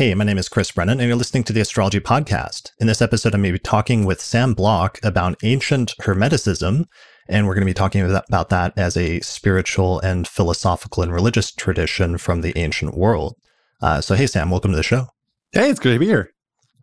Hey, my name is Chris Brennan, and you're listening to the Astrology Podcast. In this episode, I'm going to be talking with Sam Block about ancient Hermeticism, and we're going to be talking about that as a spiritual and philosophical and religious tradition from the ancient world. Uh, so, hey, Sam, welcome to the show. Hey, it's good to be here.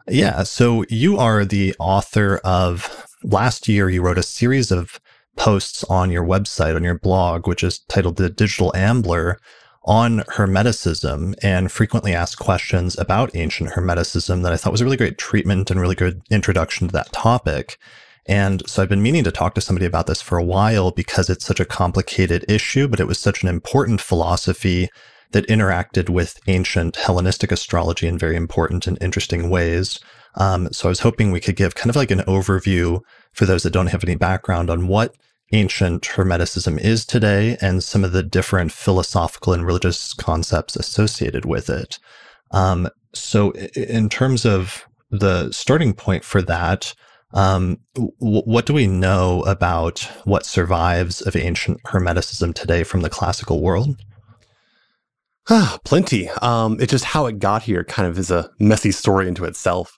Yeah. So, you are the author of last year, you wrote a series of posts on your website, on your blog, which is titled The Digital Ambler on Hermeticism and frequently asked questions about ancient Hermeticism that I thought was a really great treatment and really good introduction to that topic. And so I've been meaning to talk to somebody about this for a while because it's such a complicated issue, but it was such an important philosophy that interacted with ancient Hellenistic astrology in very important and interesting ways. Um, so I was hoping we could give kind of like an overview for those that don't have any background on what ancient Hermeticism is today and some of the different philosophical and religious concepts associated with it. Um, so, in terms of the starting point for that, um, w- what do we know about what survives of ancient Hermeticism today from the classical world? Ah, plenty. Um, it's just how it got here kind of is a messy story into itself.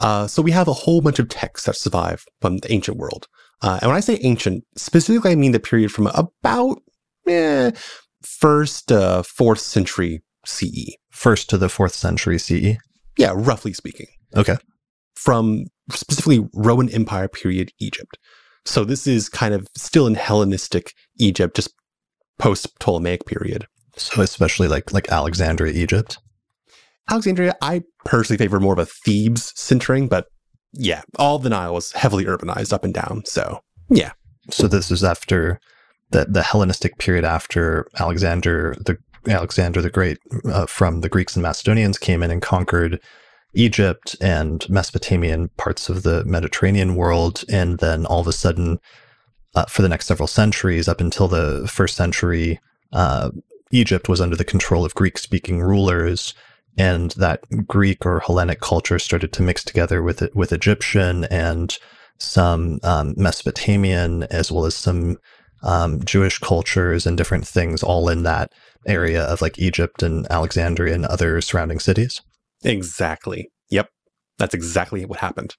Uh, so we have a whole bunch of texts that survive from the ancient world. Uh, and when I say ancient, specifically, I mean the period from about eh, first, uh, fourth century CE. First to the fourth century CE? Yeah, roughly speaking. Okay. From specifically Roman Empire period Egypt. So this is kind of still in Hellenistic Egypt, just post Ptolemaic period. So especially like like Alexandria, Egypt. Alexandria, I personally favor more of a Thebes centering, but yeah, all the Nile was heavily urbanized up and down. So yeah. So this is after the the Hellenistic period after Alexander the Alexander the Great uh, from the Greeks and Macedonians came in and conquered Egypt and Mesopotamian parts of the Mediterranean world, and then all of a sudden, uh, for the next several centuries, up until the first century, uh, Egypt was under the control of Greek-speaking rulers, and that Greek or Hellenic culture started to mix together with it, with Egyptian and some um, Mesopotamian, as well as some um, Jewish cultures and different things, all in that area of like Egypt and Alexandria and other surrounding cities. Exactly. Yep, that's exactly what happened.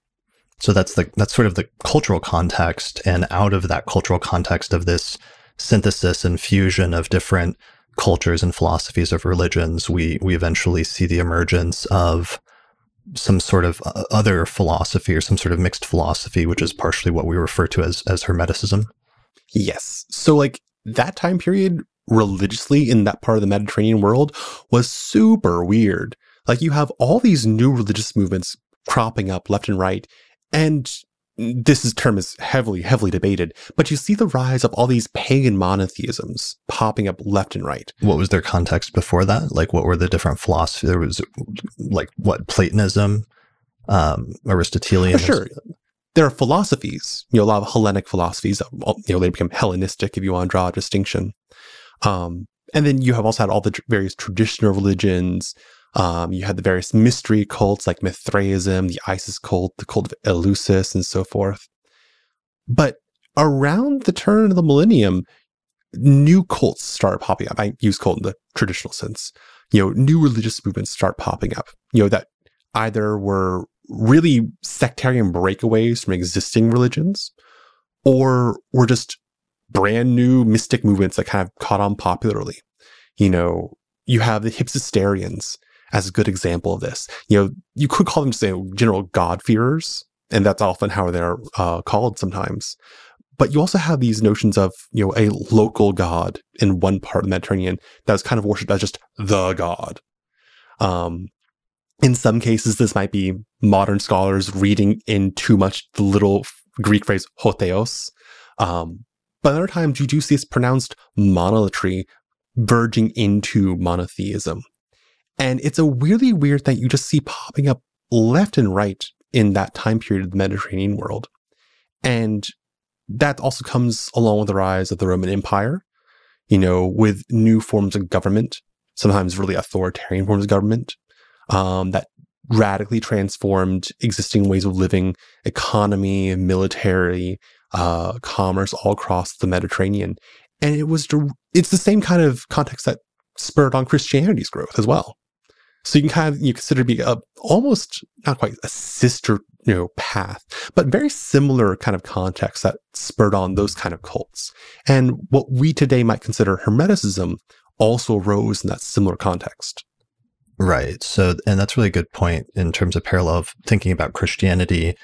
So that's the that's sort of the cultural context, and out of that cultural context of this synthesis and fusion of different cultures and philosophies of religions, we we eventually see the emergence of some sort of uh, other philosophy or some sort of mixed philosophy, which is partially what we refer to as as Hermeticism. Yes. So like that time period religiously in that part of the Mediterranean world was super weird. Like you have all these new religious movements cropping up left and right, and this is, term is heavily, heavily debated, but you see the rise of all these pagan monotheisms popping up left and right. What was their context before that? Like, what were the different philosophies? There was, like, what, Platonism, um, Aristotelian? sure. There are philosophies, you know, a lot of Hellenic philosophies, you know, they become Hellenistic if you want to draw a distinction. Um, and then you have also had all the various traditional religions, um, you had the various mystery cults like Mithraism, the Isis cult, the cult of Eleusis, and so forth. But around the turn of the millennium, new cults started popping up. I use cult in the traditional sense. You know, new religious movements start popping up. You know, that either were really sectarian breakaways from existing religions or were just brand new mystic movements that kind of caught on popularly. You know, you have the Hypsistarians, as a good example of this. You know, you could call them say general God-fearers, and that's often how they're uh, called sometimes. But you also have these notions of, you know, a local god in one part of the Mediterranean that is kind of worshipped as just the god. Um, in some cases, this might be modern scholars reading in too much the little Greek phrase hotheos. Um, but other times you do see this pronounced monolatry verging into monotheism. And it's a really weird thing you just see popping up left and right in that time period of the Mediterranean world. And that also comes along with the rise of the Roman Empire, you know, with new forms of government, sometimes really authoritarian forms of government, um, that radically transformed existing ways of living, economy, military, uh, commerce all across the Mediterranean. And it was, it's the same kind of context that spurred on Christianity's growth as well. So you can kind of you consider to be a almost not quite a sister you know path, but very similar kind of context that spurred on those kind of cults. And what we today might consider Hermeticism also arose in that similar context. Right. So, and that's really a good point in terms of parallel of thinking about Christianity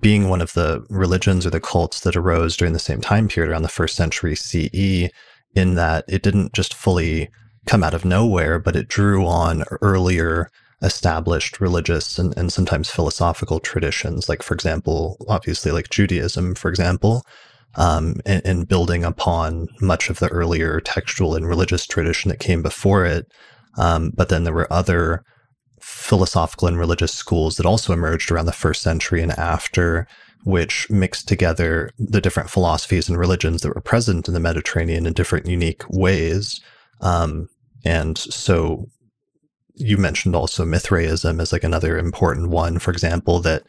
being one of the religions or the cults that arose during the same time period around the first century CE, in that it didn't just fully come out of nowhere, but it drew on earlier established religious and, and sometimes philosophical traditions. Like, for example, obviously, like Judaism, for example, um, and, and building upon much of the earlier textual and religious tradition that came before it. Um, but then there were other philosophical and religious schools that also emerged around the first century and after, which mixed together the different philosophies and religions that were present in the Mediterranean in different unique ways. Um, and so you mentioned also Mithraism as like another important one, for example, that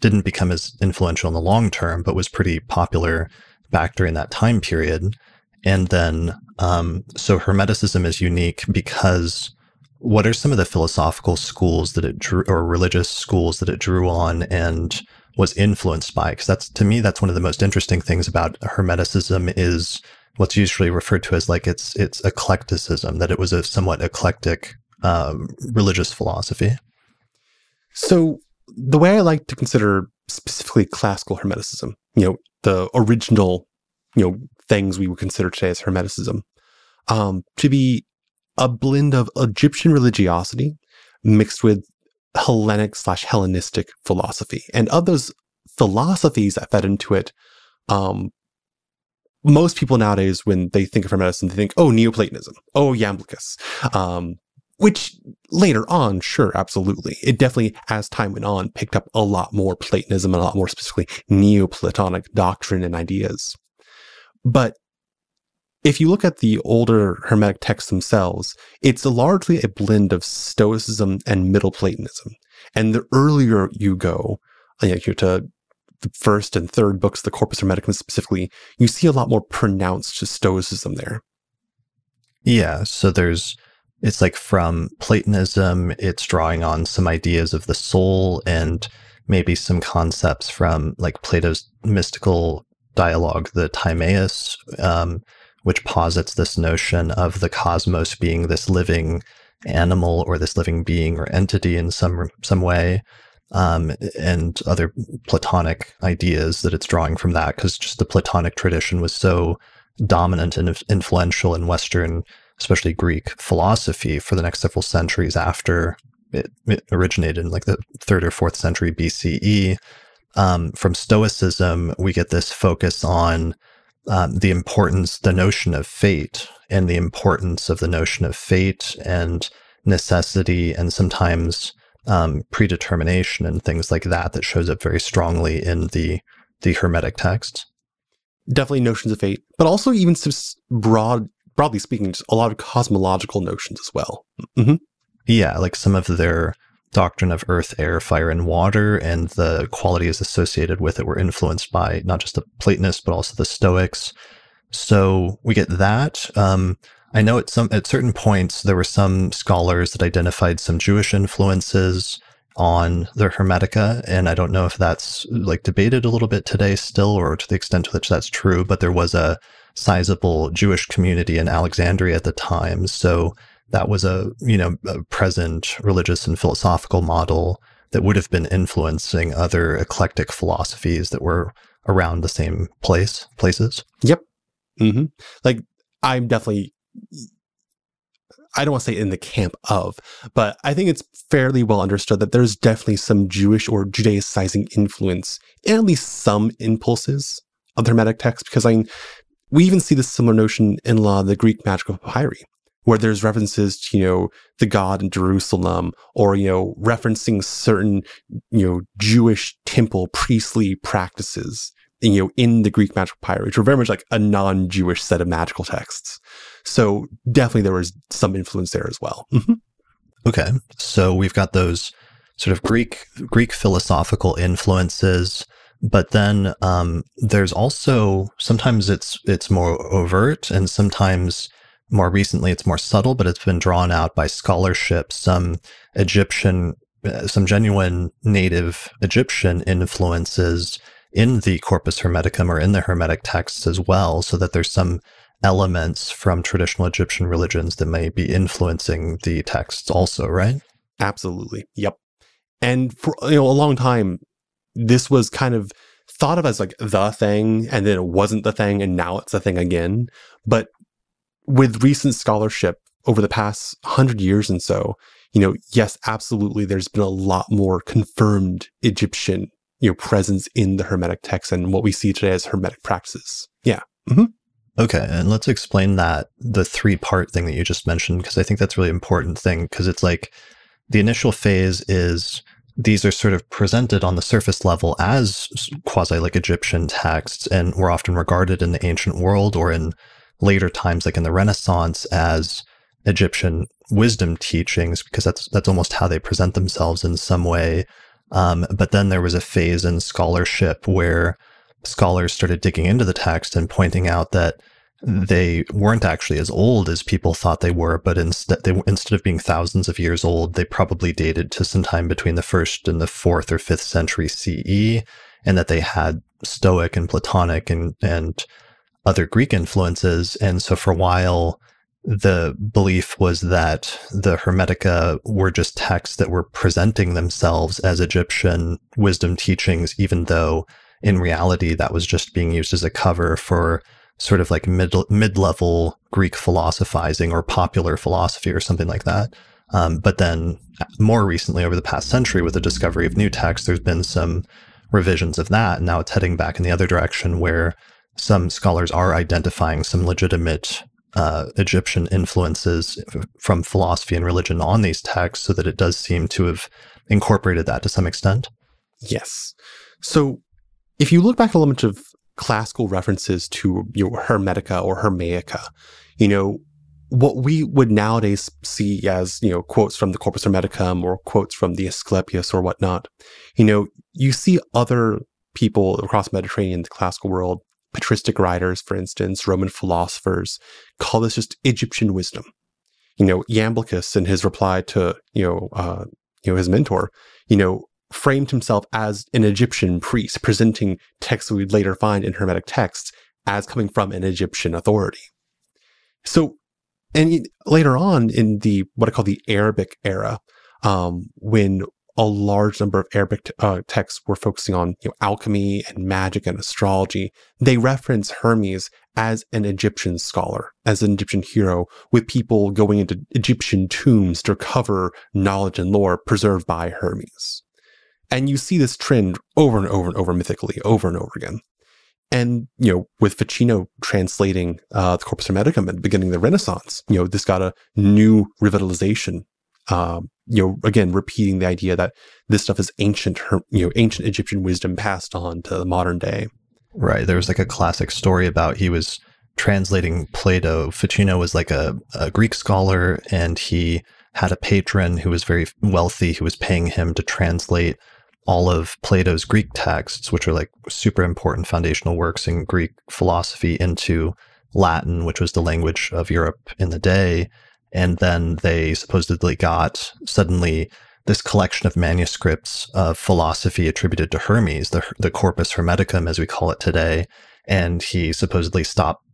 didn't become as influential in the long term, but was pretty popular back during that time period. And then, um, so Hermeticism is unique because what are some of the philosophical schools that it drew or religious schools that it drew on and was influenced by? Because that's to me, that's one of the most interesting things about Hermeticism is what's usually referred to as like its its eclecticism, that it was a somewhat eclectic um, religious philosophy. So the way I like to consider specifically classical Hermeticism, you know, the original, you know, things we would consider today as Hermeticism, um, to be a blend of Egyptian religiosity mixed with Hellenic slash Hellenistic philosophy. And of those philosophies that fed into it, um, most people nowadays, when they think of Hermeticism, they think, oh, Neoplatonism, oh, Iamblichus, um, which later on, sure, absolutely. It definitely, as time went on, picked up a lot more Platonism and a lot more specifically Neoplatonic doctrine and ideas. But if you look at the older Hermetic texts themselves, it's largely a blend of Stoicism and Middle Platonism. And the earlier you go, you know, to first and third books, the Corpus Hermeticum specifically, you see a lot more pronounced Stoicism there. Yeah. So there's, it's like from Platonism, it's drawing on some ideas of the soul and maybe some concepts from like Plato's mystical dialogue, the Timaeus. Um, which posits this notion of the cosmos being this living animal or this living being or entity in some some way, um, and other Platonic ideas that it's drawing from that, because just the Platonic tradition was so dominant and influential in Western, especially Greek philosophy for the next several centuries after it, it originated in like the third or fourth century BCE. Um, from Stoicism, we get this focus on um, the importance, the notion of fate, and the importance of the notion of fate and necessity, and sometimes um, predetermination and things like that, that shows up very strongly in the the Hermetic texts. Definitely notions of fate, but also even broad, broadly speaking, just a lot of cosmological notions as well. Mm-hmm. Yeah, like some of their doctrine of earth, air, fire, and water, and the qualities associated with it were influenced by not just the Platonists, but also the Stoics. So we get that. Um, I know at some at certain points there were some scholars that identified some Jewish influences on the Hermetica, and I don't know if that's like debated a little bit today still, or to the extent to which that's true. But there was a sizable Jewish community in Alexandria at the time, so that was a you know a present religious and philosophical model that would have been influencing other eclectic philosophies that were around the same place places. Yep. Mm-hmm. Like I'm definitely. I don't want to say in the camp of, but I think it's fairly well understood that there's definitely some Jewish or Judaicizing influence in at least some impulses of the Hermetic text, because I mean, we even see this similar notion in law the Greek magical papyri, where there's references to, you know, the God in Jerusalem or, you know, referencing certain, you know, Jewish temple priestly practices, you know, in the Greek magical papyri, which were very much like a non-Jewish set of magical texts. So definitely there was some influence there as well. Mm-hmm. Okay. So we've got those sort of Greek, Greek philosophical influences but then um, there's also sometimes it's it's more overt and sometimes more recently, it's more subtle, but it's been drawn out by scholarship, some Egyptian, uh, some genuine native Egyptian influences in the Corpus Hermeticum or in the Hermetic texts as well, so that there's some elements from traditional Egyptian religions that may be influencing the texts also, right? Absolutely. Yep. And for you know a long time, this was kind of thought of as like the thing, and then it wasn't the thing, and now it's the thing again. But with recent scholarship over the past hundred years and so, you know, yes, absolutely, there's been a lot more confirmed Egyptian you know presence in the Hermetic text and what we see today as Hermetic practices. Yeah. Mm-hmm. Okay, and let's explain that the three part thing that you just mentioned because I think that's really important thing because it's like the initial phase is these are sort of presented on the surface level as quasi like Egyptian texts and were often regarded in the ancient world or in later times like in the Renaissance as Egyptian wisdom teachings because that's that's almost how they present themselves in some way. Um, but then there was a phase in scholarship where scholars started digging into the text and pointing out that they weren't actually as old as people thought they were, but instead they instead of being thousands of years old, they probably dated to some time between the first and the fourth or fifth century CE, and that they had Stoic and Platonic and and other Greek influences. And so for a while, the belief was that the Hermetica were just texts that were presenting themselves as Egyptian wisdom teachings, even though in reality that was just being used as a cover for sort of like mid mid level Greek philosophizing or popular philosophy or something like that. Um, but then more recently, over the past century, with the discovery of new texts, there's been some revisions of that. And now it's heading back in the other direction where some scholars are identifying some legitimate uh, Egyptian influences from philosophy and religion on these texts so that it does seem to have incorporated that to some extent. Yes. So if you look back at a bunch of classical references to your Hermetica or Hermaica. You know, what we would nowadays see as, you know, quotes from the Corpus Hermeticum or quotes from the Asclepius or whatnot, you know, you see other people across Mediterranean, the classical world, patristic writers, for instance, Roman philosophers, call this just Egyptian wisdom. You know, Iamblichus in his reply to, you know, uh, you know, his mentor, you know, framed himself as an Egyptian priest, presenting texts we'd later find in Hermetic texts as coming from an Egyptian authority. So, and later on in the what I call the Arabic era, um, when a large number of Arabic uh, texts were focusing on you know, alchemy and magic and astrology, they reference Hermes as an Egyptian scholar, as an Egyptian hero, with people going into Egyptian tombs to recover knowledge and lore preserved by Hermes. And you see this trend over and over and over mythically, over and over again. And, you know, with Ficino translating uh, the Corpus Hermeticum at the beginning of the Renaissance, you know, this got a new revitalization. Um, you know, again, repeating the idea that this stuff is ancient, you know, ancient Egyptian wisdom passed on to the modern day. Right. There was like a classic story about he was translating Plato. Ficino was like a, a Greek scholar and he had a patron who was very wealthy who was paying him to translate all of Plato's Greek texts, which are like super important foundational works in Greek philosophy, into Latin, which was the language of Europe in the day. And then they supposedly got suddenly this collection of manuscripts of philosophy attributed to Hermes, the, the Corpus Hermeticum, as we call it today. And he supposedly stopped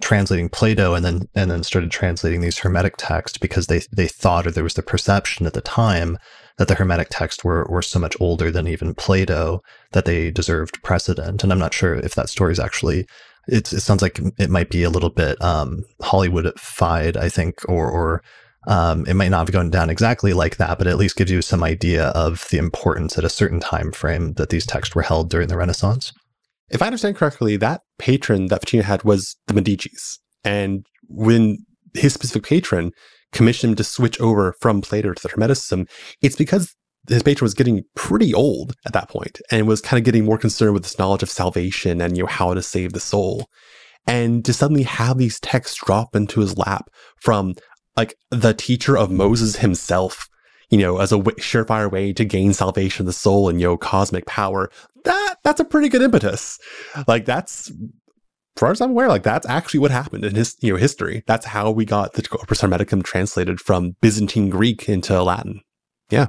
translating Plato and then and then started translating these Hermetic texts because they they thought or there was the perception at the time that the Hermetic texts were, were so much older than even Plato that they deserved precedent. And I'm not sure if that story is actually, it it sounds like it might be a little bit um, Hollywoodified, I think, or, or um, it might not have gone down exactly like that, but at least gives you some idea of the importance at a certain time frame that these texts were held during the Renaissance. If I understand correctly, that patron that Ficino had was the Medicis. And when his specific patron commissioned him to switch over from Plato to the Hermeticism, it's because his patron was getting pretty old at that point and was kind of getting more concerned with this knowledge of salvation and you know how to save the soul. And to suddenly have these texts drop into his lap from like the teacher of Moses himself, you know, as a surefire way to gain salvation of the soul and you know cosmic power, that that's a pretty good impetus. Like that's as far as I'm aware, like that's actually what happened in his you know history. That's how we got the Corpus Hermeticum translated from Byzantine Greek into Latin. Yeah.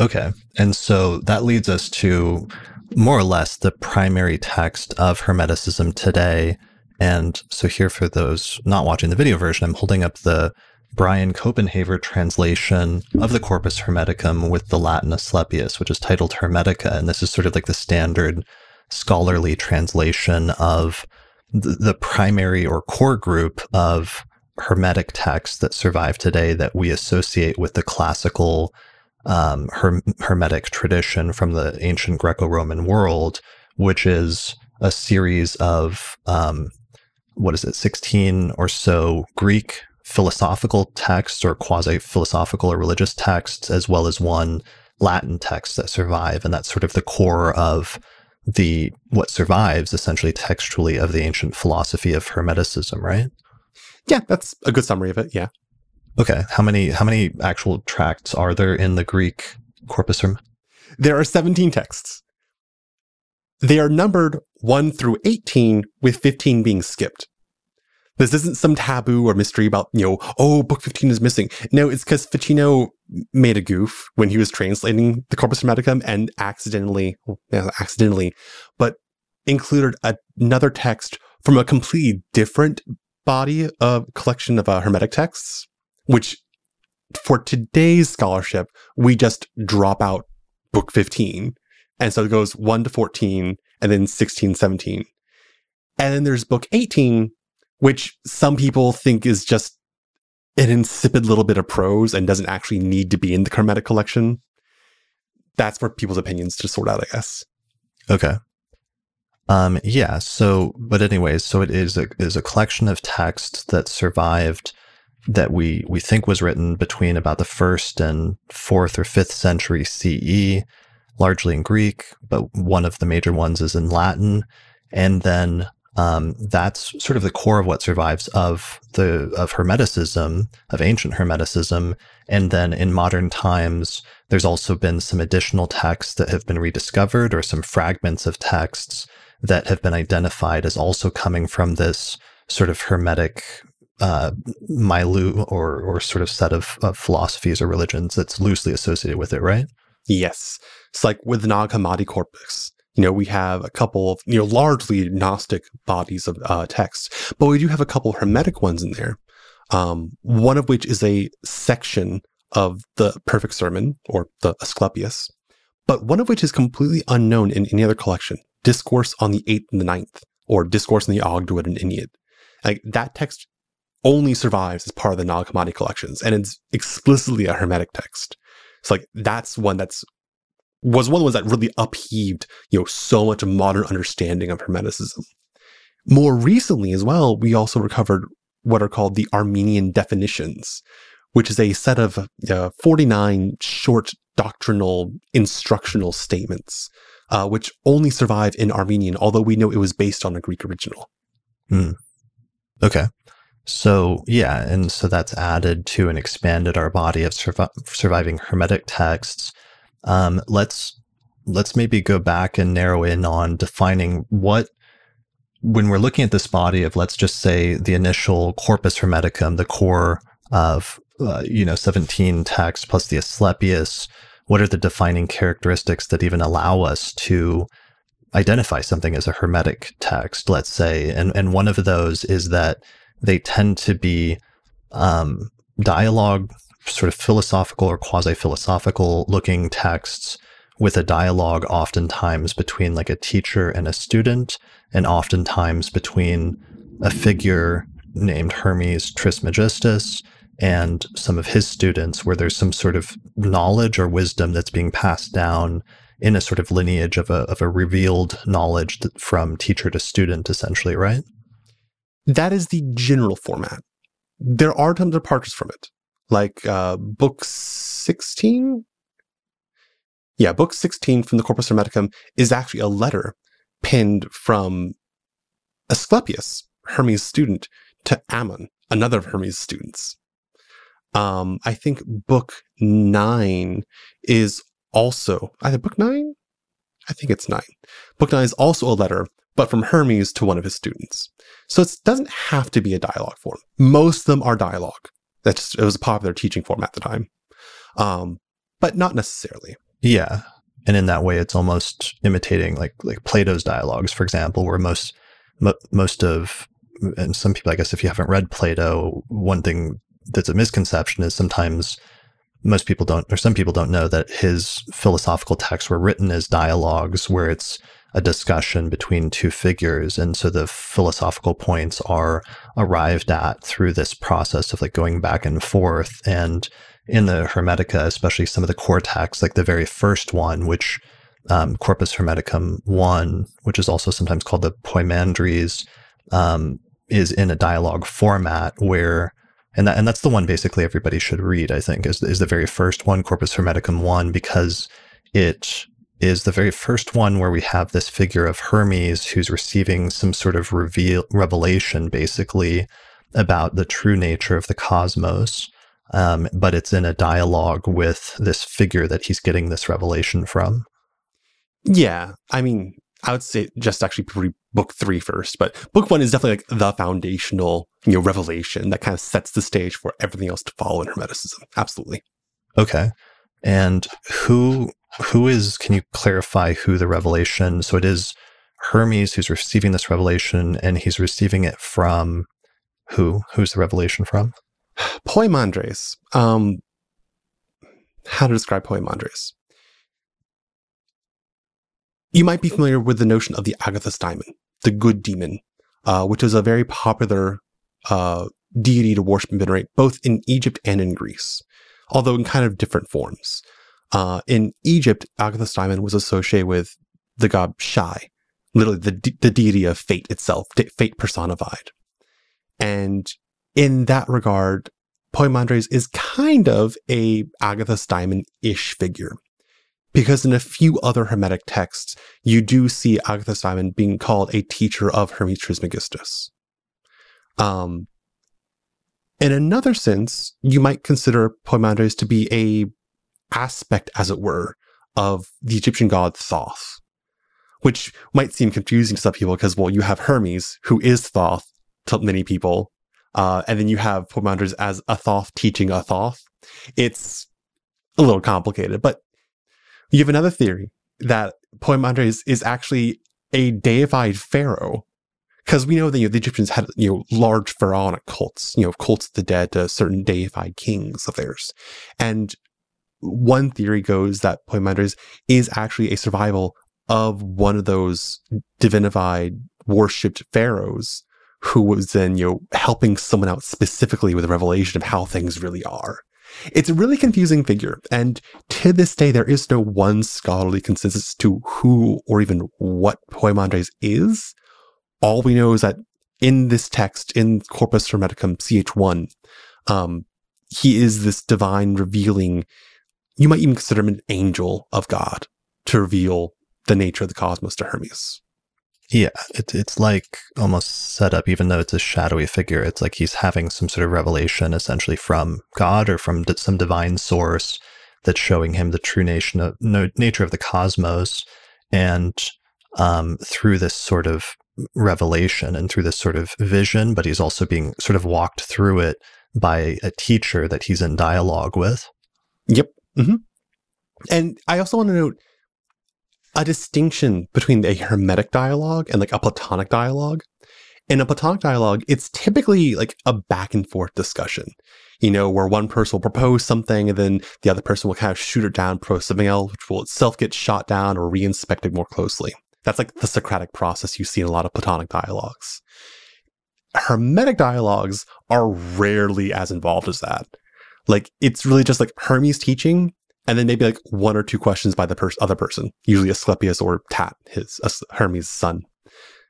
Okay. And so that leads us to more or less the primary text of Hermeticism today. And so here for those not watching the video version, I'm holding up the Brian Copenhaver translation of the Corpus Hermeticum with the Latin Asclepius, which is titled Hermetica. And this is sort of like the standard scholarly translation of the, primary or core group of Hermetic texts that survive today that we associate with the classical um, her- Hermetic tradition from the ancient Greco Roman world, which is a series of, um, what is it, 16 or so Greek philosophical texts or quasi philosophical or religious texts, as well as one Latin text that survive. And that's sort of the core of the what survives essentially textually of the ancient philosophy of Hermeticism, right? Yeah, that's a good summary of it. Yeah. Okay. How many how many actual tracts are there in the Greek corpus? There are 17 texts. They are numbered 1 through 18 with 15 being skipped. This isn't some taboo or mystery about, you know, oh, book 15 is missing. No, it's because Ficino made a goof when he was translating the Corpus Hermeticum and accidentally, well, accidentally, but included another text from a completely different body of collection of uh, Hermetic texts, which for today's scholarship, we just drop out book 15. And so it goes 1 to 14 and then 16, 17. And then there's book 18, which some people think is just an insipid little bit of prose and doesn't actually need to be in the Hermetic collection. That's for people's opinions to sort out, I guess. Okay. Um, yeah. So, but anyways, so it is a is a collection of texts that survived that we we think was written between about the first and fourth or fifth century CE, largely in Greek, but one of the major ones is in Latin, and then um, that's sort of the core of what survives of the of Hermeticism, of ancient Hermeticism, and then in modern times, there's also been some additional texts that have been rediscovered, or some fragments of texts that have been identified as also coming from this sort of Hermetic uh, or or sort of set of, of philosophies or religions that's loosely associated with it, right? Yes, it's like with Nag Hammadi corpus you know, we have a couple of, you know, largely Gnostic bodies of uh, texts, but we do have a couple Hermetic ones in there. Um, one of which is a section of the Perfect Sermon or the Asclepius, but one of which is completely unknown in any other collection Discourse on the Eighth and the Ninth, or Discourse on the Ogdoad and Ennead. Like that text only survives as part of the Nag Hammadi collections, and it's explicitly a Hermetic text. It's like that's one that's was one of the ones that really upheaved, you know, so much modern understanding of Hermeticism. More recently as well, we also recovered what are called the Armenian definitions, which is a set of uh, 49 short doctrinal instructional statements, uh, which only survive in Armenian, although we know it was based on a Greek original. Mm. Okay. So, yeah, and so that's added to and expanded our body of survi- surviving Hermetic texts. Um, let's let's maybe go back and narrow in on defining what when we're looking at this body of let's just say the initial corpus hermeticum the core of uh, you know 17 texts plus the asclepius what are the defining characteristics that even allow us to identify something as a hermetic text let's say? And and one of those is that they tend to be um, dialogue sort of philosophical or quasi philosophical looking texts with a dialogue oftentimes between like a teacher and a student, and oftentimes between a figure named Hermes Trismegistus and some of his students, where there's some sort of knowledge or wisdom that's being passed down in a sort of lineage of a, of a revealed knowledge from teacher to student, essentially, right? That is the general format. There are some departures from it. Like uh, book 16 yeah book 16 from the corpus hermeticum is actually a letter penned from asclepius hermes student to ammon another of hermes students. Um, i think book 9 is also either book 9 i think it's 9 book 9 is also a letter but from Hermes to one of his students. So it doesn't have to be a dialogue form. Most of them are dialogue. That's it was a popular teaching form at the time, um, but not necessarily. Yeah, and in that way, it's almost imitating like like Plato's dialogues, for example, where most mo- most of and some people, I guess, if you haven't read Plato, one thing that's a misconception is sometimes most people don't, or some people don't know that his philosophical texts were written as dialogues where it's a discussion between two figures. And so the philosophical points are arrived at through this process of like going back and forth. And in the Hermetica, especially some of the core texts, like the very first one, which um, Corpus Hermeticum 1, which is also sometimes called the Poimandres, um, is in a dialogue format where and that, and that's the one basically everybody should read i think is, is the very first one corpus hermeticum 1 because it is the very first one where we have this figure of hermes who's receiving some sort of reveal revelation basically about the true nature of the cosmos um, but it's in a dialogue with this figure that he's getting this revelation from yeah i mean I would say just actually book three first, but book one is definitely like the foundational, you know, revelation that kind of sets the stage for everything else to follow in Hermeticism. Absolutely. Okay. And who who is can you clarify who the revelation so it is Hermes who's receiving this revelation and he's receiving it from who? Who's the revelation from? Poimandres. Um how to describe Poimandres? You might be familiar with the notion of the Agathos daimon, the good demon, uh, which is a very popular uh, deity to worship and venerate both in Egypt and in Greece, although in kind of different forms. Uh, in Egypt, Agathos daimon was associated with the god Shai, literally the, de- the deity of fate itself, fate personified. And in that regard, Poimandres is kind of a Agathos daimon-ish figure because in a few other Hermetic texts, you do see Agathos daimon being called a teacher of Hermes Trismegistus. Um, in another sense, you might consider Poimandres to be a aspect, as it were, of the Egyptian god Thoth, which might seem confusing to some people because, well, you have Hermes, who is Thoth to many people, uh, and then you have Poimandres as a Thoth teaching a Thoth. It's a little complicated, but you have another theory that Poimandres is actually a deified pharaoh. Because we know that you know, the Egyptians had you know large pharaonic cults, you know cults of the dead to certain deified kings of theirs, and one theory goes that Poimandres is actually a survival of one of those divinified worshipped pharaohs who was then you know helping someone out specifically with a revelation of how things really are. It's a really confusing figure, and to this day, there is no one scholarly consensus to who or even what Poimandres is. All we know is that in this text, in Corpus Hermeticum CH1, um, he is this divine revealing, you might even consider him an angel of God to reveal the nature of the cosmos to Hermes. Yeah, it, it's like almost set up, even though it's a shadowy figure. It's like he's having some sort of revelation essentially from God or from some divine source that's showing him the true nation of, no, nature of the cosmos. And um, through this sort of revelation and through this sort of vision, but he's also being sort of walked through it by a teacher that he's in dialogue with. Yep. Mm-hmm. And I also want to note a distinction between a hermetic dialogue and like a platonic dialogue. In a platonic dialogue, it's typically like a back and forth discussion, you know, where one person will propose something and then the other person will kind of shoot it down, propose something else, which will itself get shot down or re-inspected more closely. That's like the Socratic process you see in a lot of platonic dialogues. Hermetic dialogues are rarely as involved as that. Like it's really just like Hermes teaching and then maybe like one or two questions by the pers- other person, usually Asclepius or Tat, his uh, Hermes' son.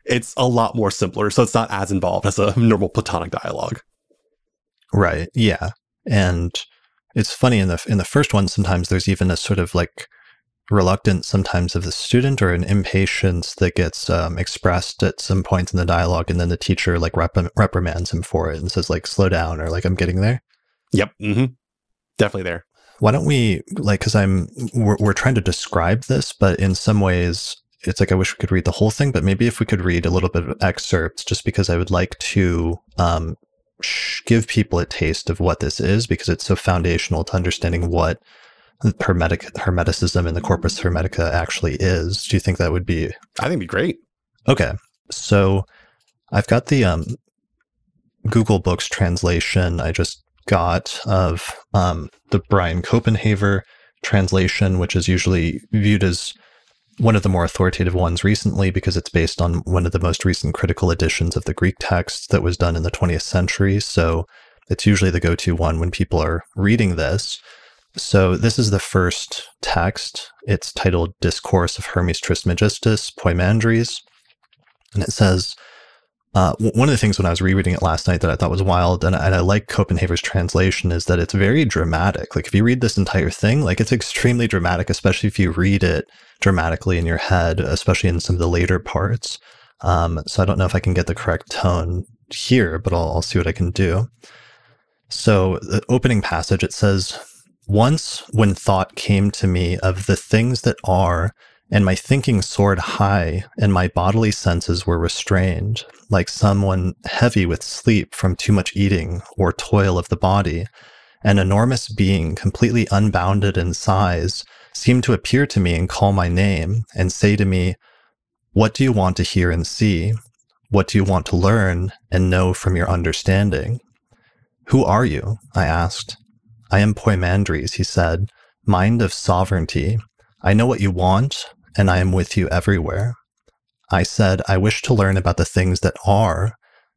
It's a lot more simpler, so it's not as involved as a normal Platonic dialogue. Right. Yeah, and it's funny in the in the first one. Sometimes there's even a sort of like reluctance sometimes of the student or an impatience that gets um, expressed at some points in the dialogue, and then the teacher like rep- reprimands him for it and says like slow down or like I'm getting there. Yep. Mm-hmm. Definitely there why don't we like because i'm we're, we're trying to describe this but in some ways it's like I wish we could read the whole thing, but maybe if we could read a little bit of excerpts, just because I would like to um, give people a taste of what this is, because it's so foundational to understanding what hermetic hermeticism and the corpus hermetica actually is. Do you think that would be? I think it'd be great. Okay, so I've got the um, Google Books translation I just got of um, the Brian Copenhaver translation, which is usually viewed as one of the more authoritative ones recently because it's based on one of the most recent critical editions of the Greek text that was done in the 20th century. So it's usually the go to one when people are reading this. So this is the first text. It's titled Discourse of Hermes Trismegistus Poimandres. And it says, uh, one of the things when I was rereading it last night that I thought was wild, and, and I like Copenhaver's translation, is that it's very dramatic. Like if you read this entire thing, like it's extremely dramatic, especially if you read it dramatically in your head, especially in some of the later parts. Um, so I don't know if I can get the correct tone here, but I'll, I'll see what I can do. So the opening passage it says, "Once when thought came to me of the things that are." And my thinking soared high, and my bodily senses were restrained, like someone heavy with sleep from too much eating or toil of the body. An enormous being, completely unbounded in size, seemed to appear to me and call my name and say to me, What do you want to hear and see? What do you want to learn and know from your understanding? Who are you? I asked. I am Poimandres, he said, mind of sovereignty. I know what you want, and I am with you everywhere. I said, I wish to learn about the things that are,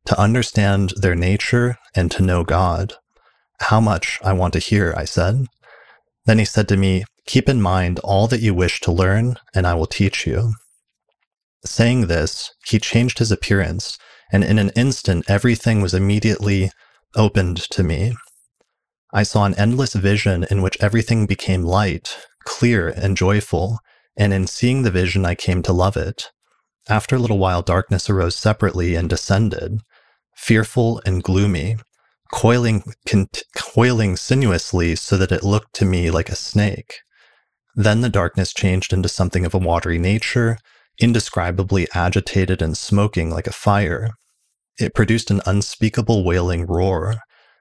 to understand their nature, and to know God. How much I want to hear, I said. Then he said to me, Keep in mind all that you wish to learn, and I will teach you. Saying this, he changed his appearance, and in an instant everything was immediately opened to me. I saw an endless vision in which everything became light, clear, and joyful, and in seeing the vision, I came to love it. After a little while, darkness arose separately and descended, fearful and gloomy, coiling, con- coiling sinuously so that it looked to me like a snake. Then the darkness changed into something of a watery nature, indescribably agitated and smoking like a fire. It produced an unspeakable wailing roar.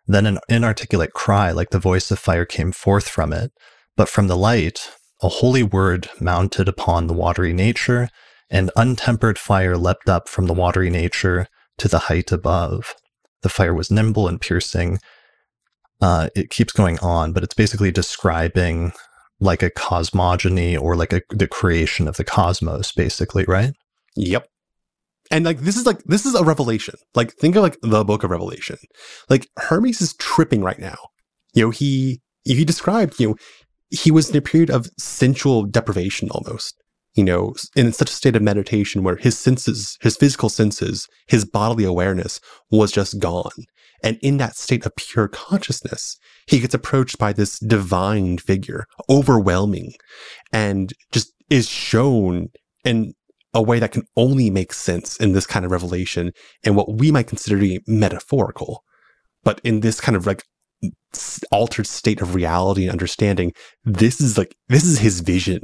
Then an inarticulate cry like the voice of fire came forth from it. But from the light, a holy word mounted upon the watery nature, and untempered fire leapt up from the watery nature to the height above. The fire was nimble and piercing. Uh, it keeps going on, but it's basically describing like a cosmogony or like a, the creation of the cosmos, basically, right? Yep. And like this is like this is a revelation. Like think of like the book of Revelation. Like Hermes is tripping right now. You know, he he described, you know, he was in a period of sensual deprivation almost, you know, in such a state of meditation where his senses, his physical senses, his bodily awareness was just gone. And in that state of pure consciousness, he gets approached by this divine figure, overwhelming, and just is shown in a way that can only make sense in this kind of revelation and what we might consider to be metaphorical. But in this kind of like altered state of reality and understanding. This is like, this is his vision.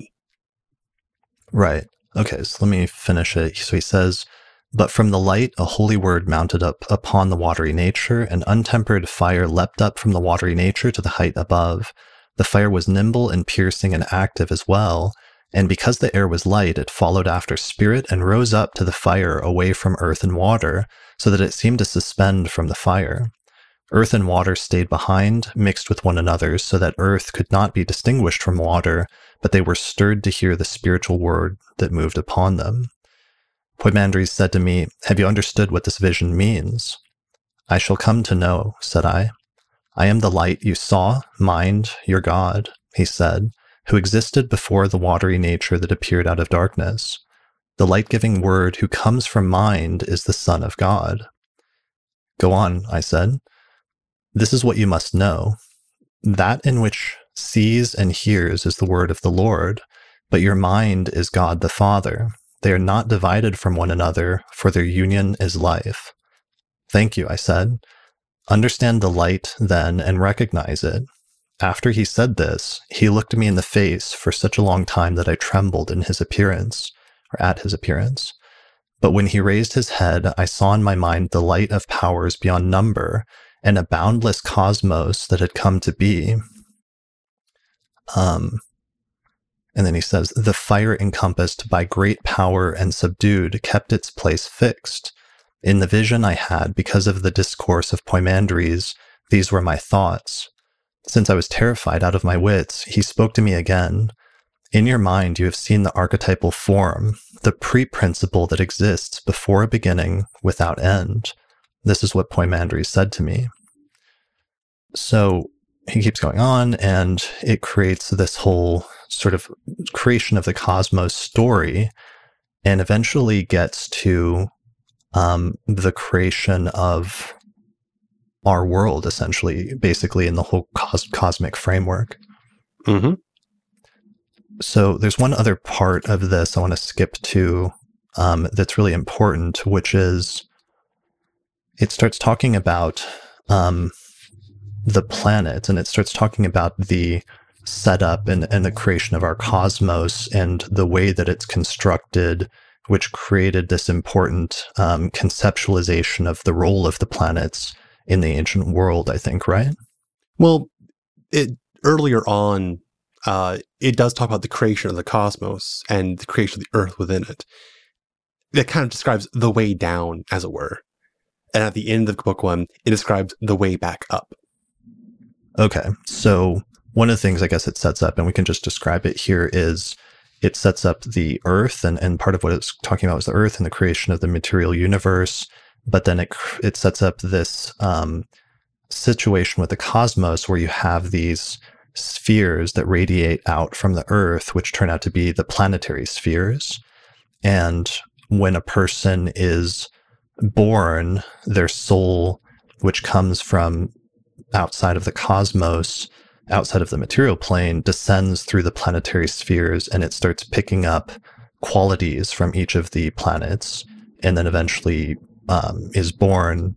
Right. Okay. So let me finish it. So he says, but from the light, a holy word mounted up upon the watery nature, and untempered fire leapt up from the watery nature to the height above. The fire was nimble and piercing and active as well, and because the air was light, it followed after spirit and rose up to the fire away from earth and water, so that it seemed to suspend from the fire. Earth and water stayed behind, mixed with one another, so that earth could not be distinguished from water, but they were stirred to hear the spiritual word that moved upon them. Poimandres said to me, Have you understood what this vision means? I shall come to know, said I. I am the light you saw, mind, your God, he said, who existed before the watery nature that appeared out of darkness. The light giving word who comes from mind is the Son of God. Go on, I said. This is what you must know. That in which sees and hears is the word of the Lord, but your mind is God the Father. They are not divided from one another, for their union is life. Thank you, I said. Understand the light, then, and recognize it. After he said this, he looked me in the face for such a long time that I trembled in his appearance. or at his appearance. But when he raised his head, I saw in my mind the light of powers beyond number and a boundless cosmos that had come to be. Um, and then he says, The fire encompassed by great power and subdued kept its place fixed. In the vision I had, because of the discourse of Poimandres, these were my thoughts. Since I was terrified out of my wits, he spoke to me again. In your mind, you have seen the archetypal form, the pre principle that exists before a beginning without end. This is what Poimandres said to me. So he keeps going on, and it creates this whole sort of creation of the cosmos story and eventually gets to um, the creation of our world, essentially, basically in the whole cos- cosmic framework. Mm-hmm. So there's one other part of this I want to skip to um, that's really important, which is it starts talking about um, the planet and it starts talking about the setup and, and the creation of our cosmos and the way that it's constructed, which created this important um, conceptualization of the role of the planets in the ancient world, I think, right? Well, it earlier on, uh, it does talk about the creation of the cosmos and the creation of the earth within it. That kind of describes the way down, as it were. And at the end of book one, it describes the way back up. Okay. So one of the things I guess it sets up, and we can just describe it here, is it sets up the earth, and, and part of what it's talking about is the earth and the creation of the material universe. But then it it sets up this um, situation with the cosmos where you have these spheres that radiate out from the earth, which turn out to be the planetary spheres. And when a person is born, their soul, which comes from outside of the cosmos, outside of the material plane descends through the planetary spheres and it starts picking up qualities from each of the planets and then eventually um, is born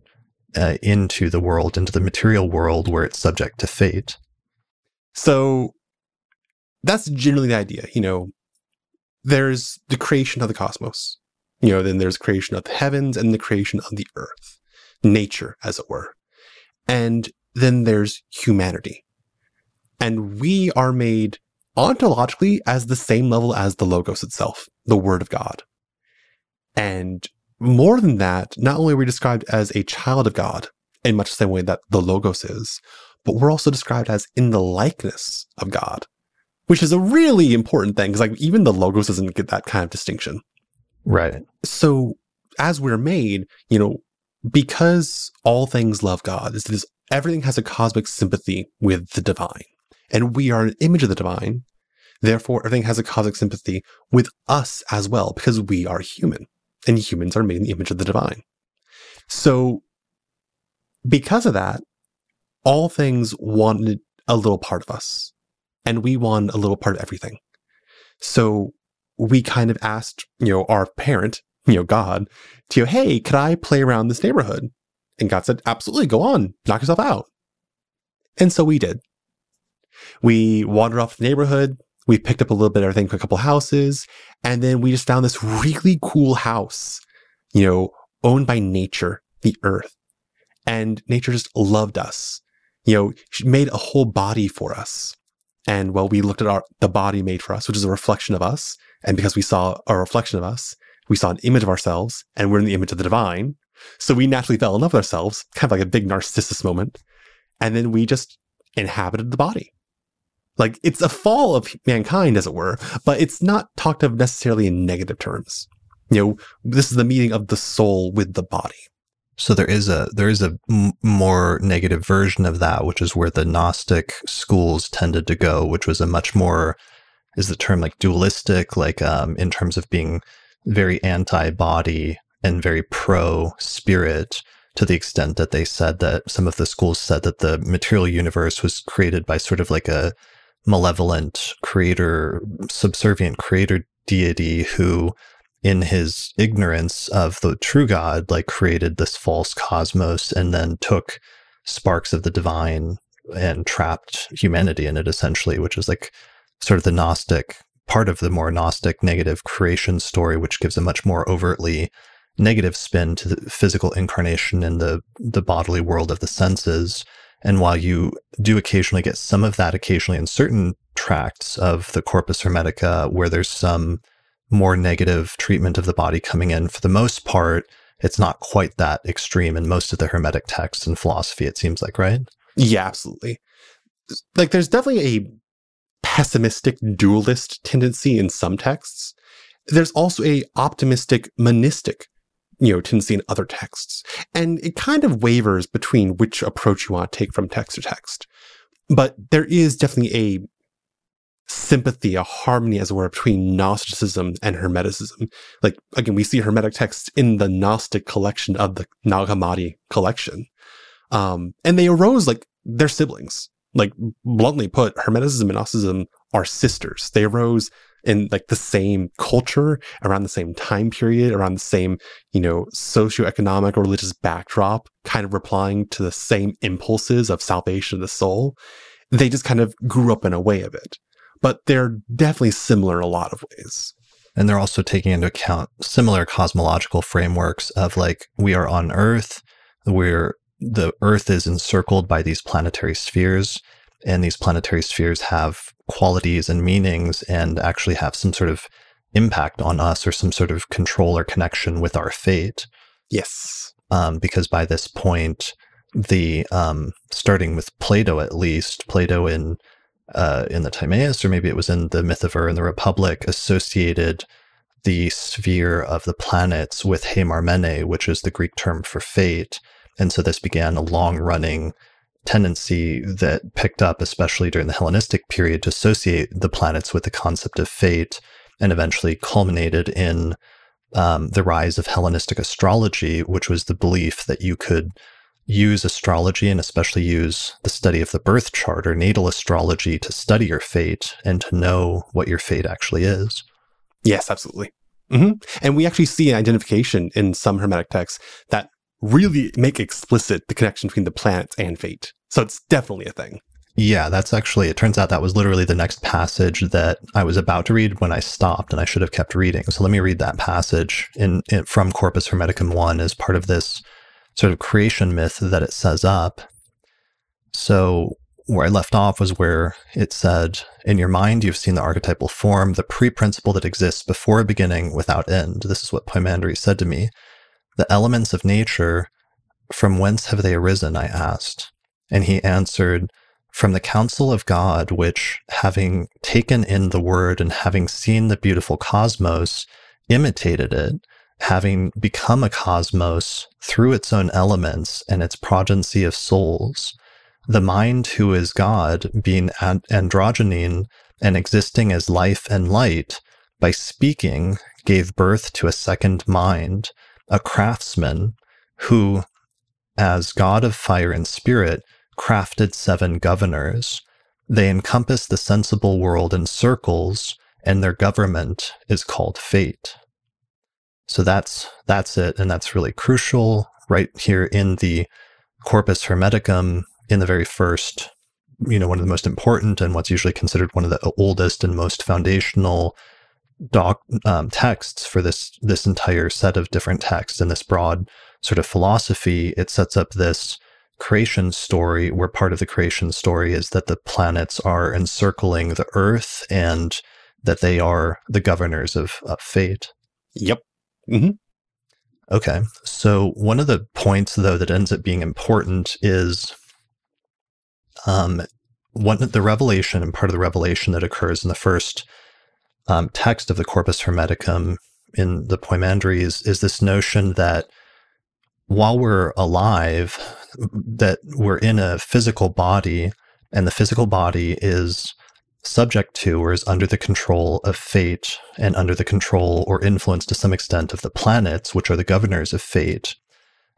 uh, into the world, into the material world where it's subject to fate. So that's generally the idea. You know, there's the creation of the cosmos. You know, then there's creation of the heavens and the creation of the earth, nature, as it were. And then there's humanity. And we are made ontologically as the same level as the Logos itself, the Word of God. And more than that, not only are we described as a child of God in much the same way that the Logos is, but we're also described as in the likeness of God, which is a really important thing because like even the Logos doesn't get that kind of distinction. Right. So as we're made, you know, because all things love God, is this everything has a cosmic sympathy with the divine and we are an image of the divine. Therefore, everything has a cosmic sympathy with us as well, because we are human, and humans are made in the image of the divine. So, because of that, all things wanted a little part of us, and we want a little part of everything. So, we kind of asked, you know, our parent, you know, God, to, hey, could I play around this neighborhood? And God said, absolutely, go on, knock yourself out. And so we did. We wandered off the neighborhood. We picked up a little bit of everything, a couple houses, and then we just found this really cool house, you know, owned by nature, the earth. And nature just loved us. You know, she made a whole body for us. And well, we looked at our the body made for us, which is a reflection of us. And because we saw a reflection of us, we saw an image of ourselves, and we're in the image of the divine. So we naturally fell in love with ourselves, kind of like a big narcissus moment. And then we just inhabited the body. Like it's a fall of mankind, as it were, but it's not talked of necessarily in negative terms. You know, this is the meeting of the soul with the body. So there is a there is a m- more negative version of that, which is where the Gnostic schools tended to go, which was a much more is the term like dualistic, like um, in terms of being very anti-body and very pro-spirit, to the extent that they said that some of the schools said that the material universe was created by sort of like a malevolent creator, subservient creator deity who, in his ignorance of the true God, like created this false cosmos and then took sparks of the divine and trapped humanity in it essentially, which is like sort of the Gnostic part of the more Gnostic negative creation story, which gives a much more overtly negative spin to the physical incarnation in the, the bodily world of the senses. And while you do occasionally get some of that occasionally in certain tracts of the Corpus Hermetica, where there's some more negative treatment of the body coming in, for the most part, it's not quite that extreme in most of the Hermetic texts and philosophy, it seems like, right? Yeah, absolutely. Like, there's definitely a pessimistic dualist tendency in some texts. There's also a optimistic monistic you know, tendency in other texts. And it kind of wavers between which approach you want to take from text to text. But there is definitely a sympathy, a harmony, as it were, between Gnosticism and Hermeticism. Like, again, we see Hermetic texts in the Gnostic collection of the Nag Hammadi collection. Um, and they arose like they're siblings. Like, bluntly put, Hermeticism and Gnosticism are sisters. They arose in like the same culture around the same time period around the same you know socioeconomic or religious backdrop kind of replying to the same impulses of salvation of the soul. They just kind of grew up in a way of it. But they're definitely similar in a lot of ways. And they're also taking into account similar cosmological frameworks of like we are on earth we're the earth is encircled by these planetary spheres and these planetary spheres have qualities and meanings and actually have some sort of impact on us or some sort of control or connection with our fate. Yes. Um, because by this point, the um, starting with Plato at least, Plato in uh, in the Timaeus, or maybe it was in the Myth of Ur and the Republic, associated the sphere of the planets with Heimarmene, which is the Greek term for fate. And so this began a long running tendency that picked up, especially during the Hellenistic period, to associate the planets with the concept of fate and eventually culminated in um, the rise of Hellenistic astrology, which was the belief that you could use astrology and especially use the study of the birth chart or natal astrology to study your fate and to know what your fate actually is. Yes, absolutely. Mm-hmm. And we actually see an identification in some Hermetic texts that really make explicit the connection between the planets and fate. So it's definitely a thing. Yeah, that's actually, it turns out that was literally the next passage that I was about to read when I stopped and I should have kept reading. So let me read that passage in, in from Corpus Hermeticum 1 as part of this sort of creation myth that it says up. So where I left off was where it said, In your mind, you've seen the archetypal form, the pre principle that exists before a beginning without end. This is what Poimandres said to me. The elements of nature, from whence have they arisen? I asked. And he answered, From the counsel of God, which, having taken in the word and having seen the beautiful cosmos, imitated it, having become a cosmos through its own elements and its progeny of souls. The mind, who is God, being and- and existing as life and light, by speaking, gave birth to a second mind, a craftsman, who, as God of fire and spirit, crafted seven governors. They encompass the sensible world in circles, and their government is called fate. So that's that's it, and that's really crucial right here in the Corpus Hermeticum, in the very first, you know, one of the most important and what's usually considered one of the oldest and most foundational doc um, texts for this this entire set of different texts and this broad sort of philosophy. It sets up this creation story, where part of the creation story is that the planets are encircling the Earth and that they are the governors of, of fate. Yep. Mm-hmm. Okay. So one of the points, though, that ends up being important is um, one the revelation and part of the revelation that occurs in the first um, text of the Corpus Hermeticum in the Poimandres is this notion that while we're alive, that we're in a physical body, and the physical body is subject to or is under the control of fate and under the control or influence to some extent of the planets, which are the governors of fate.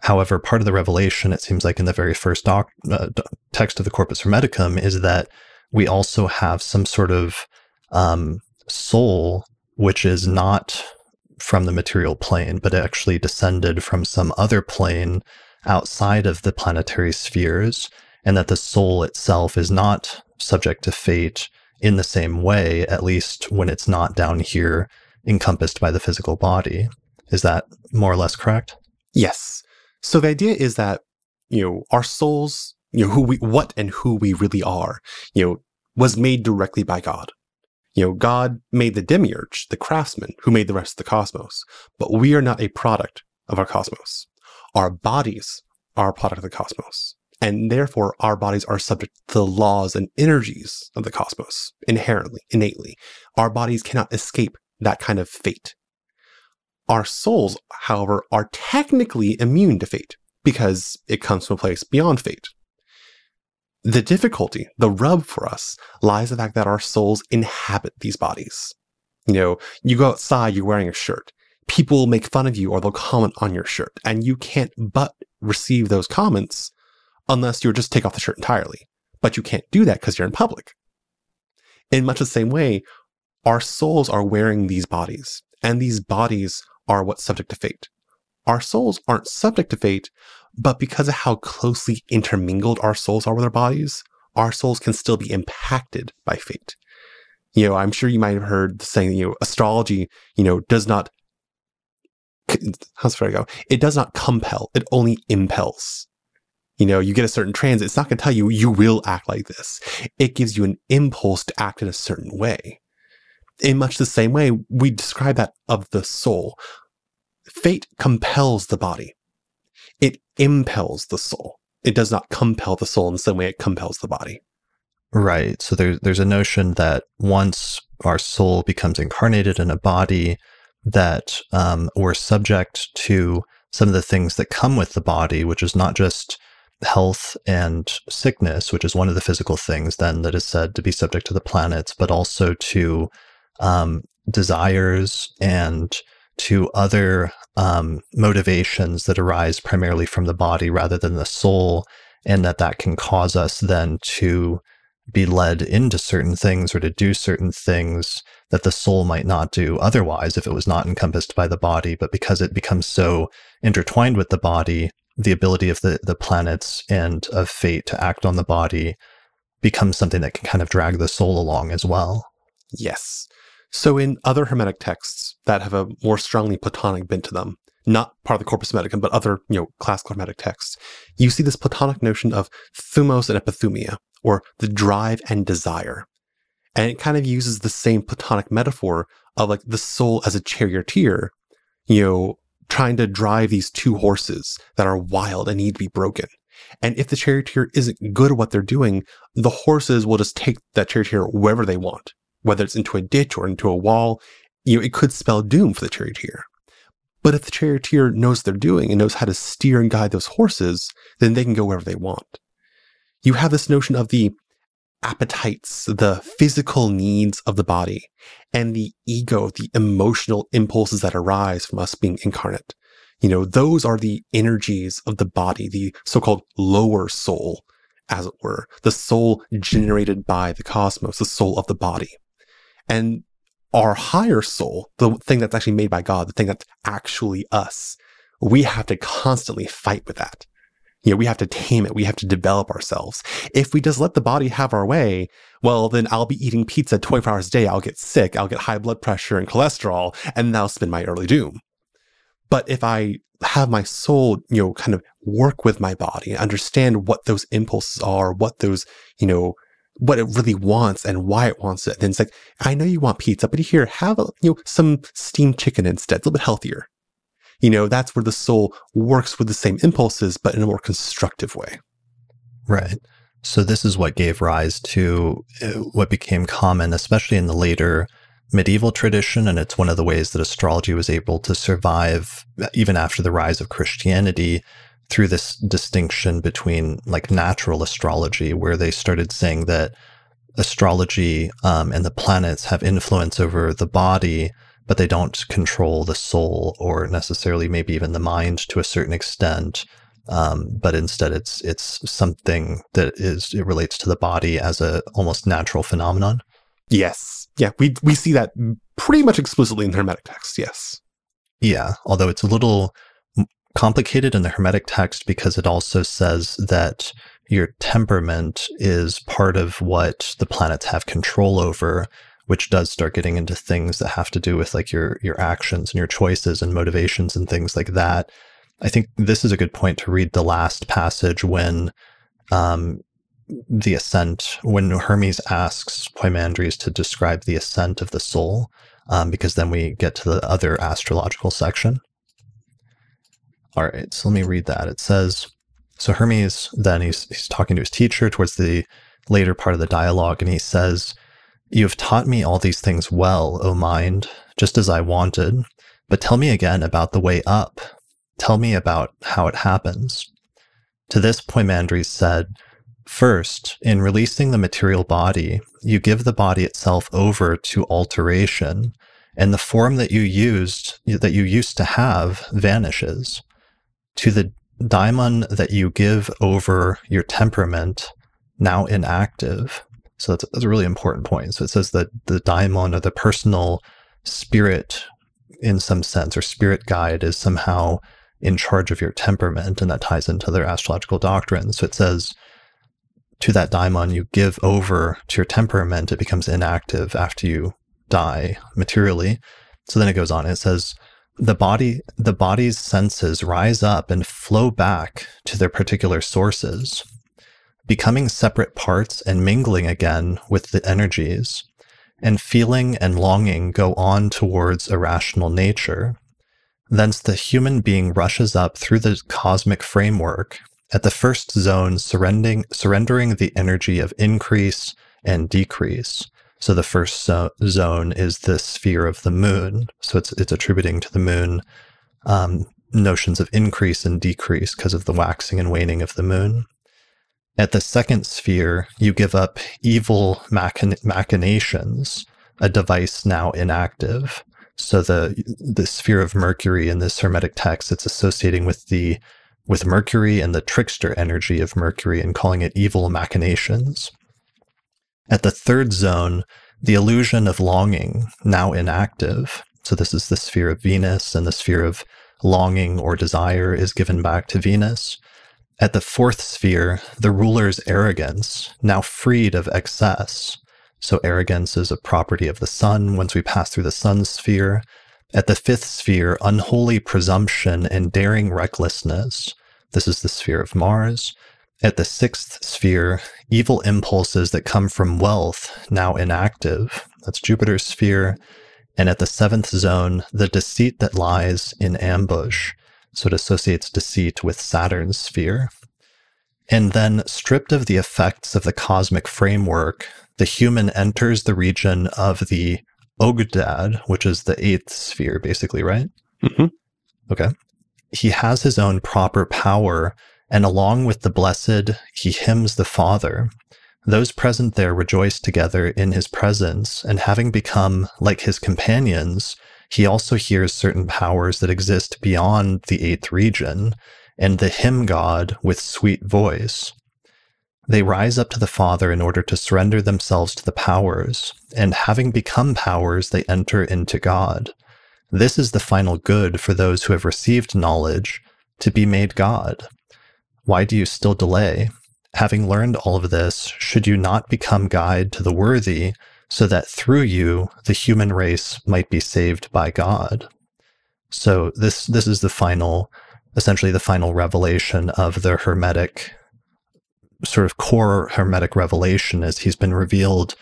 However, part of the revelation, it seems like in the very first doc, uh, text of the Corpus Hermeticum, is that we also have some sort of um, soul which is not from the material plane, but actually descended from some other plane outside of the planetary spheres, and that the soul itself is not subject to fate. in the same way, at least when it's not down here encompassed by the physical body. Is that more or less correct? Yes. So the idea is that, you know, our souls, you know, who we, what and who we really are, you know, was made directly by God. You know, God made the demiurge, the craftsman, who made the rest of the cosmos. But we are not a product of our cosmos. Our bodies are a product of the cosmos. And therefore, our bodies are subject to the laws and energies of the cosmos inherently, innately. Our bodies cannot escape that kind of fate. Our souls, however, are technically immune to fate because it comes from a place beyond fate. The difficulty, the rub for us, lies in the fact that our souls inhabit these bodies. You know, you go outside, you're wearing a shirt. People will make fun of you or they'll comment on your shirt, and you can't but receive those comments unless you just take off the shirt entirely. But you can't do that because you're in public. In much the same way, our souls are wearing these bodies, and these bodies are what's subject to fate. Our souls aren't subject to fate, but because of how closely intermingled our souls are with our bodies, our souls can still be impacted by fate. You know, I'm sure you might have heard the saying, you know, astrology, you know, does not, how's it go? It does not compel, it only impels. You know, you get a certain transit, it's not going to tell you, you will act like this. It gives you an impulse to act in a certain way. In much the same way, we describe that of the soul. Fate compels the body impels the soul. It does not compel the soul in the same way it compels the body. Right. So there's there's a notion that once our soul becomes incarnated in a body, that um, we're subject to some of the things that come with the body, which is not just health and sickness, which is one of the physical things then that is said to be subject to the planets, but also to um, desires and to other um, motivations that arise primarily from the body rather than the soul, and that that can cause us then to be led into certain things or to do certain things that the soul might not do otherwise if it was not encompassed by the body. But because it becomes so intertwined with the body, the ability of the, the planets and of fate to act on the body becomes something that can kind of drag the soul along as well. Yes. So in other Hermetic texts that have a more strongly Platonic bent to them, not part of the Corpus Hermeticum, but other, you know, classical Hermetic texts, you see this Platonic notion of thumos and epithumia, or the drive and desire. And it kind of uses the same Platonic metaphor of like the soul as a charioteer, you know, trying to drive these two horses that are wild and need to be broken. And if the charioteer isn't good at what they're doing, the horses will just take that charioteer wherever they want whether it's into a ditch or into a wall, you know, it could spell doom for the charioteer. But if the charioteer knows what they're doing and knows how to steer and guide those horses, then they can go wherever they want. You have this notion of the appetites, the physical needs of the body, and the ego, the emotional impulses that arise from us being incarnate. You know, those are the energies of the body, the so-called lower soul, as it were, the soul generated by the cosmos, the soul of the body. And our higher soul, the thing that's actually made by God, the thing that's actually us, we have to constantly fight with that. You know, we have to tame it. We have to develop ourselves. If we just let the body have our way, well, then I'll be eating pizza 24 hours a day. I'll get sick. I'll get high blood pressure and cholesterol, and that'll spin my early doom. But if I have my soul, you know, kind of work with my body, and understand what those impulses are, what those, you know, what it really wants and why it wants it. And it's like, I know you want pizza, but here, have a, you know, some steamed chicken instead, It's a little bit healthier. You know, that's where the soul works with the same impulses, but in a more constructive way. Right. So this is what gave rise to uh, what became common, especially in the later medieval tradition. And it's one of the ways that astrology was able to survive even after the rise of Christianity through this distinction between like natural astrology, where they started saying that astrology um, and the planets have influence over the body, but they don't control the soul or necessarily maybe even the mind to a certain extent. Um, but instead, it's it's something that is it relates to the body as a almost natural phenomenon. Yes, yeah, we we see that pretty much explicitly in the Hermetic text. Yes, yeah, although it's a little complicated in the Hermetic text because it also says that your temperament is part of what the planets have control over, which does start getting into things that have to do with like your your actions and your choices and motivations and things like that. I think this is a good point to read the last passage when um, the ascent, when Hermes asks Poimandres to describe the ascent of the soul, um, because then we get to the other astrological section. All right, so let me read that. It says, so Hermes then he's he's talking to his teacher towards the later part of the dialogue, and he says, "You have taught me all these things well, O mind, just as I wanted. But tell me again about the way up. Tell me about how it happens." To this, Poimandres said, First, in releasing the material body, you give the body itself over to alteration, and the form that you used that you used to have vanishes. To the daimon that you give over your temperament, now inactive. So that's, that's a really important point. So it says that the daimon or the personal spirit, in some sense, or spirit guide, is somehow in charge of your temperament, and that ties into their astrological doctrine. So it says to that daimon you give over to your temperament, it becomes inactive after you die materially. So then it goes on. It says the body the body's senses rise up and flow back to their particular sources, becoming separate parts and mingling again with the energies. And feeling and longing go on towards a rational nature. Thence the human being rushes up through the cosmic framework at the first zone, surrendering, surrendering the energy of increase and decrease. So the first zo- zone is the sphere of the moon. So it's it's attributing to the moon um, notions of increase and decrease because of the waxing and waning of the moon. At the second sphere, you give up evil machin- machinations, a device now inactive. So the the sphere of Mercury in this Hermetic text, it's associating with the with Mercury and the trickster energy of Mercury and calling it evil machinations. At the third zone, the illusion of longing, now inactive. So, this is the sphere of Venus, and the sphere of longing or desire is given back to Venus. At the fourth sphere, the ruler's arrogance, now freed of excess. So, arrogance is a property of the sun once we pass through the sun sphere. At the fifth sphere, unholy presumption and daring recklessness. This is the sphere of Mars. At the sixth sphere, evil impulses that come from wealth, now inactive. That's Jupiter's sphere. And at the seventh zone, the deceit that lies in ambush. So it associates deceit with Saturn's sphere. And then, stripped of the effects of the cosmic framework, the human enters the region of the Ogdoad, which is the eighth sphere, basically, right? Mm-hmm. Okay. He has his own proper power, and along with the blessed, he hymns the Father. Those present there rejoice together in his presence, and having become like his companions, he also hears certain powers that exist beyond the eighth region, and the hymn God with sweet voice. They rise up to the Father in order to surrender themselves to the powers, and having become powers, they enter into God. This is the final good for those who have received knowledge to be made God. Why do you still delay? Having learned all of this, should you not become guide to the worthy, so that through you the human race might be saved by God? So this this is the final, essentially the final revelation of the Hermetic sort of core Hermetic revelation as he's been revealed.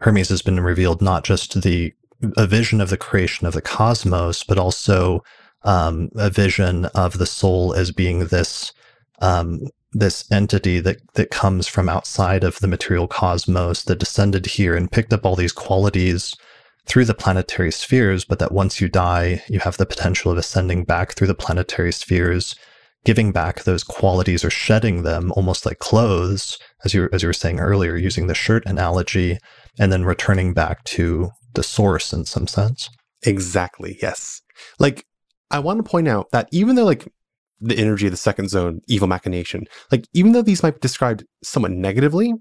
Hermes has been revealed not just the a vision of the creation of the cosmos, but also um, a vision of the soul as being this um, this entity that that comes from outside of the material cosmos that descended here and picked up all these qualities through the planetary spheres, but that once you die, you have the potential of ascending back through the planetary spheres giving back those qualities or shedding them almost like clothes, as you as you were saying earlier, using the shirt analogy, and then returning back to the source in some sense. Exactly. Yes. Like I want to point out that even though like the energy of the second zone, evil machination, like even though these might be described somewhat negatively,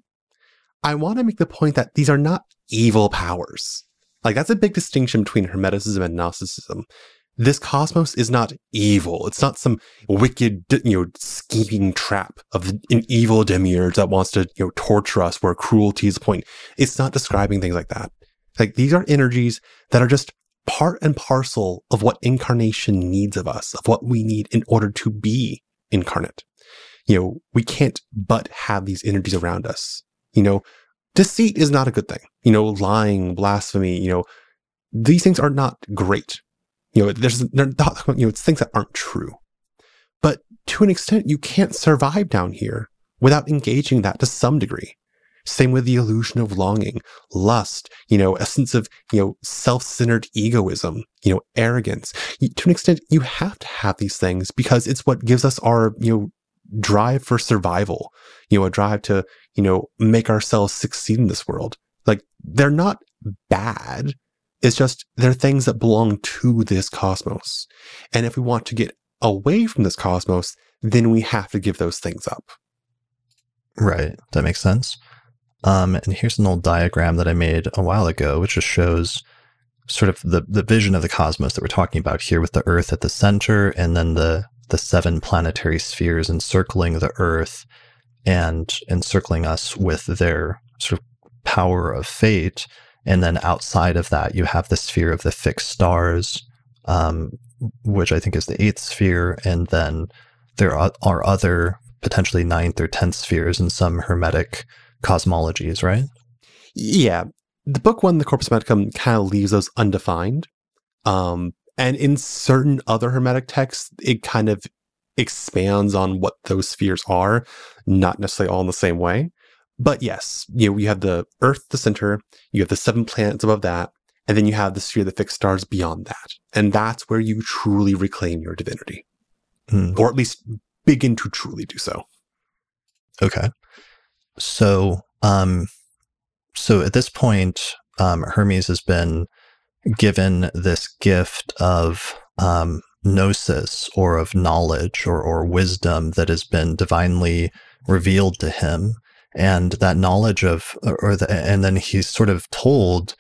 I want to make the point that these are not evil powers. Like that's a big distinction between Hermeticism and Gnosticism this cosmos is not evil. It's not some wicked, you know, scheming trap of an evil demiurge that wants to, you know, torture us where cruelty is the point. It's not describing things like that. Like these are energies that are just part and parcel of what incarnation needs of us, of what we need in order to be incarnate. You know, we can't but have these energies around us. You know, deceit is not a good thing. You know, lying, blasphemy, you know, these things are not great. You know, there's, they're not, you know, it's things that aren't true. But to an extent, you can't survive down here without engaging that to some degree. Same with the illusion of longing, lust, you know, a sense of, you know, self-centered egoism, you know, arrogance. To an extent, you have to have these things because it's what gives us our, you know, drive for survival, you know, a drive to, you know, make ourselves succeed in this world. Like they're not bad. It's just they're things that belong to this cosmos. And if we want to get away from this cosmos, then we have to give those things up. Right. That makes sense. Um, and here's an old diagram that I made a while ago, which just shows sort of the, the vision of the cosmos that we're talking about here with the Earth at the center and then the, the seven planetary spheres encircling the Earth and encircling us with their sort of power of fate. And then outside of that, you have the sphere of the fixed stars, um, which I think is the eighth sphere. And then there are, are other potentially ninth or tenth spheres in some hermetic cosmologies, right? Yeah. The book one, the Corpus Hermeticum, kind of leaves those undefined. Um, and in certain other Hermetic texts, it kind of expands on what those spheres are, not necessarily all in the same way. But yes, you know, you have the Earth, the center, you have the seven planets above that, and then you have the sphere of the fixed stars beyond that. And that's where you truly reclaim your divinity. Mm. Or at least begin to truly do so. Okay. So, um, so at this point, um, Hermes has been given this gift of um, gnosis or of knowledge or, or wisdom that has been divinely revealed to him. And that knowledge of, or the, and then he's sort of told,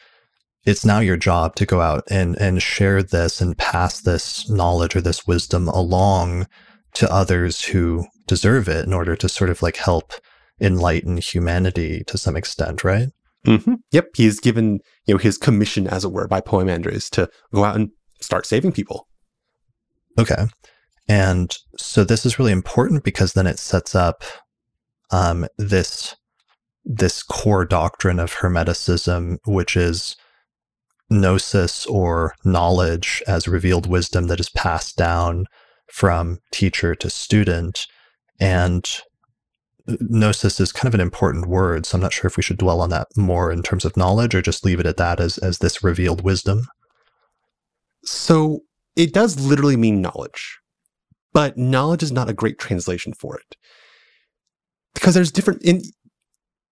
it's now your job to go out and, and share this and pass this knowledge or this wisdom along to others who deserve it in order to sort of like help enlighten humanity to some extent, right? Mm-hmm. Yep, he's given you know his commission, as it were, by Poimandres to go out and start saving people. Okay, and so this is really important because then it sets up um, this this core doctrine of Hermeticism, which is gnosis or knowledge as revealed wisdom that is passed down from teacher to student, and gnosis is kind of an important word, so I'm not sure if we should dwell on that more in terms of knowledge or just leave it at that as, as this revealed wisdom. So it does literally mean knowledge, but knowledge is not a great translation for it. Because there's different in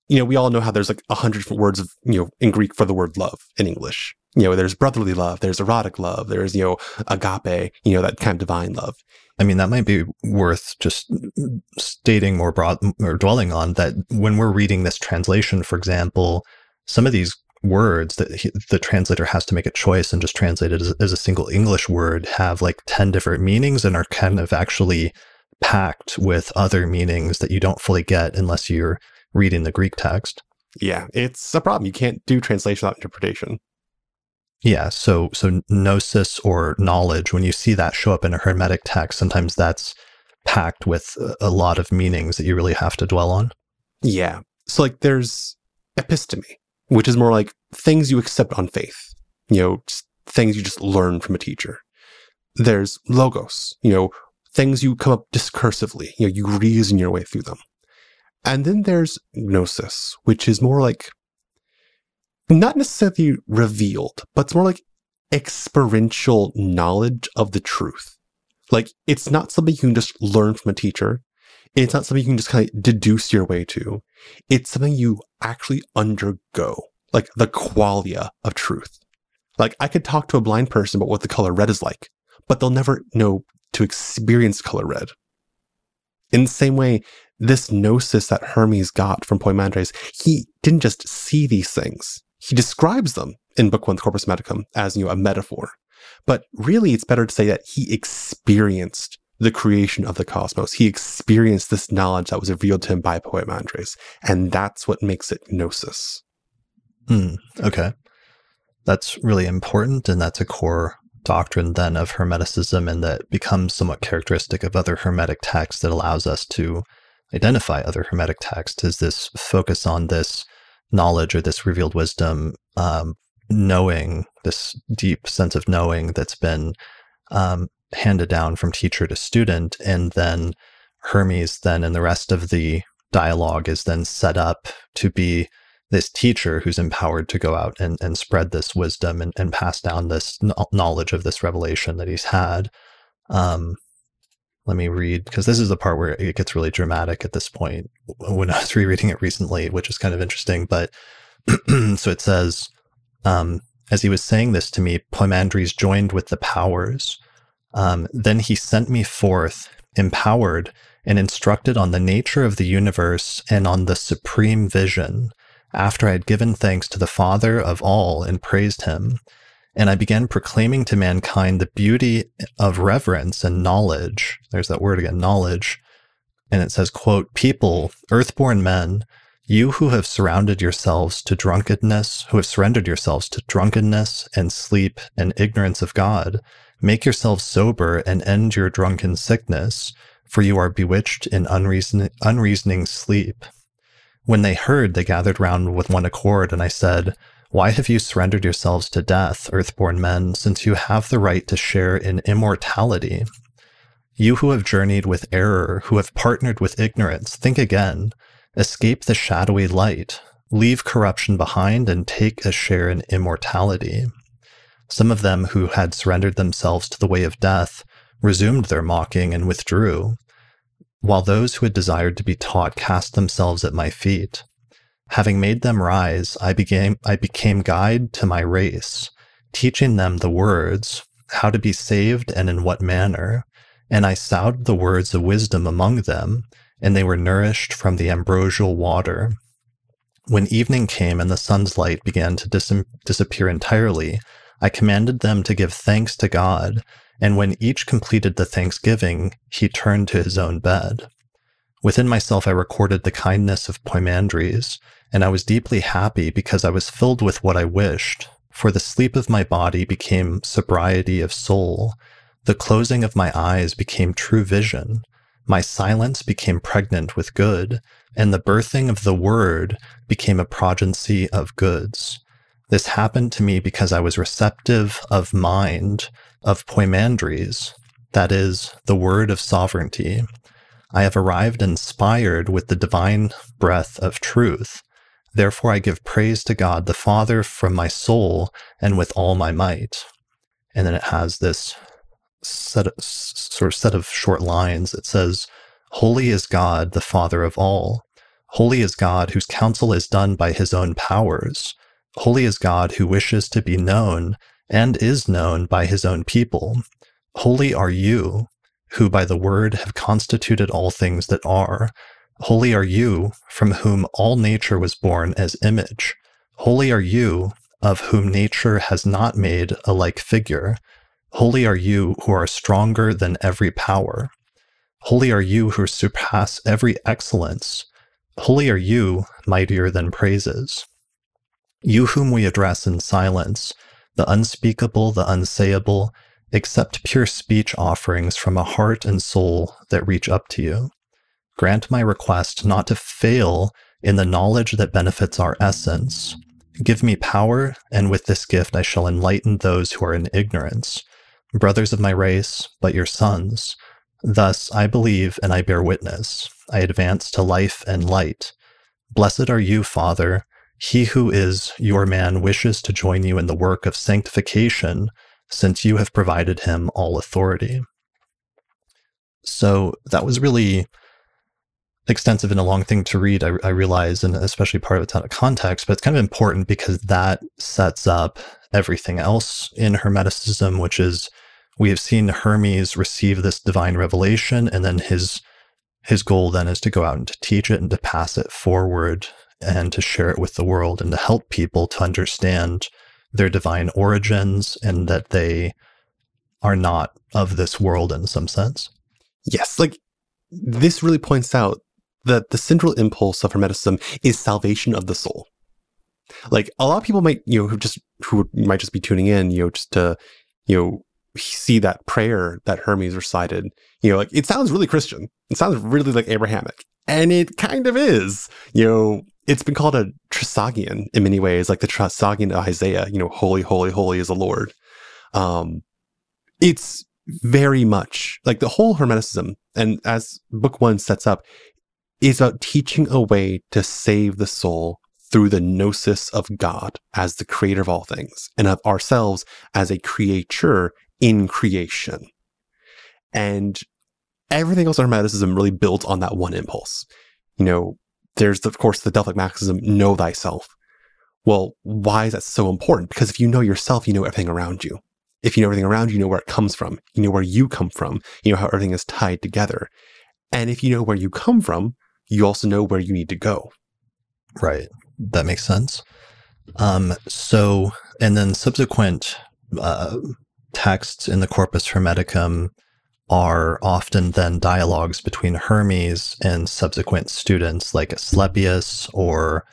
you know, we all know how there's like a hundred different words of, you know, in Greek for the word love in English. You know, there's brotherly love, there's erotic love, there's, you know, agape, you know, that kind of divine love. I mean, that might be worth just stating more broad or dwelling on that when we're reading this translation, for example, some of these words that he, the translator has to make a choice and just translate it as, as a single English word have like 10 different meanings and are kind of actually packed with other meanings that you don't fully get unless you're reading the Greek text. Yeah, it's a problem. You can't do translation without interpretation. Yeah, so so gnosis or knowledge, when you see that show up in a hermetic text, sometimes that's packed with a lot of meanings that you really have to dwell on. Yeah. So like there's episteme, which is more like things you accept on faith, you know, things you just learn from a teacher. There's logos, you know, things you come up discursively, you know, you reason your way through them. And then there's gnosis, which is more like not necessarily revealed, but it's more like experiential knowledge of the truth. Like it's not something you can just learn from a teacher. It's not something you can just kind of deduce your way to. It's something you actually undergo, like the qualia of truth. Like I could talk to a blind person about what the color red is like, but they'll never know to experience color red. In the same way, this gnosis that Hermes got from Poimandres, he didn't just see these things. He describes them in Book One, Corpus Hermeticum, as you know, a metaphor. But really, it's better to say that he experienced the creation of the cosmos. He experienced this knowledge that was revealed to him by Poimandres. And that's what makes it gnosis. Hmm. Okay. That's really important. And that's a core doctrine then of Hermeticism and that becomes somewhat characteristic of other Hermetic texts that allows us to identify other Hermetic texts is this focus on this knowledge or this revealed wisdom, um, knowing, this deep sense of knowing that's been um, handed down from teacher to student. And then Hermes, then in the rest of the dialogue, is then set up to be this teacher who's empowered to go out and, and spread this wisdom and, and pass down this knowledge of this revelation that he's had. Um, let me read because this is the part where it gets really dramatic at this point when I was rereading it recently, which is kind of interesting. But so it says, um, as he was saying this to me, Poimandres joined with the powers. Um, then he sent me forth, empowered and instructed on the nature of the universe and on the supreme vision after I had given thanks to the Father of all and praised him. And I began proclaiming to mankind the beauty of reverence and knowledge. There's that word again, knowledge. And it says, quote, People, earthborn men, you who have surrounded yourselves to drunkenness, who have surrendered yourselves to drunkenness and sleep and ignorance of God, make yourselves sober and end your drunken sickness, for you are bewitched in unreason- unreasoning sleep. When they heard, they gathered round with one accord, and I said, Why have you surrendered yourselves to death, earthborn men, since you have the right to share in immortality? You who have journeyed with error, who have partnered with ignorance, think again. Escape the shadowy light. Leave corruption behind and take a share in immortality. Some of them who had surrendered themselves to the way of death resumed their mocking and withdrew while those who had desired to be taught cast themselves at my feet. Having made them rise, I became, I became guide to my race, teaching them the words, how to be saved and in what manner. And I sowed the words of wisdom among them, and they were nourished from the ambrosial water. When evening came and the sun's light began to dis- disappear entirely, I commanded them to give thanks to God and when each completed the thanksgiving, he turned to his own bed. Within myself, I recorded the kindness of Poimandres, and I was deeply happy because I was filled with what I wished, for the sleep of my body became sobriety of soul, the closing of my eyes became true vision, my silence became pregnant with good, and the birthing of the word became a progeny of goods. This happened to me because I was receptive of mind, of Poimandres, that is, the word of sovereignty. I have arrived inspired with the divine breath of truth. Therefore, I give praise to God the Father from my soul and with all my might. And then it has this set of, sort of set of short lines. It says, Holy is God, the Father of all. Holy is God, whose counsel is done by his own powers. Holy is God who wishes to be known and is known by his own people. Holy are you, who by the word have constituted all things that are. Holy are you, from whom all nature was born as image. Holy are you, of whom nature has not made a like figure. Holy are you, who are stronger than every power. Holy are you, who surpass every excellence. Holy are you, mightier than praises. You whom we address in silence, the unspeakable, the unsayable, accept pure speech offerings from a heart and soul that reach up to you. Grant my request not to fail in the knowledge that benefits our essence. Give me power, and with this gift I shall enlighten those who are in ignorance. Brothers of my race, but your sons. Thus I believe and I bear witness. I advance to life and light. Blessed are you, Father, he who is your man wishes to join you in the work of sanctification, since you have provided him all authority. So that was really extensive and a long thing to read, I, I realize, and especially part of it's out of context, but it's kind of important because that sets up everything else in Hermeticism, which is we have seen Hermes receive this divine revelation, and then his his goal then is to go out and to teach it and to pass it forward and to share it with the world and to help people to understand their divine origins and that they are not of this world in some sense. Yes, like this really points out that the central impulse of Hermeticism is salvation of the soul. Like a lot of people might, you know, who just who might just be tuning in, you know, just to, you know, see that prayer that Hermes recited. You know, like it sounds really Christian. It sounds really like Abrahamic. And it kind of is. You know, it's been called a Trisagion in many ways, like the Trisagion of Isaiah, you know, holy, holy, holy is the Lord. Um, it's very much like the whole Hermeticism, and as book one sets up, is about teaching a way to save the soul through the gnosis of God as the creator of all things and of ourselves as a creature in creation. And everything else in Hermeticism really builds on that one impulse. You know, there's of course the Delphic maxim, know thyself. Well, why is that so important? Because if you know yourself, you know everything around you. If you know everything around you, you know where it comes from. You know where you come from. You know how everything is tied together. And if you know where you come from, you also know where you need to go. Right. That makes sense. Um, so, and then subsequent uh, texts in the Corpus Hermeticum are often then dialogues between Hermes and subsequent students like Asclepius or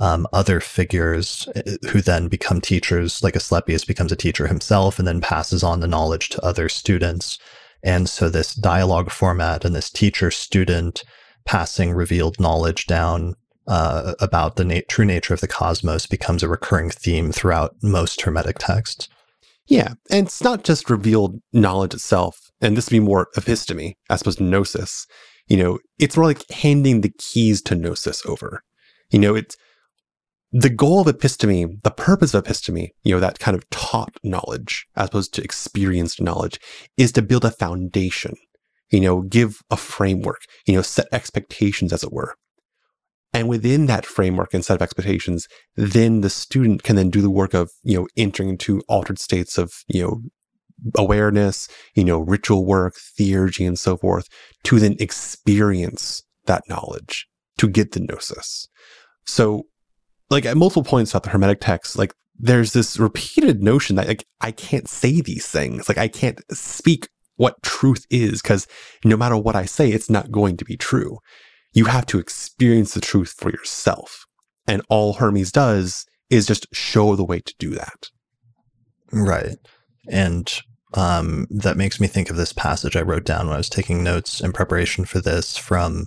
um, other figures uh, who then become teachers, like Asclepius becomes a teacher himself and then passes on the knowledge to other students. And so this dialogue format and this teacher student passing revealed knowledge down uh, about the true nature of the cosmos becomes a recurring theme throughout most Hermetic texts. Yeah, and it's not just revealed knowledge itself, and this would be more episteme as opposed to gnosis. You know, it's more like handing the keys to gnosis over. You know, it's the goal of episteme, the purpose of episteme, you know, that kind of taught knowledge as opposed to experienced knowledge, is to build a foundation, you know, give a framework, you know, set expectations, as it were. And within that framework and set of expectations, then the student can then do the work of, you know, entering into altered states of, you know, awareness, you know, ritual work, theurgy, and so forth, to then experience that knowledge, to get the gnosis. So, like at multiple points throughout the Hermetic text, like there's this repeated notion that like I can't say these things. Like I can't speak what truth is because no matter what I say, it's not going to be true you have to experience the truth for yourself. And all Hermes does is just show the way to do that. Right. And um, that makes me think of this passage I wrote down when I was taking notes in preparation for this from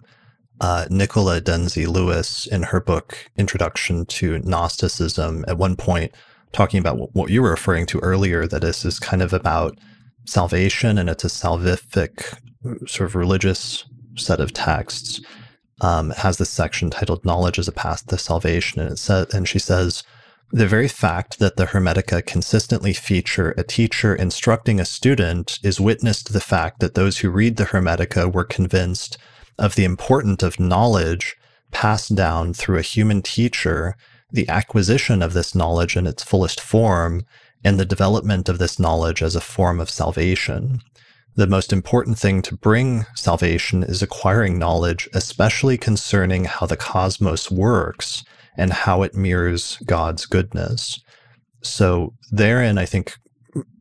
uh, Nicola Denzey Lewis in her book Introduction to Gnosticism. At one point, talking about what you were referring to earlier, that this is kind of about salvation and it's a salvific sort of religious set of texts um, has this section titled "Knowledge as a Path to Salvation," and it says, and she says, the very fact that the Hermetica consistently feature a teacher instructing a student is witness to the fact that those who read the Hermetica were convinced of the importance of knowledge passed down through a human teacher, the acquisition of this knowledge in its fullest form, and the development of this knowledge as a form of salvation. The most important thing to bring salvation is acquiring knowledge, especially concerning how the cosmos works and how it mirrors God's goodness. So, therein, I think,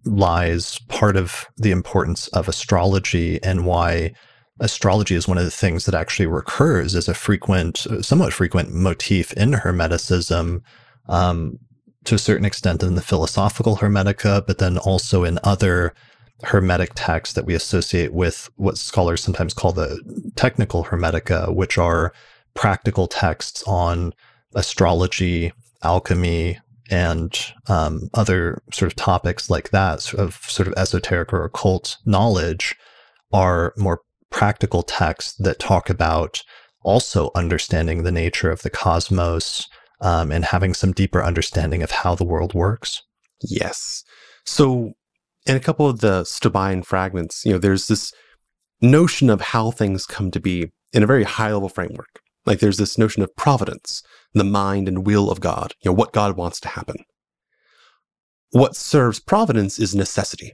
lies part of the importance of astrology and why astrology is one of the things that actually recurs as a frequent, somewhat frequent motif in Hermeticism. Um, to a certain extent in the philosophical Hermetica, but then also in other Hermetic texts that we associate with what scholars sometimes call the technical Hermetica, which are practical texts on astrology, alchemy, and um, other sort of topics like that of sort of esoteric or occult knowledge are more practical texts that talk about also understanding the nature of the cosmos um, and having some deeper understanding of how the world works. Yes. So in a couple of the Stobaean fragments, you know, there's this notion of how things come to be in a very high level framework. Like there's this notion of providence, the mind and will of God, you know, what God wants to happen. What serves providence is necessity,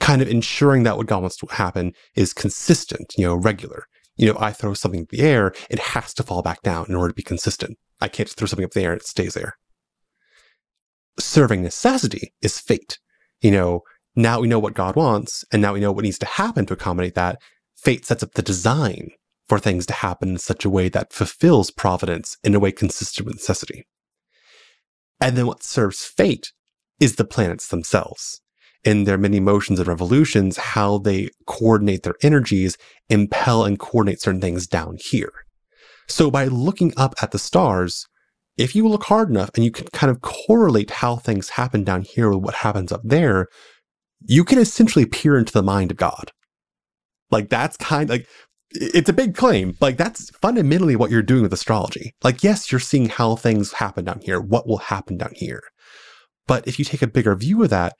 kind of ensuring that what God wants to happen is consistent, you know, regular. You know, I throw something in the air, it has to fall back down in order to be consistent. I can't just throw something up there and it stays there. serving necessity is fate. You know, now we know what God wants, and now we know what needs to happen to accommodate that. Fate sets up the design for things to happen in such a way that fulfills providence in a way consistent with necessity. And then what serves fate is the planets themselves. In their many motions and revolutions, how they coordinate their energies, impel and coordinate certain things down here. So by looking up at the stars, if you look hard enough and you can kind of correlate how things happen down here with what happens up there, you can essentially peer into the mind of God. Like that's kind of like it's a big claim. Like that's fundamentally what you're doing with astrology. Like yes, you're seeing how things happen down here, what will happen down here. But if you take a bigger view of that,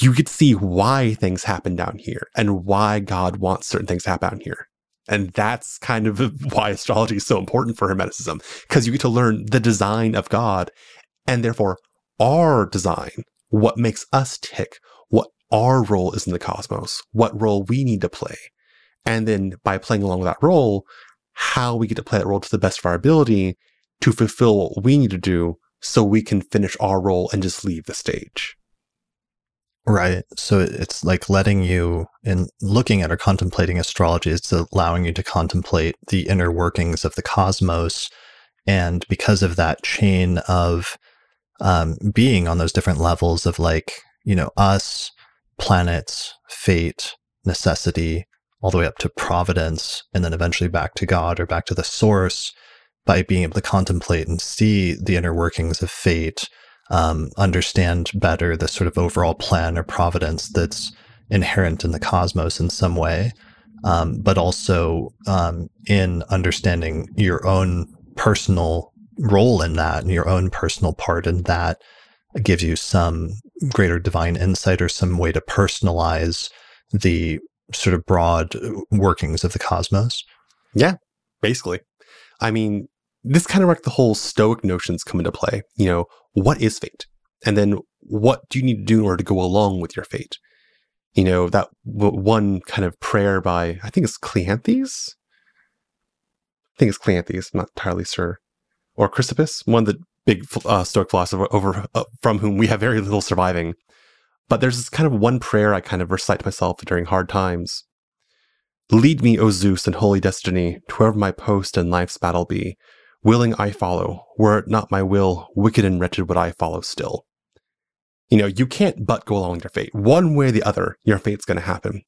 you could see why things happen down here and why God wants certain things to happen down here. And that's kind of why astrology is so important for Hermeticism, because you get to learn the design of God and therefore our design, what makes us tick, what our role is in the cosmos, what role we need to play. And then by playing along with that role, how we get to play that role to the best of our ability to fulfill what we need to do so we can finish our role and just leave the stage. Right. So it's like letting you, in looking at or contemplating astrology, it's allowing you to contemplate the inner workings of the cosmos. And because of that chain of um, being on those different levels of like, you know, us, planets, fate, necessity, all the way up to providence, and then eventually back to God or back to the source by being able to contemplate and see the inner workings of fate um, understand better the sort of overall plan or providence that's inherent in the cosmos in some way, um, but also um, in understanding your own personal role in that and your own personal part in that gives you some greater divine insight or some way to personalize the sort of broad workings of the cosmos. Yeah, basically. I mean, this kind of like the whole Stoic notions come into play. You know, what is fate? And then what do you need to do in order to go along with your fate? You know, that w- one kind of prayer by, I think it's Cleanthes. I think it's Cleanthes, I'm not entirely sure. Or Chrysippus, one of the big uh, Stoic philosophers over uh, from whom we have very little surviving. But there's this kind of one prayer I kind of recite to myself during hard times. Lead me, O Zeus, in holy destiny, to wherever my post in life's battle be, Willing I follow. Were it not my will, wicked and wretched would I follow still. You know, you can't but go along with your fate. One way or the other, your fate's going to happen.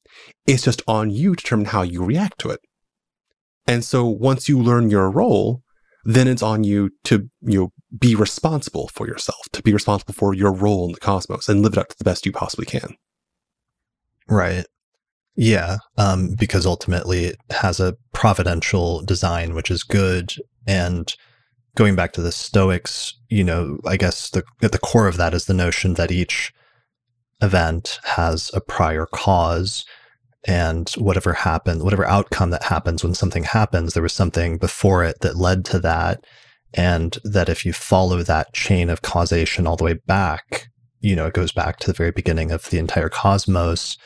It's just on you to determine how you react to it. And so once you learn your role, then it's on you to, you know, be responsible for yourself, to be responsible for your role in the cosmos and live it up to the best you possibly can. Right. Yeah, um, because ultimately it has a providential design, which is good. And going back to the Stoics, you know, I guess the, at the core of that is the notion that each event has a prior cause and whatever happened, whatever outcome that happens when something happens, there was something before it that led to that. And that if you follow that chain of causation all the way back, you know, it goes back to the very beginning of the entire cosmos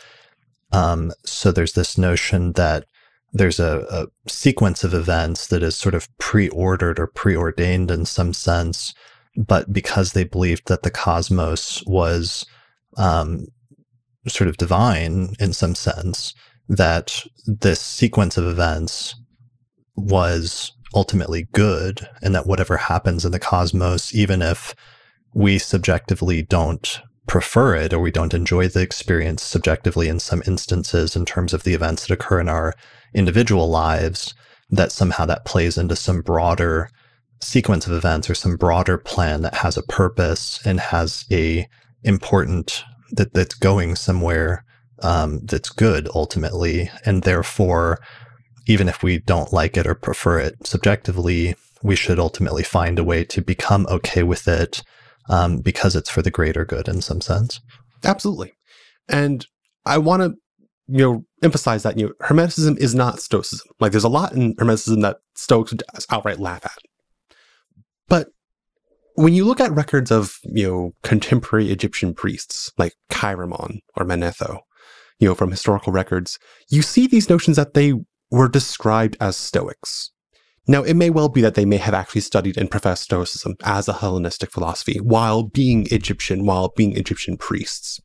um, so there's this notion that there's a, a, sequence of events that is sort of pre-ordered or preordained in some sense, but because they believed that the cosmos was um, sort of divine in some sense, that this sequence of events was ultimately good, and that whatever happens in the cosmos, even if we subjectively don't prefer it or we don't enjoy the experience subjectively in some instances in terms of the events that occur in our individual lives, that somehow that plays into some broader sequence of events or some broader plan that has a purpose and has a important that that's going somewhere um, that's good ultimately, and therefore, even if we don't like it or prefer it subjectively, we should ultimately find a way to become okay with it um, because it's for the greater good in some sense. Absolutely. And I want to, you know, emphasize that, you know, Hermeticism is not Stoicism. Like there's a lot in Hermeticism that Stoics outright laugh at. But when you look at records of, you know, contemporary Egyptian priests like Chaeremon or Manetho, you know, from historical records, you see these notions that they were described as Stoics. Now, it may well be that they may have actually studied and professed Stoicism as a Hellenistic philosophy while being Egyptian, while being Egyptian priests.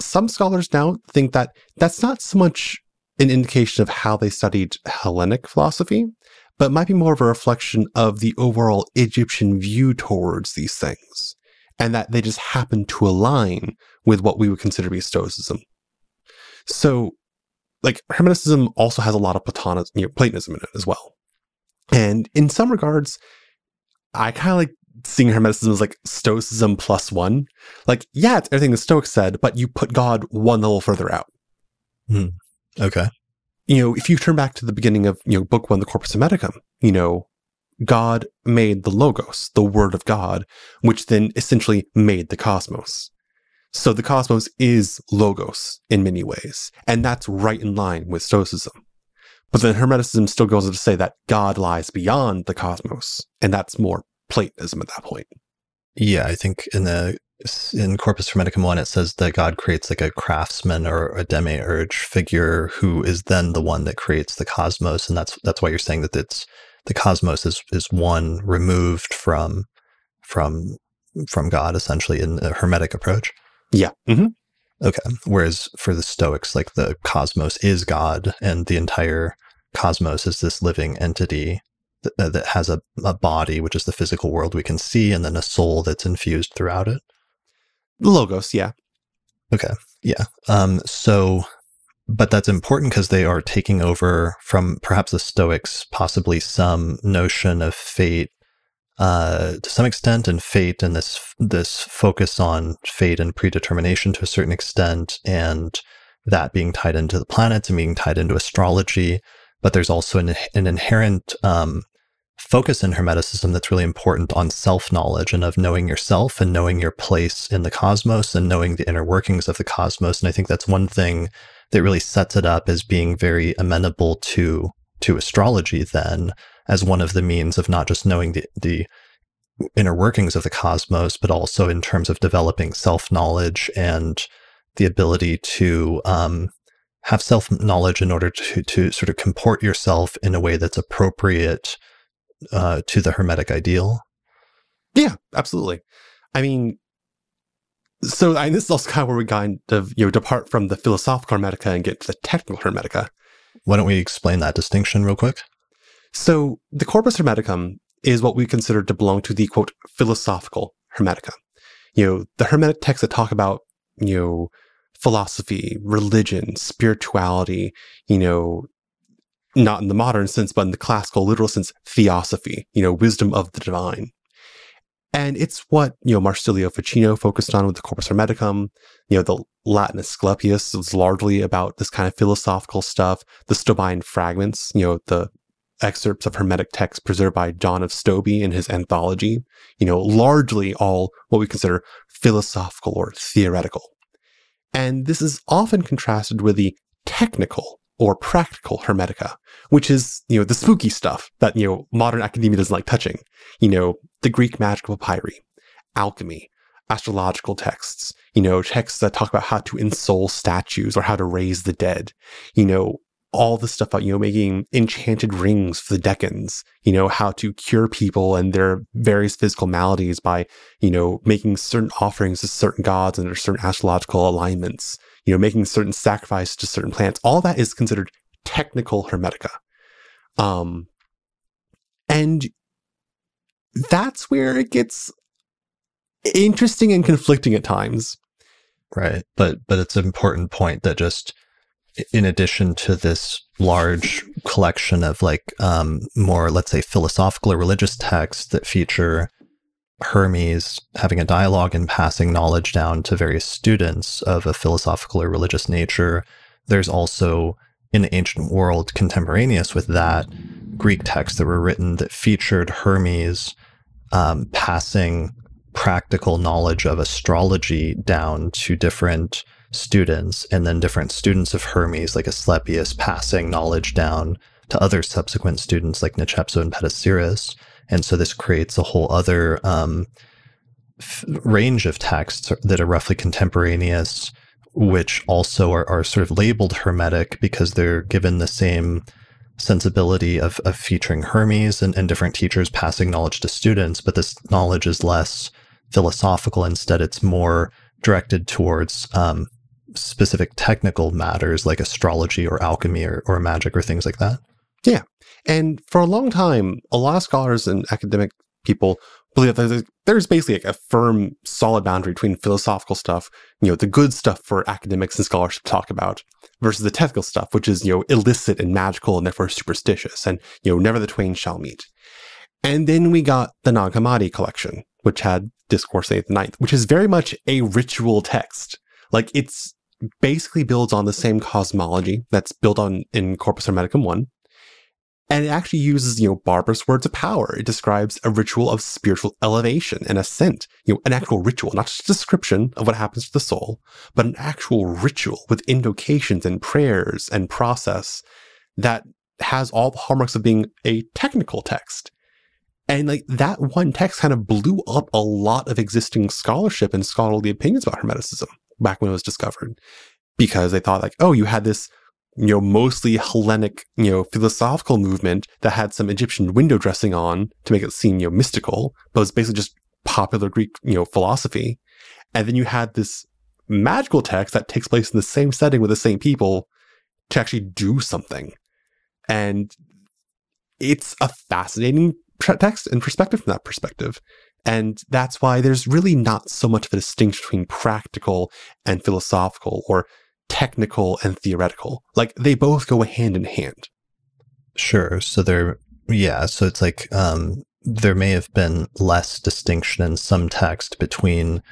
Some scholars now think that that's not so much an indication of how they studied Hellenic philosophy, but might be more of a reflection of the overall Egyptian view towards these things, and that they just happen to align with what we would consider to be Stoicism. So, like Hermeticism also has a lot of Platonism, you know, Platonism in it as well. And in some regards, I kind of like seeing Hermeticism as like Stoicism plus one. Like, yeah, it's everything the Stoics said, but you put God one level further out. Hmm. Okay. You know, if you turn back to the beginning of, you know, book one, the Corpus Hermeticum, you know, God made the Logos, the Word of God, which then essentially made the cosmos. So the cosmos is logos in many ways, and that's right in line with Stoicism. But then Hermeticism still goes on to say that God lies beyond the cosmos, and that's more Platonism at that point. Yeah, I think in the in Corpus Hermeticum one, it says that God creates like a craftsman or a demiurge figure who is then the one that creates the cosmos, and that's that's why you're saying that it's the cosmos is is one removed from from from God essentially in the Hermetic approach. Yeah. Mm-hmm. Okay. Whereas for the Stoics, like the cosmos is God, and the entire cosmos is this living entity that, uh, that has a, a body, which is the physical world we can see, and then a soul that's infused throughout it. Logos, yeah. Okay. Yeah. Um, so, but that's important because they are taking over from perhaps the Stoics, possibly some notion of fate uh, to some extent, and fate, and this this focus on fate and predetermination to a certain extent, and that being tied into the planets and being tied into astrology. But there's also an, an inherent um, focus in Hermeticism that's really important on self knowledge and of knowing yourself and knowing your place in the cosmos and knowing the inner workings of the cosmos. And I think that's one thing that really sets it up as being very amenable to to astrology then as one of the means of not just knowing the, the inner workings of the cosmos, but also in terms of developing self knowledge and the ability to um, have self knowledge in order to, to sort of comport yourself in a way that's appropriate uh, to the Hermetic ideal. Yeah, absolutely. I mean, so I, this is also kind of where we kind of you know depart from the philosophical Hermetica and get to the technical Hermetica. Why don't we explain that distinction real quick? So the Corpus Hermeticum is what we consider to belong to the quote philosophical Hermetica. You know, the Hermetic texts that talk about, you know, philosophy, religion, spirituality, you know, not in the modern sense, but in the classical literal sense, theosophy, you know, wisdom of the divine. And it's what, you know, Marsilio Ficino focused on with the Corpus Hermeticum. You know, the Latin Asclepius was largely about this kind of philosophical stuff. The Stobaean fragments, you know, the excerpts of Hermetic texts preserved by John of Stobi in his anthology, you know, largely all what we consider philosophical or theoretical. And this is often contrasted with the technical or practical Hermetica, which is, you know, the spooky stuff that, you know, modern academia doesn't like touching. You know, the Greek magical papyri, alchemy, astrological texts, you know, texts that talk about how to ensoul statues or how to raise the dead, you know, all the stuff about, you know, making enchanted rings for the Decans, you know, how to cure people and their various physical maladies by, you know, making certain offerings to certain gods and their certain astrological alignments, you know, making certain sacrifices to certain plants. All that is considered technical hermetica. Um, and that's where it gets interesting and conflicting at times. Right. But but it's an important point that just in addition to this large collection of like um, more, let's say, philosophical or religious texts that feature Hermes having a dialogue and passing knowledge down to various students of a philosophical or religious nature, there's also in the ancient world contemporaneous with that Greek texts that were written that featured Hermes um, passing practical knowledge of astrology down to different students, and then different students of Hermes, like Asclepius, passing knowledge down to other subsequent students like Nechepso and Petosiris. And so this creates a whole other um, f- range of texts that are roughly contemporaneous, which also are, are sort of labeled Hermetic because they're given the same sensibility of, of featuring Hermes and, and different teachers passing knowledge to students, but this knowledge is less philosophical. Instead, it's more directed towards um, specific technical matters like astrology or alchemy or, or magic or things like that. Yeah. And for a long time, a lot of scholars and academic people believe that there's basically a firm, solid boundary between philosophical stuff, you know, the good stuff for academics and scholarship to talk about, versus the technical stuff, which is, you know, illicit and magical and therefore superstitious, and, you know, never the twain shall meet. And then we got the Nag Hammadi collection, which had Discourse 8th and 9th, which is very much a ritual text. Like it's basically builds on the same cosmology that's built on in Corpus Hermeticum 1. And it actually uses, you know, barbarous words of power. It describes a ritual of spiritual elevation and ascent, you know, an actual ritual, not just a description of what happens to the soul, but an actual ritual with invocations and prayers and process that has all the hallmarks of being a technical text. And like that one text kind of blew up a lot of existing scholarship and scholarly opinions about Hermeticism back when it was discovered because they thought like, oh, you had this, you know, mostly Hellenic, you know, philosophical movement that had some Egyptian window dressing on to make it seem, you know, mystical, but was basically just popular Greek, you know, philosophy. And then you had this magical text that takes place in the same setting with the same people to actually do something. And it's a fascinating text and perspective from that perspective. And that's why there's really not so much of a distinction between practical and philosophical or technical and theoretical. Like they both go hand in hand. Sure. So there, yeah. So it's like, um, there may have been less distinction in some text between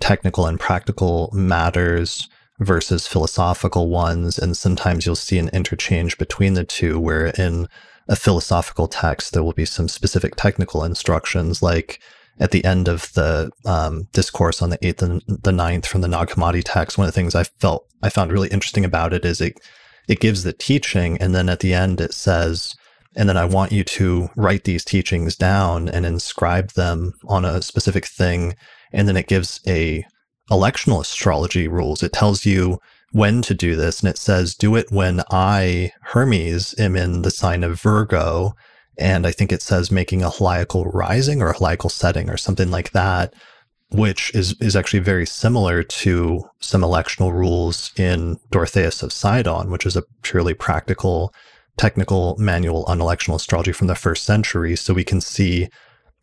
technical and practical matters versus philosophical ones. And sometimes you'll see an interchange between the two, where in a philosophical text, there will be some specific technical instructions, like at the end of the um, discourse on the eighth and the ninth from the Nag Hammadi text. One of the things I felt I found really interesting about it is it it gives the teaching, and then at the end it says, and then I want you to write these teachings down and inscribe them on a specific thing, and then it gives a electional astrology rules. It tells you when to do this. And it says, do it when I, Hermes, am in the sign of Virgo. And I think it says making a heliacal rising or a heliacal setting or something like that, which is, is actually very similar to some electional rules in Dorotheus of Sidon, which is a purely practical, technical manual on electional astrology from the first century. So we can see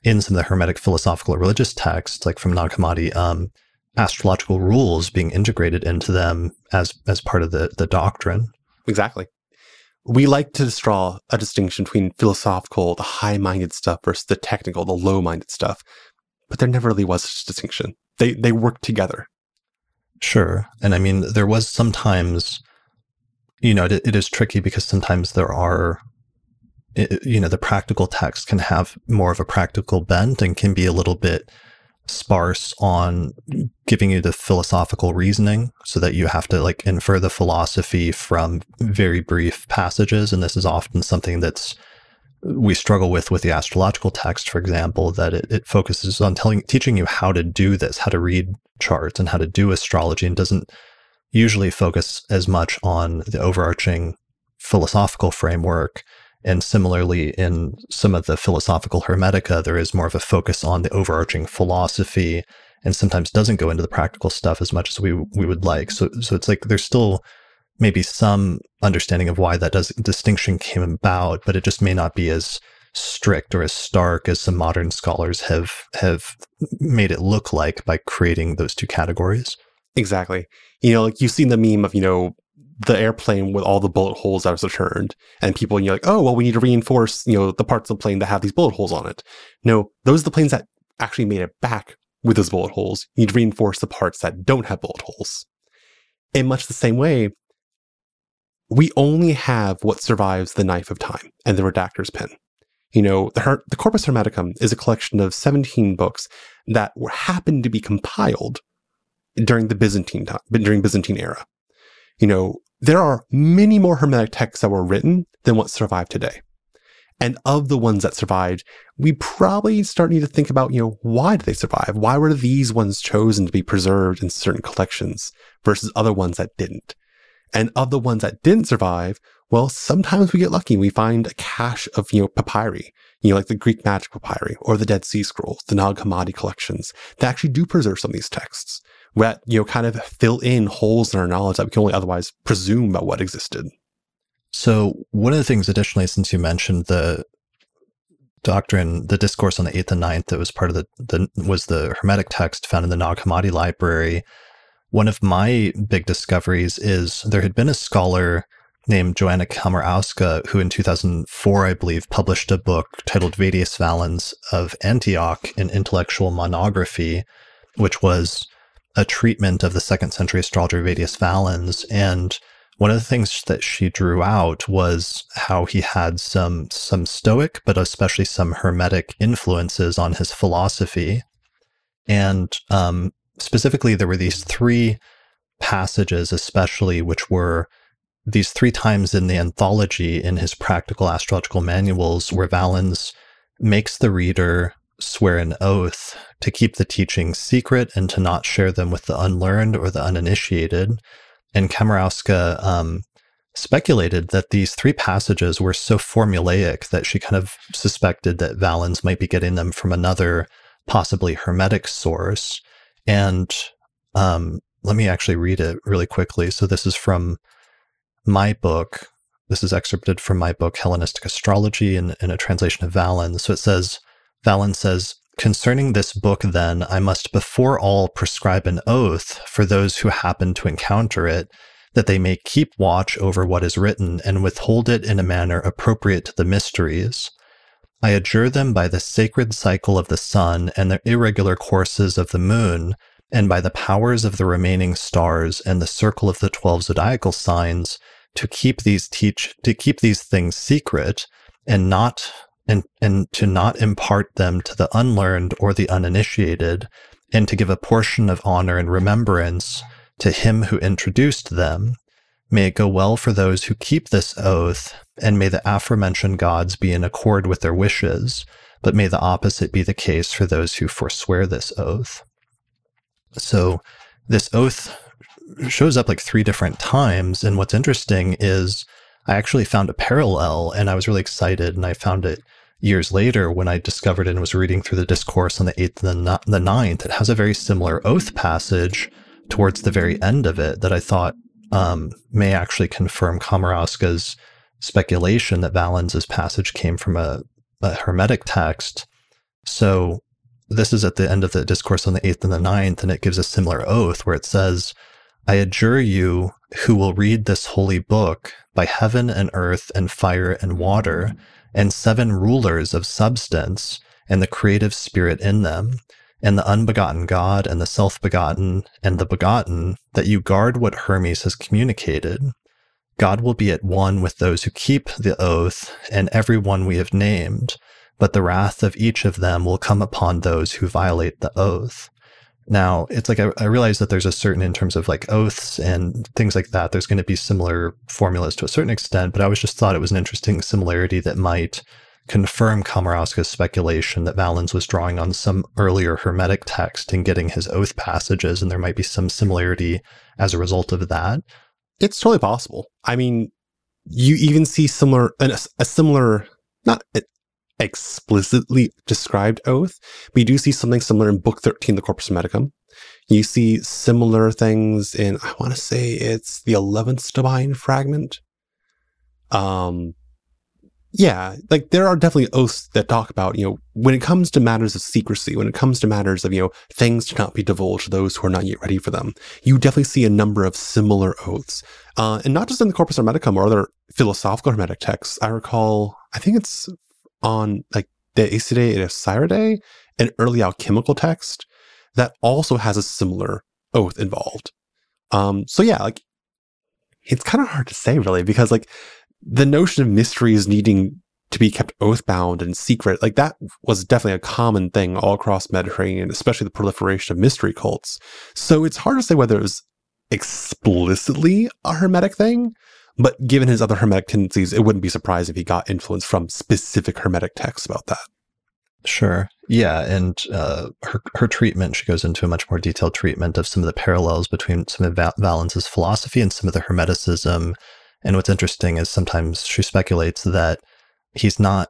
in some of the Hermetic philosophical or religious texts, like from Nag Hammadi, um, astrological rules being integrated into them as as part of the the doctrine. Exactly. We like to draw a distinction between philosophical, the high-minded stuff versus the technical, the low-minded stuff. But there never really was such a distinction. They they work together. Sure. And I mean there was sometimes you know, it, it is tricky because sometimes there are you know, the practical text can have more of a practical bent and can be a little bit sparse on giving you the philosophical reasoning so that you have to like infer the philosophy from very brief passages. And this is often something that's uh, we struggle with with the astrological text for example that it, it focuses on telling teaching you how to do this how to read charts and how to do astrology and doesn't usually focus as much on the overarching philosophical framework and similarly, in some of the philosophical Hermetica, there is more of a focus on the overarching philosophy and sometimes doesn't go into the practical stuff as much as we we would like. So so it's like there's still maybe some understanding of why that does, distinction came about, but it just may not be as strict or as stark as some modern scholars have have made it look like by creating those two categories. Exactly. You know, like you've seen the meme of, you know, the airplane with all the bullet holes that was returned. And people, you're like, oh, well, we need to reinforce, you know, the parts of the plane that have these bullet holes on it. No, those are the planes that actually made it back with those bullet holes. You need to reinforce the parts that don't have bullet holes. In much the same way, we only have what survives the knife of time and the redactor's pen. You know, the, Her- the Corpus Hermeticum is a collection of 17 books that were happened to be compiled during the Byzantine time, during Byzantine era. You know, there are many more Hermetic texts that were written than what survive today. And of the ones that survived, we probably start need to think about, you know, why did they survive? Why were these ones chosen to be preserved in certain collections versus other ones that didn't? And of the ones that didn't survive, Well, sometimes we get lucky. We find a cache of, you know, papyri, you know, like the Greek magic papyri or the Dead Sea Scrolls, the Nag Hammadi collections that actually do preserve some of these texts that, you know, kind of fill in holes in our knowledge that we can only otherwise presume about what existed. So one of the things additionally, since you mentioned the doctrine, the discourse on the eighth and ninth that was part of the, the was the Hermetic text found in the Nag Hammadi library. One of my big discoveries is there had been a scholar named Joanna Komorowska, who in 2004, I believe, published a book titled Vettius Valens of Antioch, an intellectual monography, which was a treatment of the second century astrologer Vettius Valens. And one of the things that she drew out was how he had some some Stoic, but especially some Hermetic influences on his philosophy. And um, specifically, there were these three passages, especially, which were these three times in the anthology in his practical astrological manuals where Valens makes the reader swear an oath to keep the teachings secret and to not share them with the unlearned or the uninitiated. And Komorowska um, speculated that these three passages were so formulaic that she kind of suspected that Valens might be getting them from another, possibly Hermetic source. And um, let me actually read it really quickly. So this is from my book, this is excerpted from my book, Hellenistic Astrology, in, in a translation of Valens. So it says, Valens says, Concerning this book, then, I must before all prescribe an oath for those who happen to encounter it, that they may keep watch over what is written and withhold it in a manner appropriate to the mysteries. I adjure them by the sacred cycle of the sun and the irregular courses of the moon, and by the powers of the remaining stars and the circle of the 12 zodiacal signs to keep these teach to keep these things secret and not and and to not impart them to the unlearned or the uninitiated and to give a portion of honor and remembrance to him who introduced them may it go well for those who keep this oath and may the aforementioned gods be in accord with their wishes but may the opposite be the case for those who forswear this oath so this oath shows up like three different times. And what's interesting is I actually found a parallel and I was really excited. And I found it years later when I discovered it and was reading through the discourse on the eighth and the, ninth. It has a very similar oath passage towards the very end of it that I thought um, may actually confirm Komorowska's speculation that Valens's passage came from a, a Hermetic text. So this is at the end of the discourse on the eighth and the ninth, and it gives a similar oath where it says, I adjure you who will read this holy book by heaven and earth and fire and water, mm-hmm. and seven rulers of substance, and the creative spirit in them, and the unbegotten God, and the self begotten, and the begotten, that you guard what Hermes has communicated. God will be at one with those who keep the oath, and every one we have named but the wrath of each of them will come upon those who violate the oath. Now, it's like I, I, realize that there's a certain, in terms of like oaths and things like that, there's going to be similar formulas to a certain extent, but I was just thought it was an interesting similarity that might confirm Komorowska's speculation that Valens was drawing on some earlier Hermetic text and getting his oath passages, and there might be some similarity as a result of that. It's totally possible. I mean, you even see similar, a, a similar, not explicitly described oath. We do see something similar in Book 13, the Corpus Hermeticum. You see similar things in, I want to say it's the 11th Divine fragment. Um, yeah, like there are definitely oaths that talk about, you know, when it comes to matters of secrecy, when it comes to matters of, you know, things to not be divulged to those who are not yet ready for them, you definitely see a number of similar oaths. Uh, and not just in the Corpus Hermeticum or other philosophical Hermetic texts. I recall, I think it's on like the Aesidae and Osiridae, an early alchemical text that also has a similar oath involved. Um, so yeah, like it's kind of hard to say really because like the notion of mysteries needing to be kept oath bound and secret, like that was definitely a common thing all across Mediterranean, especially the proliferation of mystery cults. So it's hard to say whether it was explicitly a hermetic thing, but given his other Hermetic tendencies, it wouldn't be surprised if he got influence from specific Hermetic texts about that. Sure. Yeah. And uh, her, her treatment, she goes into a much more detailed treatment of some of the parallels between some of Val- Valens's philosophy and some of the Hermeticism And what's interesting is sometimes she speculates that he's not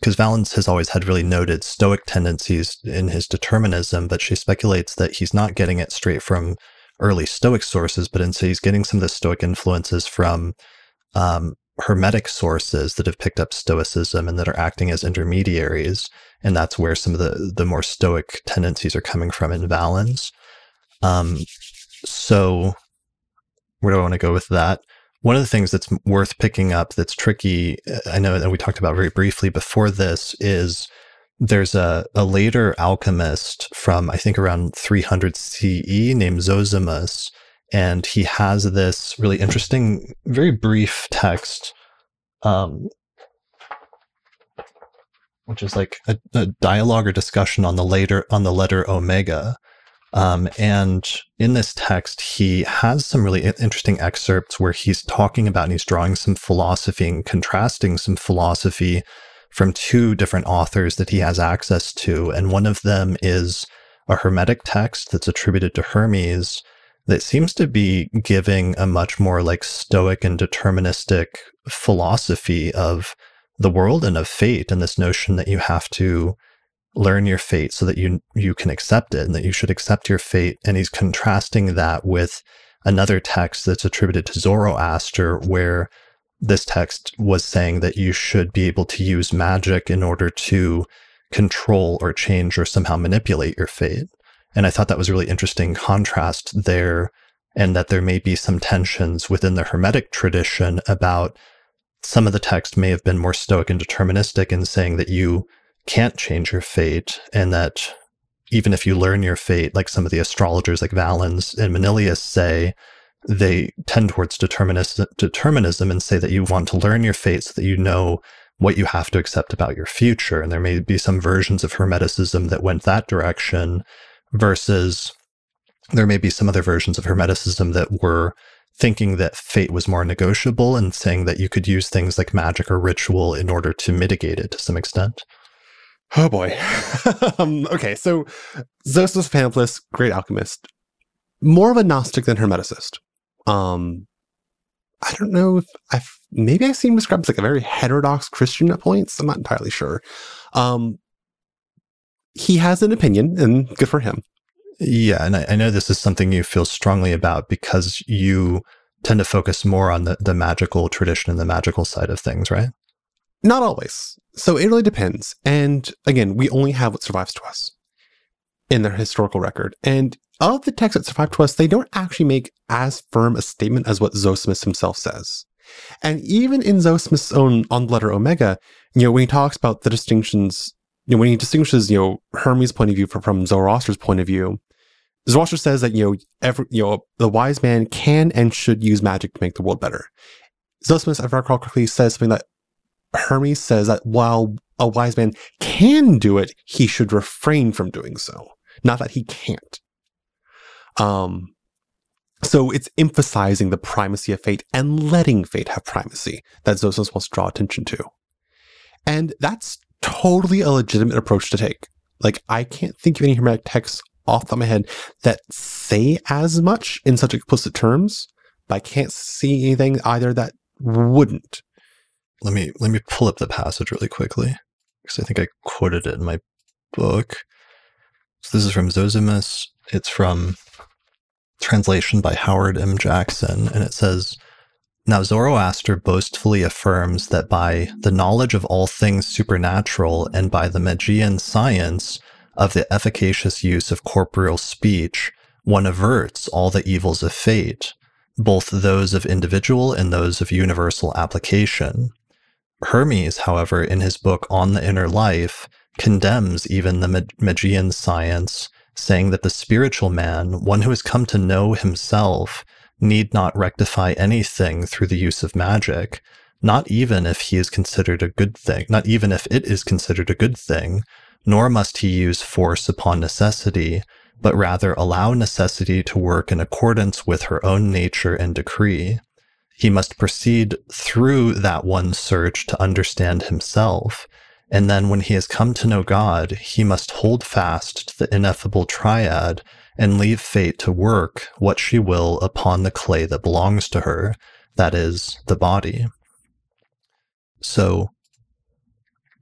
because Valens has always had really noted Stoic tendencies in his determinism, but she speculates that he's not getting it straight from early Stoic sources, but instead he's getting some of the Stoic influences from um, Hermetic sources that have picked up Stoicism and that are acting as intermediaries, and that's where some of the the more Stoic tendencies are coming from in Valens. Um, so, where do I want to go with that? One of the things that's worth picking up that's tricky, I know that we talked about very briefly before this, is there's a, a later alchemist from, I think, around 300 CE named Zosimus. And he has this really interesting, very brief text, um, which is like a, a dialogue or discussion on the later on the letter omega um, and in this text, he has some really interesting excerpts where he's talking about and he's drawing some philosophy and contrasting some philosophy from two different authors that he has access to. And one of them is a Hermetic text that's attributed to Hermes that seems to be giving a much more like stoic and deterministic philosophy of the world and of fate and this notion that you have to learn your fate so that you you can accept it and that you should accept your fate and he's contrasting that with another text that's attributed to Zoroaster where this text was saying that you should be able to use magic in order to control or change or somehow manipulate your fate. And i thought that was really interesting contrast there and that there may be some tensions within the hermetic tradition about some of the text may have been more stoic and deterministic in saying that you can't change your fate and that even if you learn your fate, like some of the astrologers like Valens and Manilius say, they tend towards determinism, determinism and say that you want to learn your fate so that you know what you have to accept about your future. And there may be some versions of Hermeticism that went that direction versus there may be some other versions of Hermeticism that were thinking that fate was more negotiable and saying that you could use things like magic or ritual in order to mitigate it to some extent. Oh boy. um, okay, so Zosimus Pamphilus, great alchemist, more of a Gnostic than Hermeticist. Um, I don't know if I've maybe I've seen him described as like a very heterodox Christian at points. I'm not entirely sure. Um, he has an opinion, and good for him. Yeah, and I, I know this is something you feel strongly about because you tend to focus more on the, the magical tradition and the magical side of things, right? Not always. So it really depends. And again, we only have what survives to us in their historical record. And of the texts that survive to us, they don't actually make as firm a statement as what Zosimus himself says. And even in Zosimus' own on the letter Omega, you know, when he talks about the distinctions, you know, when he distinguishes, you know, Hermes' point of view from, from Zoroaster's point of view, Zoroaster says that, you know, every, you know, the wise man can and should use magic to make the world better. Zosimus, if I recall correctly, says something that Hermes says that while a wise man can do it, he should refrain from doing so. Not that he can't. Um, so it's emphasizing the primacy of fate and letting fate have primacy that Zosimus wants to draw attention to. And that's totally a legitimate approach to take. Like, I can't think of any Hermetic texts off the top of my head that say as much in such explicit terms, but I can't see anything either that wouldn't let me let me pull up the passage really quickly because I think I quoted it in my book. So this is from Zosimus. It's from translation by Howard M. Jackson, and it says, Now Zoroaster boastfully affirms that by the knowledge of all things supernatural and by the Magian science of the efficacious use of corporeal speech, one averts all the evils of fate, both those of individual and those of universal application. Hermes, however, in his book On the Inner Life, condemns even the Magian science, saying that the spiritual man, one who has come to know himself, need not rectify anything through the use of magic, not even if he is considered a good thing, not even if it is considered a good thing, nor must he use force upon necessity, but rather allow necessity to work in accordance with her own nature and decree. He must proceed through that one search to understand himself. And then when he has come to know God, he must hold fast to the ineffable triad and leave fate to work what she will upon the clay that belongs to her, that is the body. So,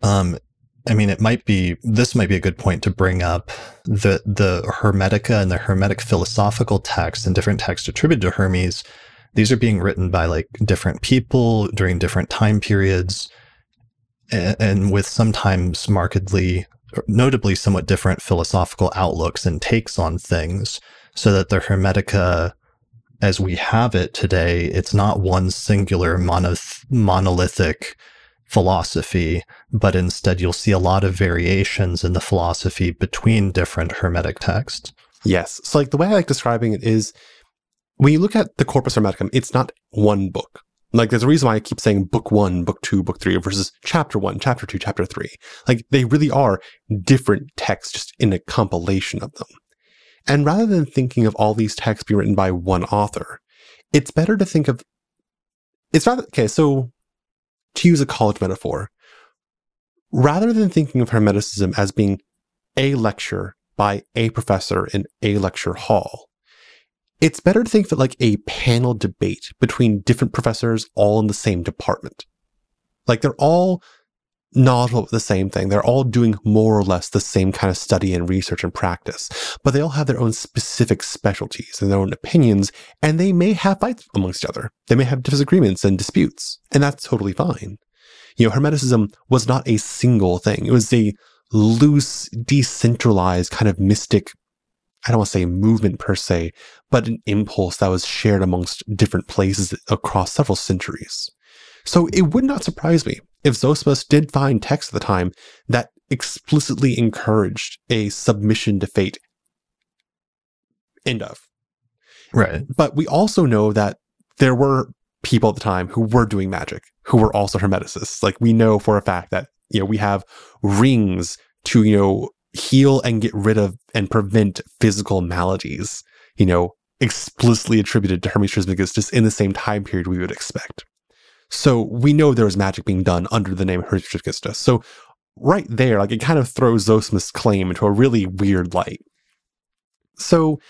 um, I mean, it might be this might be a good point to bring up the the Hermetica and the Hermetic philosophical texts and different texts attributed to Hermes. These are being written by like different people during different time periods, and, with sometimes markedly, notably, somewhat different philosophical outlooks and takes on things. So that the Hermetica, as we have it today, it's not one singular monoth- monolithic philosophy, but instead you'll see a lot of variations in the philosophy between different Hermetic texts. Yes. So, like, the way I like describing it is when you look at the Corpus Hermeticum, it's not one book. Like, there's a reason why I keep saying book one, book two, book three versus chapter one, chapter two, chapter three. Like, they really are different texts just in a compilation of them. And rather than thinking of all these texts being written by one author, it's better to think of it's rather okay, so to use a college metaphor, rather than thinking of Hermeticism as being a lecture by a professor in a lecture hall, it's better to think of it like a panel debate between different professors all in the same department. Like they're all knowledgeable the same thing. They're all doing more or less the same kind of study and research and practice, but they all have their own specific specialties and their own opinions, and they may have fights amongst each other. They may have disagreements and disputes, and that's totally fine. You know, Hermeticism was not a single thing. It was a loose, decentralized kind of mystic, I don't want to say movement per se, but an impulse that was shared amongst different places across several centuries. So it would not surprise me if Zosimus did find texts at the time that explicitly encouraged a submission to fate. End of. Right. But we also know that there were people at the time who were doing magic, who were also hermeticists. Like we know for a fact that, you know, we have rings to, you know, heal and get rid of and prevent physical maladies, you know, explicitly attributed to Hermes Trismegistus just in the same time period we would expect. So we know there was magic being done under the name Hermes Trismegistus. So right there, like it kind of throws Zosimus' claim into a really weird light. So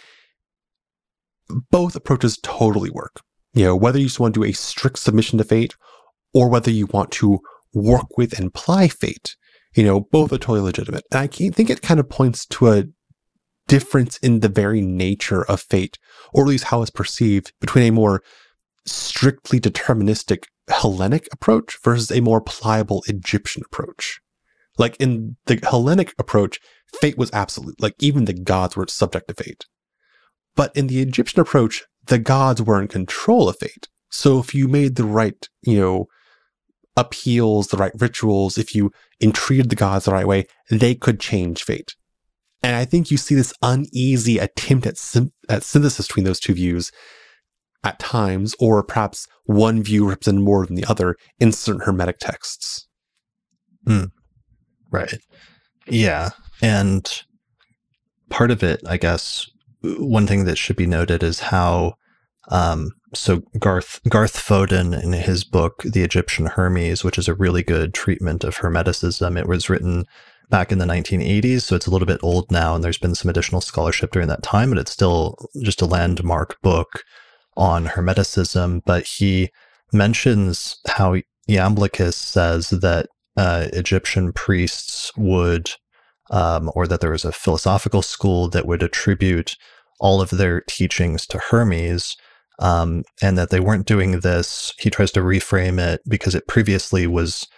both approaches totally work. You know, whether you just want to do a strict submission to fate or whether you want to work with and ply fate, you know, both are totally legitimate. And I think it kind of points to a difference in the very nature of fate, or at least how it's perceived between a more strictly deterministic Hellenic approach versus a more pliable Egyptian approach. Like in the Hellenic approach, fate was absolute. Like even the gods were subject to fate. But in the Egyptian approach, the gods were in control of fate. So if you made the right, you know, appeals, the right rituals, if you entreated the gods the right way, they could change fate. And I think you see this uneasy attempt at, at synthesis between those two views at times, or perhaps one view represented more than the other in certain Hermetic texts. Hmm. Right. Yeah. And part of it, I guess, one thing that should be noted is how um, so Garth Garth Fowden in his book The Egyptian Hermes, which is a really good treatment of Hermeticism, it was written back in the 1980s, so it's a little bit old now, and there's been some additional scholarship during that time, but it's still just a landmark book on Hermeticism. But he mentions how Iamblichus says that uh, Egyptian priests would, um, or that there was a philosophical school that would attribute all of their teachings to Hermes, um, and that they weren't doing this. He tries to reframe it because it previously was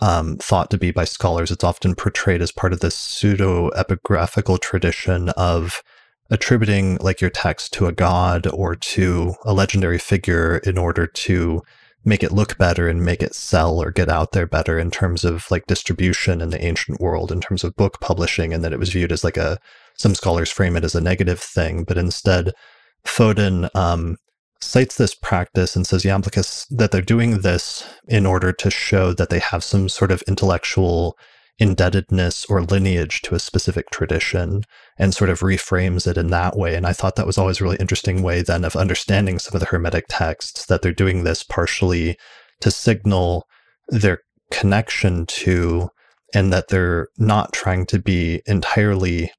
um, thought to be by scholars. It's often portrayed as part of this pseudo epigraphical tradition of attributing like your text to a god or to a legendary figure in order to make it look better and make it sell or get out there better in terms of like distribution in the ancient world in terms of book publishing and that it was viewed as like a some scholars frame it as a negative thing but instead Fowden um, cites this practice and says Iamblichus that they're doing this in order to show that they have some sort of intellectual indebtedness or lineage to a specific tradition and sort of reframes it in that way. And I thought that was always a really interesting way then of understanding some of the Hermetic texts that they're doing this partially to signal their connection to and that they're not trying to be entirely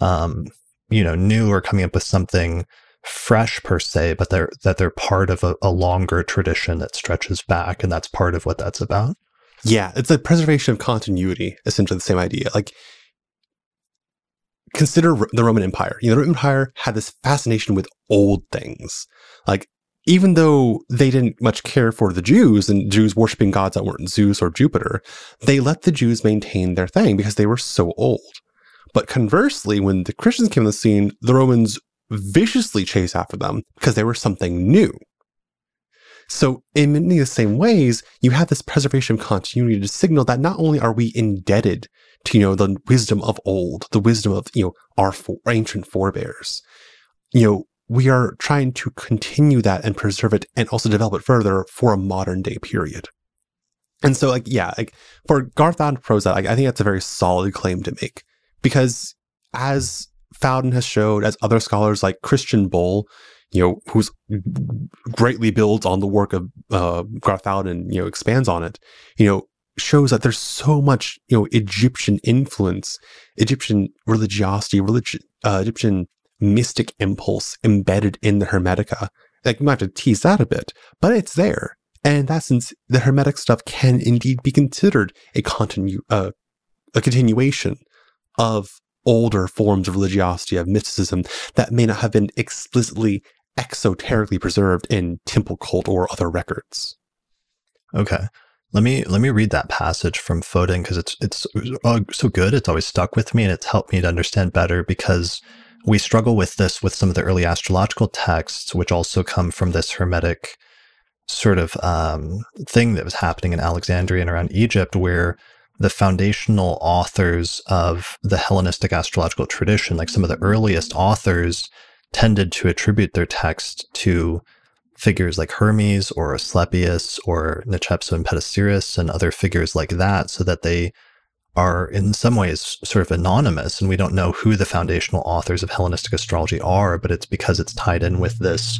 um, you know, new or coming up with something fresh per se, but they're that they're part of a, a longer tradition that stretches back, and that's part of what that's about. Yeah, it's a preservation of continuity, essentially the same idea. Like consider the Roman Empire. You know, the Roman Empire had this fascination with old things. Like even though they didn't much care for the Jews and Jews worshiping gods that weren't Zeus or Jupiter, they let the Jews maintain their thing because they were so old. But conversely, when the Christians came on the scene, the Romans viciously chase after them because they were something new. So, in many of the same ways, you have this preservation of continuity to signal that not only are we indebted to, you know, the wisdom of old, the wisdom of, you know, our, for, ancient forebears, you know, we are trying to continue that and preserve it and also develop it further for a modern day period. And so, like, yeah, like for Garth prosa, like, I think that's a very solid claim to make because as Fowden has showed, as other scholars like Christian Bull, you know, who's greatly builds on the work of uh, Garth Fowden, you know, expands on it, you know, shows that there's so much, you know, Egyptian influence, Egyptian religiosity, religion, uh, Egyptian mystic impulse embedded in the Hermetica. Like, you might have to tease that a bit, but it's there. And in that sense, the Hermetic stuff can indeed be considered a continu- uh, a continuation of older forms of religiosity, of mysticism that may not have been explicitly exoterically preserved in temple cult or other records. Okay. Let me let me read that passage from Fowden because it's it's uh, so good. It's always stuck with me and it's helped me to understand better because we struggle with this with some of the early astrological texts, which also come from this Hermetic sort of um, thing that was happening in Alexandria and around Egypt, where the foundational authors of the Hellenistic astrological tradition, like some of the earliest authors, tended to attribute their text to figures like Hermes or Asclepius or Nechepso and Petosiris and other figures like that, so that they are in some ways sort of anonymous and we don't know who the foundational authors of Hellenistic astrology are, but it's because it's tied in with this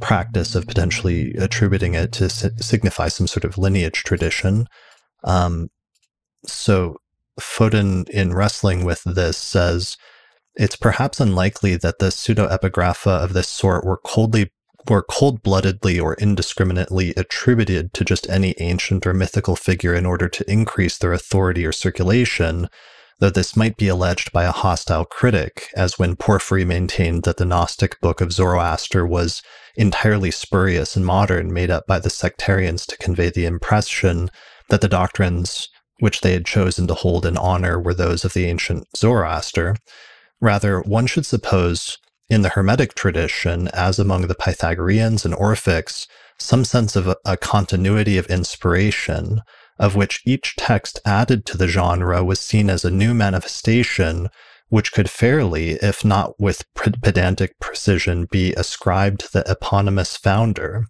practice of potentially attributing it to signify some sort of lineage tradition. Um, so Fowden, in wrestling with this, says it's perhaps unlikely that the pseudoepigrapha of this sort were coldly were cold-bloodedly or indiscriminately attributed to just any ancient or mythical figure in order to increase their authority or circulation, though this might be alleged by a hostile critic, as when Porphyry maintained that the Gnostic book of Zoroaster was entirely spurious and modern, made up by the sectarians to convey the impression that the doctrines which they had chosen to hold in honor were those of the ancient Zoroaster. Rather, one should suppose in the Hermetic tradition, as among the Pythagoreans and Orphics, some sense of a, a, continuity of inspiration, of which each text added to the genre was seen as a new manifestation, which could fairly, if not with pedantic precision, be ascribed to the eponymous founder.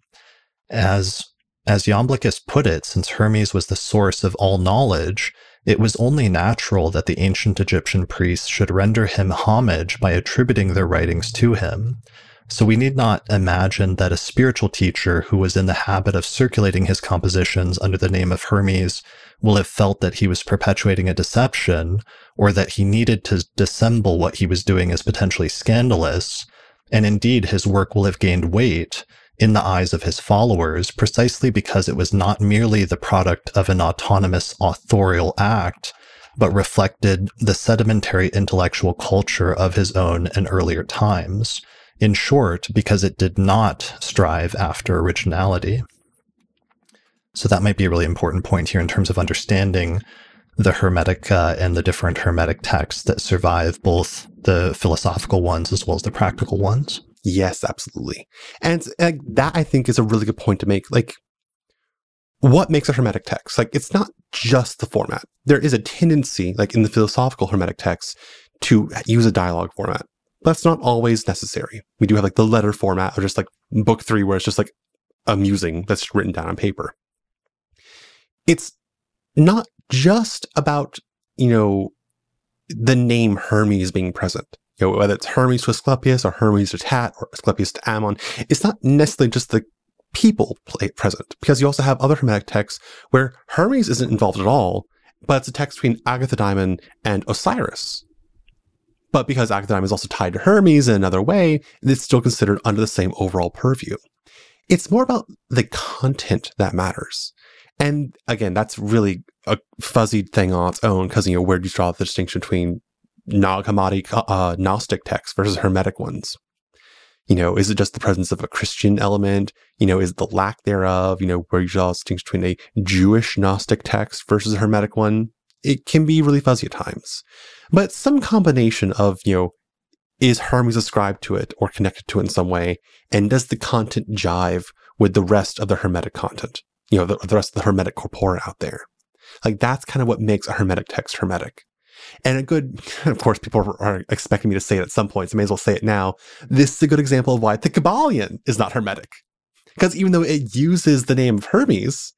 As as Iamblichus put it, since Hermes was the source of all knowledge, it was only natural that the ancient Egyptian priests should render him homage by attributing their writings to him. So we need not imagine that a spiritual teacher who was in the habit of circulating his compositions under the name of Hermes will have felt that he was perpetuating a deception, or that he needed to dissemble what he was doing as potentially scandalous. And indeed, his work will have gained weight in the eyes of his followers precisely because it was not merely the product of an autonomous authorial act, but reflected the sedimentary intellectual culture of his own and earlier times. In short, because it did not strive after originality. So that might be a really important point here in terms of understanding the Hermetica uh, and the different Hermetic texts that survive both the philosophical ones as well as the practical ones. Yes, absolutely. And like that I think is a really good point to make. Like what makes a hermetic text? Like it's not just the format. There is a tendency, like in the philosophical hermetic texts, to use a dialogue format. That's not always necessary. We do have like the letter format or just like book three where it's just like amusing that's written down on paper. It's not just about, you know, the name Hermes being present you know, whether it's Hermes to Asclepius or Hermes to Tat or Asclepius to Ammon, it's not necessarily just the people eh, present, because you also have other Hermetic texts where Hermes isn't involved at all, but it's a text between Agathodaimon and Osiris. But because Agathodaimon is also tied to Hermes in another way, it's still considered under the same overall purview. It's more about the content that matters. And again, that's really a fuzzy thing on its own because, you know, where do you draw the distinction between Nag Hammadi uh, Gnostic texts versus Hermetic ones? You know, is it just the presence of a Christian element? You know, is it the lack thereof? You know, where you draw distinction between a Jewish Gnostic text versus a Hermetic one? It can be really fuzzy at times. But some combination of, you know, is Hermes ascribed to it or connected to it in some way? And does the content jive with the rest of the Hermetic content? You know, the, the rest of the Hermetic corpora out there. Like that's kind of what makes a Hermetic text Hermetic. And a good, of course, people are expecting me to say it at some point, so I may as well say it now. This is a good example of why the Kybalion is not Hermetic. Because even though it uses the name of Hermes,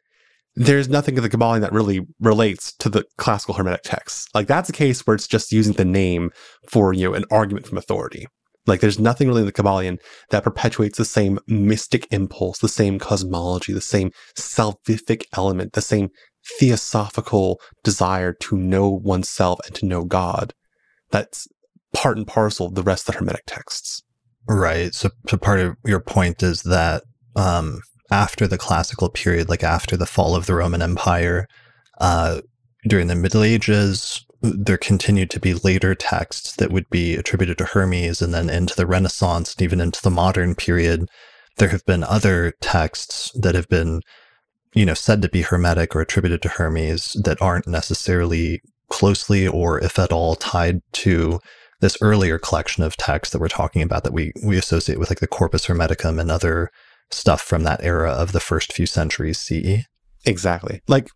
there's nothing in the Kybalion that really relates to the classical Hermetic texts. Like that's a case where it's just using the name for, you know, an argument from authority. Like there's nothing really in the Kybalion that perpetuates the same mystic impulse, the same cosmology, the same salvific element, the same theosophical desire to know oneself and to know God. That's part and parcel of the rest of the Hermetic texts. Right. So, so part of your point is that um, after the classical period, like after the fall of the Roman Empire, uh, during the Middle Ages, there continued to be later texts that would be attributed to Hermes, and then into the Renaissance and even into the modern period, there have been other texts that have been you know, said to be Hermetic or attributed to Hermes that aren't necessarily closely or if at all tied to this earlier collection of texts that we're talking about that we we associate with like the Corpus Hermeticum and other stuff from that era of the first few centuries CE. Exactly. Like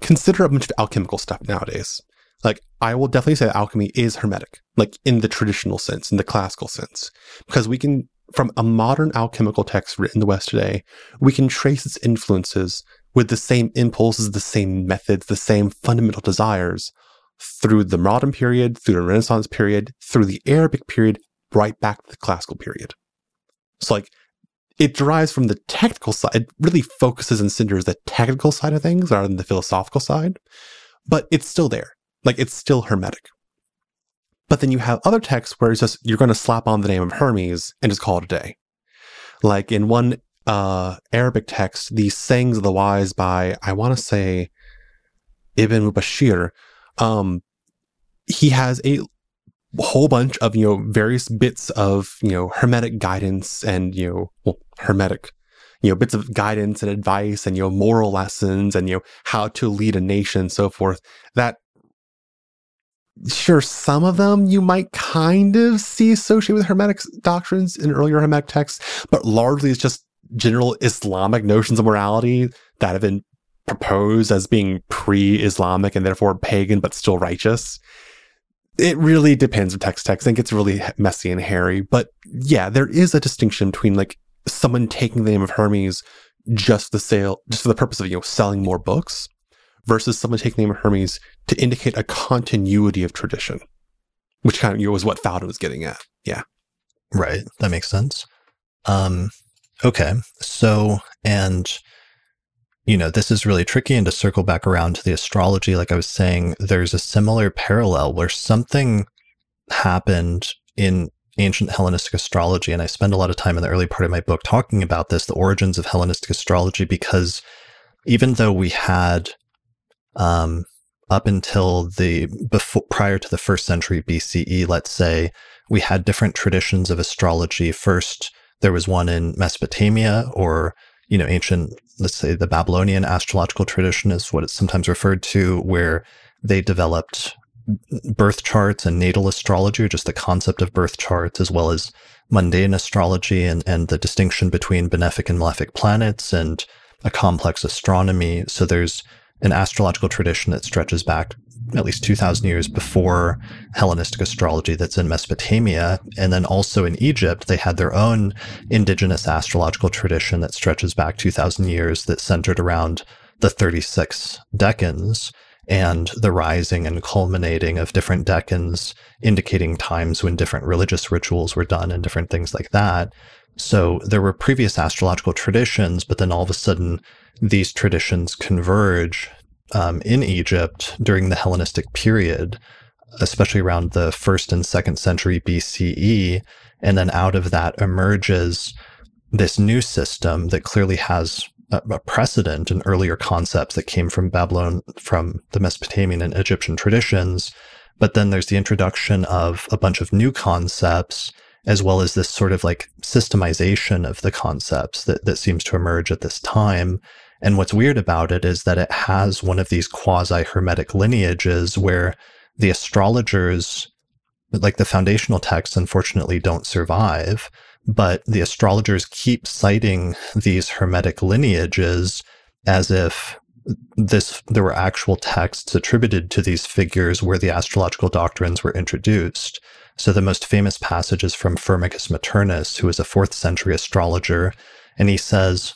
consider a bunch of alchemical stuff nowadays. Like I will definitely say that alchemy is hermetic, like in the traditional sense, in the classical sense, because we can from a modern alchemical text written in the West today, we can trace its influences with the same impulses, the same methods, the same fundamental desires through the modern period, through the Renaissance period, through the Arabic period, right back to the classical period. So, like, it derives from the technical side. It really focuses and centers the technical side of things rather than the philosophical side, but it's still there. Like, it's still hermetic. But then you have other texts where it's just you're going to slap on the name of Hermes and just call it a day. Like in one uh, Arabic text, the sayings of the wise by, I want to say, Ibn Mubashir, um, he has a whole bunch of, you know, various bits of, you know, hermetic guidance and, you know, well, hermetic, you know, bits of guidance and advice and, you know, moral lessons and, you know, how to lead a nation and so forth that sure some of them you might kind of see associated with hermetic doctrines in earlier hermetic texts but largely it's just general Islamic notions of morality that have been proposed as being pre-Islamic and therefore pagan but still righteous. It really depends from text text. I think it's really messy and hairy. But yeah, there is a distinction between like someone taking the name of Hermes just the sale, just for the purpose of you know selling more books, versus someone taking the name of Hermes to indicate a continuity of tradition, which kind of you know, was what Fowden was getting at. Yeah, right. That makes sense. Um, Okay. So, and, you know, this is really tricky. And to circle back around to the astrology, like I was saying, there's a similar parallel where something happened in ancient Hellenistic astrology. And I spend a lot of time in the early part of my book talking about this, the origins of Hellenistic astrology, because even though we had, um, up until the before prior to the first century BCE, let's say, we had different traditions of astrology. First, there was one in Mesopotamia or, you know, ancient, let's say the Babylonian astrological tradition is what it's sometimes referred to, where they developed birth charts and natal astrology, or just the concept of birth charts, as well as mundane astrology and, and the distinction between benefic and malefic planets and a complex astronomy. So there's an astrological tradition that stretches back at least 2000 years before Hellenistic astrology that's in Mesopotamia. And then also in Egypt, they had their own indigenous astrological tradition that stretches back 2000 years that centered around the 36 decans and the rising and culminating of different decans, indicating times when different religious rituals were done and different things like that. So there were previous astrological traditions, but then all of a sudden these traditions converge um, in Egypt during the Hellenistic period. especially around the first and second century BCE. And then out of that emerges this new system that clearly has a, precedent in earlier concepts that came from Babylon, from the Mesopotamian and Egyptian traditions. But then there's the introduction of a bunch of new concepts, as well as this sort of like systemization of the concepts that, that seems to emerge at this time. And what's weird about it is that it has one of these quasi hermetic lineages where the astrologers, like the foundational texts, unfortunately don't survive, but the astrologers keep citing these hermetic lineages as if this there were actual texts attributed to these figures where the astrological doctrines were introduced. So the most famous passage is from Firmicus Maternus, who is a fourth century astrologer, and he says,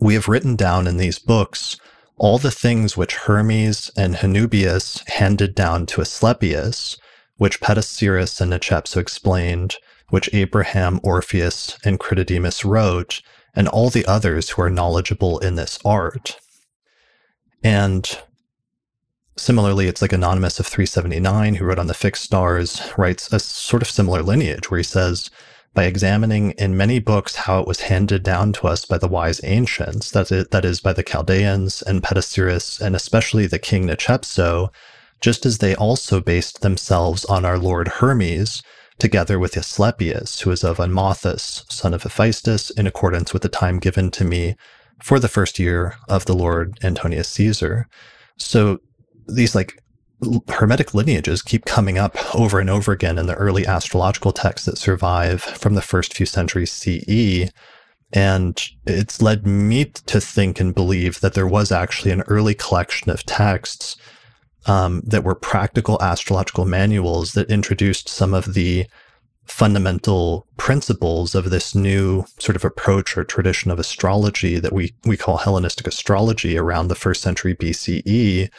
We have written down in these books all the things which Hermes and Hanubius handed down to Asclepius, which Petosiris and Nechepso explained, which Abraham, Orpheus, and Critodemus wrote, and all the others who are knowledgeable in this art. And similarly, it's like Anonymous of 379, who wrote on the fixed stars, writes a sort of similar lineage where he says, by examining in many books how it was handed down to us by the wise ancients, that is, that is by the Chaldeans and Petosiris, and especially the king Nechepso, just as they also based themselves on our lord Hermes, together with Asclepius, who is of Amathus, son of Hephaestus, in accordance with the time given to me for the first year of the Lord Antonius Caesar. So these like hermetic lineages keep coming up over and over again in the early astrological texts that survive from the first few centuries CE. And it's led me to think and believe that there was actually an early collection of texts um, that were practical astrological manuals that introduced some of the fundamental principles of this new sort of approach or tradition of astrology that we, we call Hellenistic astrology around the first century BCE.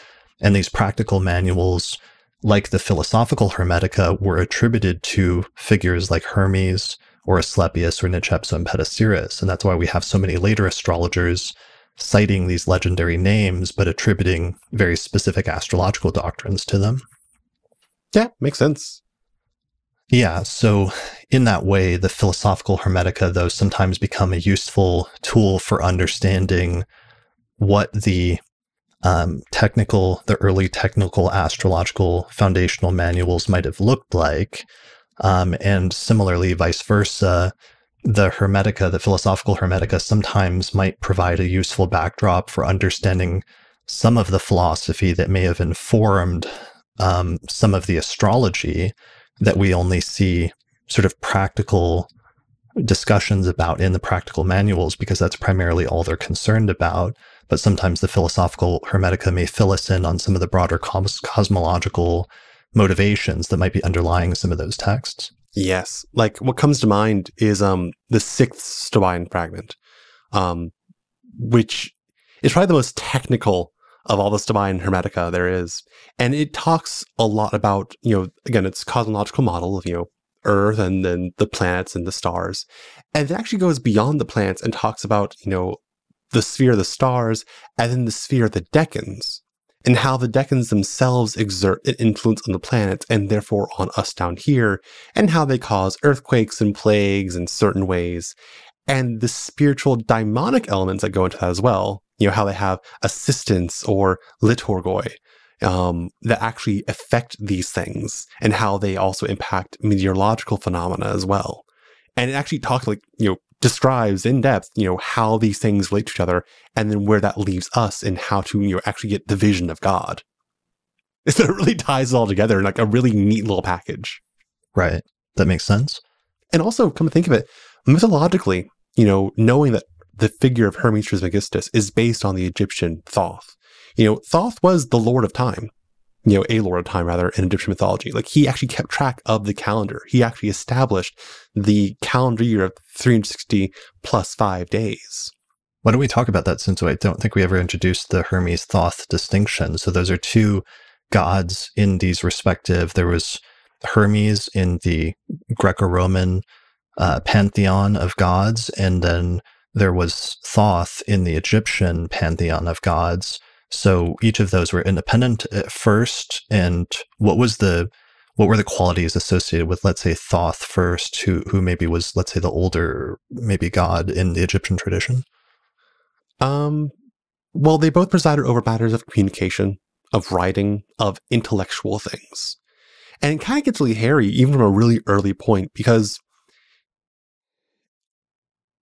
And these practical manuals, like the philosophical Hermetica, were attributed to figures like Hermes or Asclepius or Nechepso and Petosiris. And that's why we have so many later astrologers citing these legendary names, but attributing very specific astrological doctrines to them. Yeah, makes sense. Yeah, so in that way, the philosophical Hermetica, though, sometimes become a useful tool for understanding what the um, technical, the early technical astrological foundational manuals might have looked like. Um, and similarly, vice versa, the Hermetica, the philosophical Hermetica, sometimes might provide a useful backdrop for understanding some of the philosophy that may have informed um, some of the astrology that we only see sort of practical discussions about in the practical manuals because that's primarily all they're concerned about. But sometimes the philosophical Hermetica may fill us in on some of the broader cos- cosmological motivations that might be underlying some of those texts. Yes. Like what comes to mind is um the sixth Stobaean fragment, um, which is probably the most technical of all the Stobaean Hermetica there is. And it talks a lot about, you know, again, it's cosmological model of, you know, Earth and then the planets and the stars. And it actually goes beyond the planets and talks about, you know, the sphere of the stars and then the sphere of the decans and how the decans themselves exert an influence on the planets and therefore on us down here, and how they cause earthquakes and plagues in certain ways, and the spiritual daimonic elements that go into that as well. You know, how they have assistants or liturgoi um, that actually affect these things, and how they also impact meteorological phenomena as well. And it actually talks like, you know, describes in depth, you know, how these things relate to each other and then where that leaves us and how to, you know, actually get the vision of God. So it really ties it all together in like a really neat little package. Right. That makes sense. And also, come to think of it, mythologically, you know, knowing that the figure of Hermes Trismegistus is based on the Egyptian Thoth. You know, Thoth was the Lord of Time you know, a lord of time rather in Egyptian mythology. Like he actually kept track of the calendar. He actually established the calendar year of 360 plus five days. Why don't we talk about that since I don't think we ever introduced the Hermes Thoth distinction? So those are two gods in these respective. There was Hermes in the Greco-Roman uh, pantheon of gods, and then there was Thoth in the Egyptian pantheon of gods So each of those were independent at first. And what was the what were the qualities associated with, let's say, Thoth first, who who maybe was, let's say, the older maybe god in the Egyptian tradition? Um, well, they both presided over matters of communication, of writing, of intellectual things. And it kind of gets really hairy, even from a really early point, because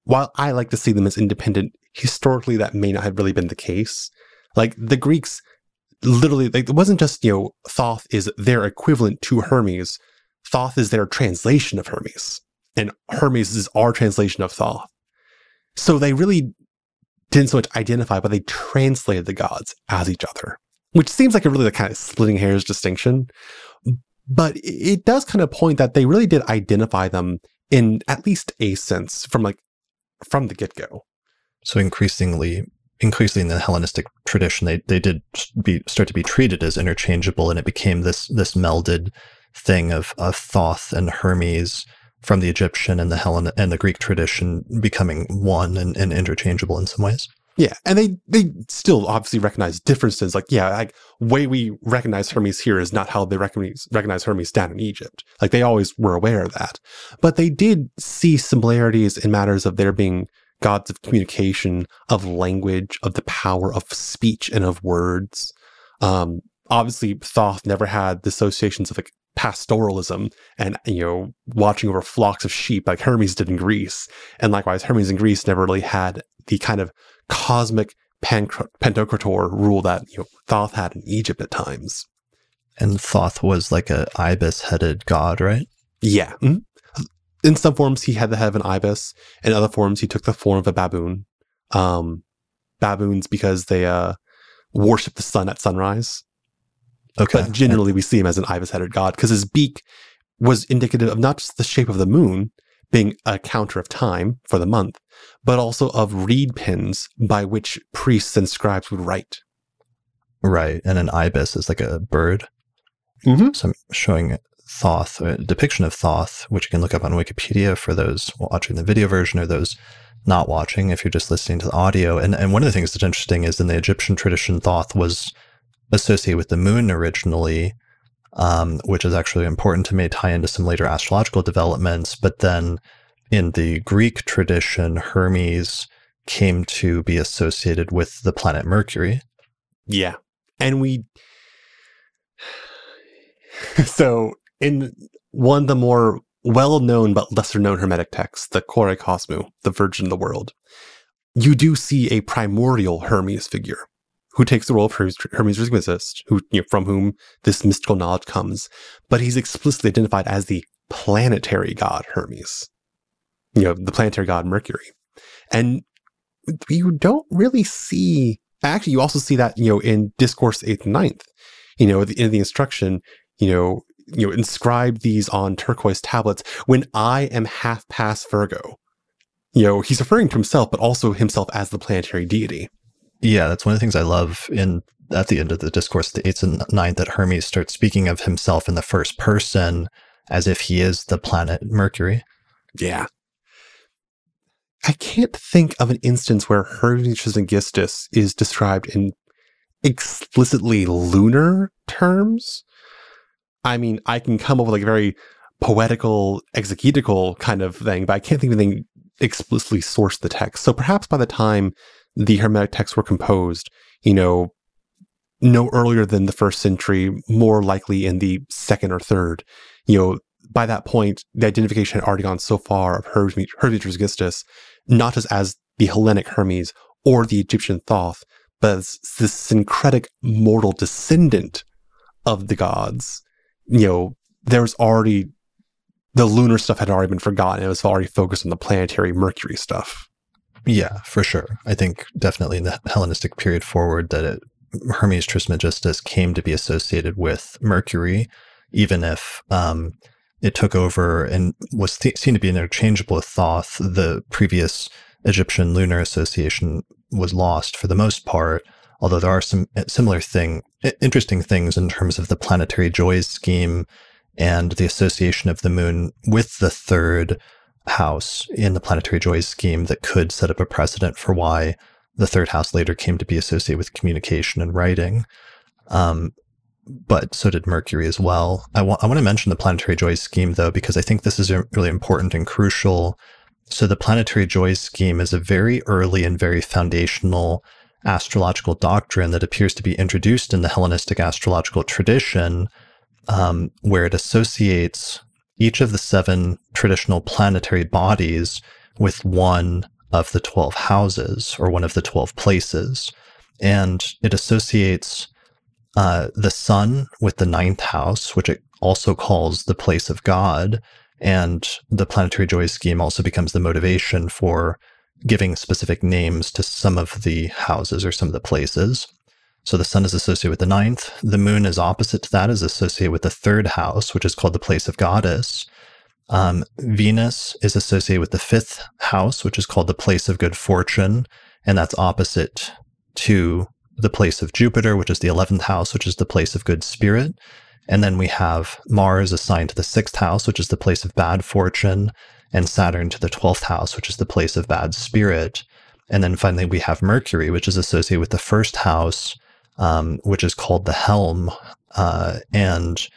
while I like to see them as independent, historically that may not have really been the case. Like the Greeks literally like it wasn't just, you know, Thoth is their equivalent to Hermes. Thoth is their translation of Hermes. And Hermes is our translation of Thoth. So they really didn't so much identify, but they translated the gods as each other, which seems like a really kind of splitting hairs distinction. But it does kind of point that they really did identify them in at least a sense from like from the get go. So increasingly, increasingly in the Hellenistic tradition, they they did be start to be treated as interchangeable, and it became this this melded thing of of Thoth and Hermes from the Egyptian and the Hellen and the Greek tradition becoming one and, and interchangeable in some ways. Yeah, and they they still obviously recognize differences. Like, yeah, like way we recognize Hermes here is not how they recognize recognize Hermes down in Egypt. Like they always were aware of that, but they did see similarities in matters of there being gods of communication, of language, of the power of speech and of words. Um, obviously, Thoth never had the associations of like pastoralism and you know watching over flocks of sheep like Hermes did in Greece, and likewise Hermes in Greece never really had the kind of cosmic Pantocrator rule that you know, Thoth had in Egypt at times. And Thoth was like a ibis-headed god, right? Yeah. Mm-hmm. In some forms, he had the head of an ibis. In other forms, he took the form of a baboon. Um, baboons because they uh, worship the sun at sunrise. Okay. But generally, we see him as an ibis-headed god because his beak was indicative of not just the shape of the moon, being a counter of time for the month, but also of reed pens by which priests and scribes would write. Right. And an ibis is like a bird. Mm-hmm. So I'm showing Thoth, a depiction of Thoth, which you can look up on Wikipedia for those watching the video version or those not watching if you're just listening to the audio. And, and one of the things that's interesting is in the Egyptian tradition, Thoth was associated with the moon originally, um, which is actually important to me tie into some later astrological developments. But then in the Greek tradition, Hermes came to be associated with the planet Mercury. Yeah. And we. so, in one of the more well known but lesser known Hermetic texts, the Kore Kosmou, the Virgin of the World, you do see a primordial Hermes figure who takes the role of Hermes, Hermes Trismegistus, who you know, from whom this mystical knowledge comes, but he's explicitly identified as the planetary god Hermes, you know, the planetary god Mercury, and you don't really see. Actually, you also see that you know in Discourse Eighth and Ninth, you know, in the instruction, you know, you know, inscribe these on turquoise tablets. When I am half past Virgo, you know, he's referring to himself, but also himself as the planetary deity. Yeah, that's one of the things I love in at the end of the discourse, the eighth and ninth, that Hermes starts speaking of himself in the first person as if he is the planet Mercury. Yeah. I can't think of an instance where Hermes Trismegistus is described in explicitly lunar terms. I mean, I can come up with like a very poetical, exegetical kind of thing, but I can't think of anything explicitly source the text. So perhaps by the time the Hermetic texts were composed, you know, no earlier than the first century, more likely in the second or third. You know, by that point, the identification had already gone so far of Hermes, Hermes Trismegistus, not just as the Hellenic Hermes or the Egyptian Thoth, but as this syncretic mortal descendant of the gods. You know, there's already the lunar stuff had already been forgotten. It was already focused on the planetary Mercury stuff. Yeah, for sure. I think definitely in the Hellenistic period forward that it, Hermes Trismegistus came to be associated with Mercury, even if um, it took over and was th- seen to be interchangeable with Thoth. The previous Egyptian lunar association was lost for the most part, although there are some uh, similar thing, interesting things in terms of the planetary joys scheme and the association of the moon with the third house in the planetary joys scheme that could set up a precedent for why the third house later came to be associated with communication and writing. Um, but so did Mercury as well. I want I want to mention the planetary joys scheme though because I think this is really important and crucial. So the planetary joys scheme is a very early and very foundational astrological doctrine that appears to be introduced in the Hellenistic astrological tradition, um, where it associates each of the seven traditional planetary bodies with one of the 12 houses or one of the 12 places. And it associates uh, the sun with the ninth house, which it also calls the place of God. And the planetary joy scheme also becomes the motivation for giving specific names to some of the houses or some of the places. So the sun is associated with the ninth. The moon is opposite to that, is associated with the third house, which is called the place of goddess. Um, Venus is associated with the fifth house, which is called the place of good fortune, and that's opposite to the place of Jupiter, which is the 11th house, which is the place of good spirit. And then we have Mars assigned to the sixth house, which is the place of bad fortune, and Saturn to the 12th house, which is the place of bad spirit. And then finally, we have Mercury, which is associated with the first house, um, which is called the helm. Uh, and,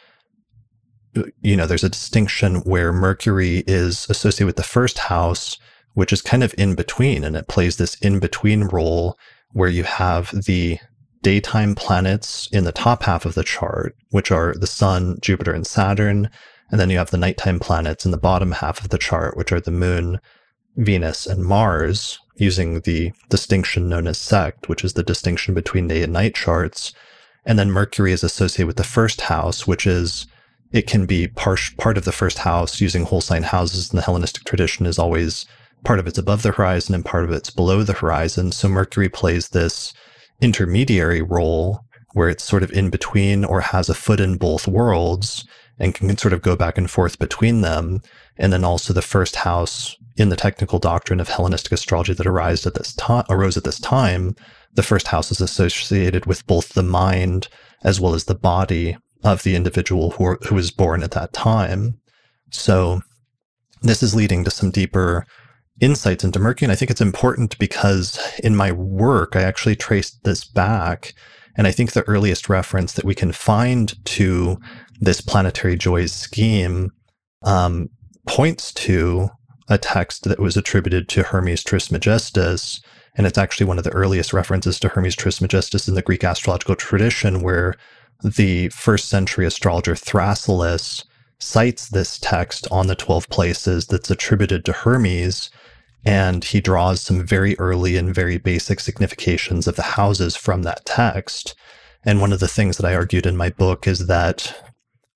you know, there's a distinction where Mercury is associated with the first house, which is kind of in between, and it plays this in between role where you have the daytime planets in the top half of the chart, which are the Sun, Jupiter, and Saturn. And then you have the nighttime planets in the bottom half of the chart, which are the Moon, Venus, and Mars, using the distinction known as sect, which is the distinction between day and night charts. And then Mercury is associated with the first house, which is it can be part, part of the first house using whole sign houses in the Hellenistic tradition is always part of it's above the horizon and part of it's below the horizon. So Mercury plays this intermediary role where it's sort of in between or has a foot in both worlds and can sort of go back and forth between them. And then also the first house in the technical doctrine of Hellenistic astrology that arose at this time arose at this time, the first house is associated with both the mind as well as the body of the individual who, who was born at that time. So this is leading to some deeper insights into Mercury. And I think it's important because in my work, I actually traced this back. And I think the earliest reference that we can find to this planetary joys scheme um, points to a text that was attributed to Hermes Trismegistus. And it's actually one of the earliest references to Hermes Trismegistus in the Greek astrological tradition, where the first century astrologer Thrasyllus cites this text on the 12 places that's attributed to Hermes and he draws some very early and very basic significations of the houses from that text. And one of the things that I argued in my book is that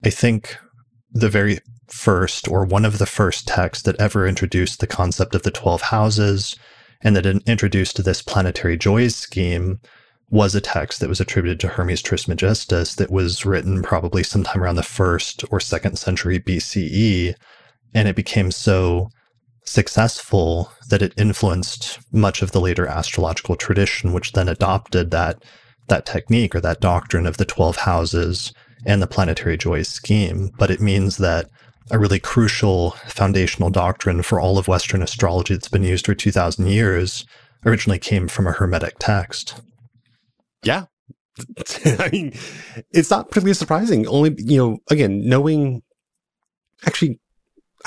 I think the very first or one of the first texts that ever introduced the concept of the 12 houses and that introduced this planetary joys scheme was a text that was attributed to Hermes Trismegistus that was written probably sometime around the first or second century BCE. And it became so successful that it influenced much of the later astrological tradition, which then adopted that that technique or that doctrine of the 12 houses and the planetary joys scheme. But it means that a really crucial foundational doctrine for all of Western astrology that's been used for 2,000 years originally came from a Hermetic text. Yeah. I mean, it's not particularly surprising. Only, you know, again, knowing actually,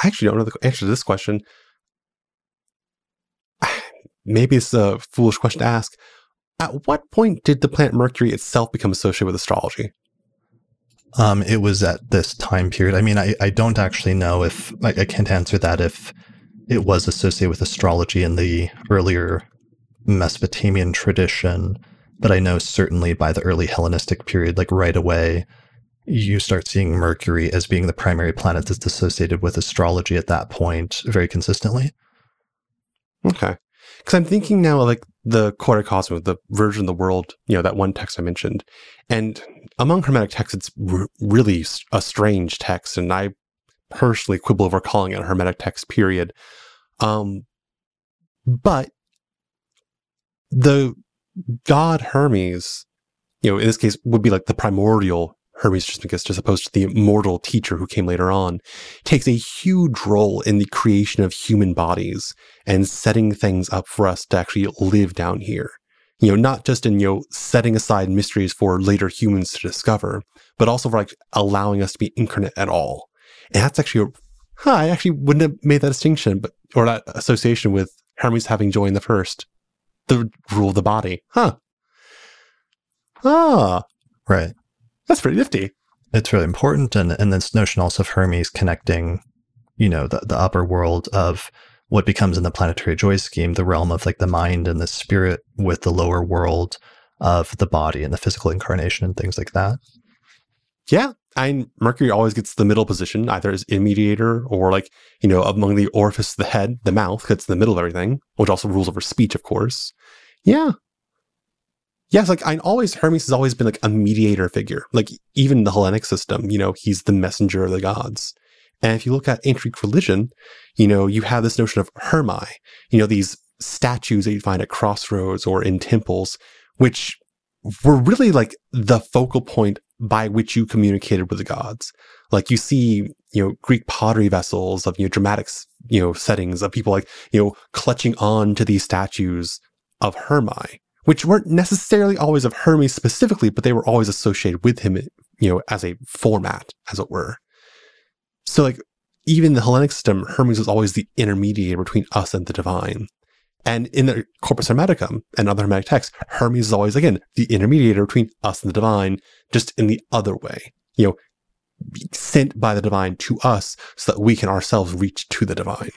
I actually don't know the answer to this question maybe it's a foolish question to ask. At what point did the planet Mercury itself become associated with astrology? Um, it was at this time period. I mean, I, I don't actually know if I, I can't answer that if it was associated with astrology in the earlier Mesopotamian tradition, but I know certainly by the early Hellenistic period, like right away, you start seeing Mercury as being the primary planet that's associated with astrology at that point very consistently. Okay. Because I'm thinking now like the Kore Kosmou, the version of the world, you know, that one text I mentioned. And among Hermetic texts, it's r- really a strange text. And I personally quibble over calling it a Hermetic text, period. Um, but the god Hermes, you know, in this case, would be like the primordial Hermes Trismegistus, as opposed to the immortal teacher who came later on, takes a huge role in the creation of human bodies and setting things up for us to actually live down here. You know, not just in, you know, setting aside mysteries for later humans to discover, but also for like allowing us to be incarnate at all. And that's actually, a, huh, I actually wouldn't have made that distinction, but, or that association with Hermes having joined the first, the rule of the body. Huh. Ah. Right. That's pretty nifty. It's really important. And, and this notion also of Hermes connecting, you know, the, the upper world of what becomes in the planetary joy scheme, the realm of like the mind and the spirit with the lower world of the body and the physical incarnation and things like that. Yeah. And Mercury always gets the middle position, either as mediator or like, you know, among the orifice the head, the mouth gets in the middle of everything, which also rules over speech, of course. Yeah. Yes, like I always Hermes has always been like a mediator figure. Like even the Hellenic system, you know, he's the messenger of the gods. And if you look at ancient religion, you know, you have this notion of Hermi, you know, these statues that you find at crossroads or in temples, which were really like the focal point by which you communicated with the gods. Like you see, you know, Greek pottery vessels of, you know, dramatic, you know, settings of people like, you know, clutching on to these statues of Hermi, which weren't necessarily always of Hermes specifically, but they were always associated with him, you know, as a format, as it were. So, like, even the Hellenic system, Hermes was always the intermediator between us and the divine. And in the Corpus Hermeticum and other Hermetic texts, Hermes is always, again, the intermediator between us and the divine, just in the other way. You know, sent by the divine to us so that we can ourselves reach to the divine.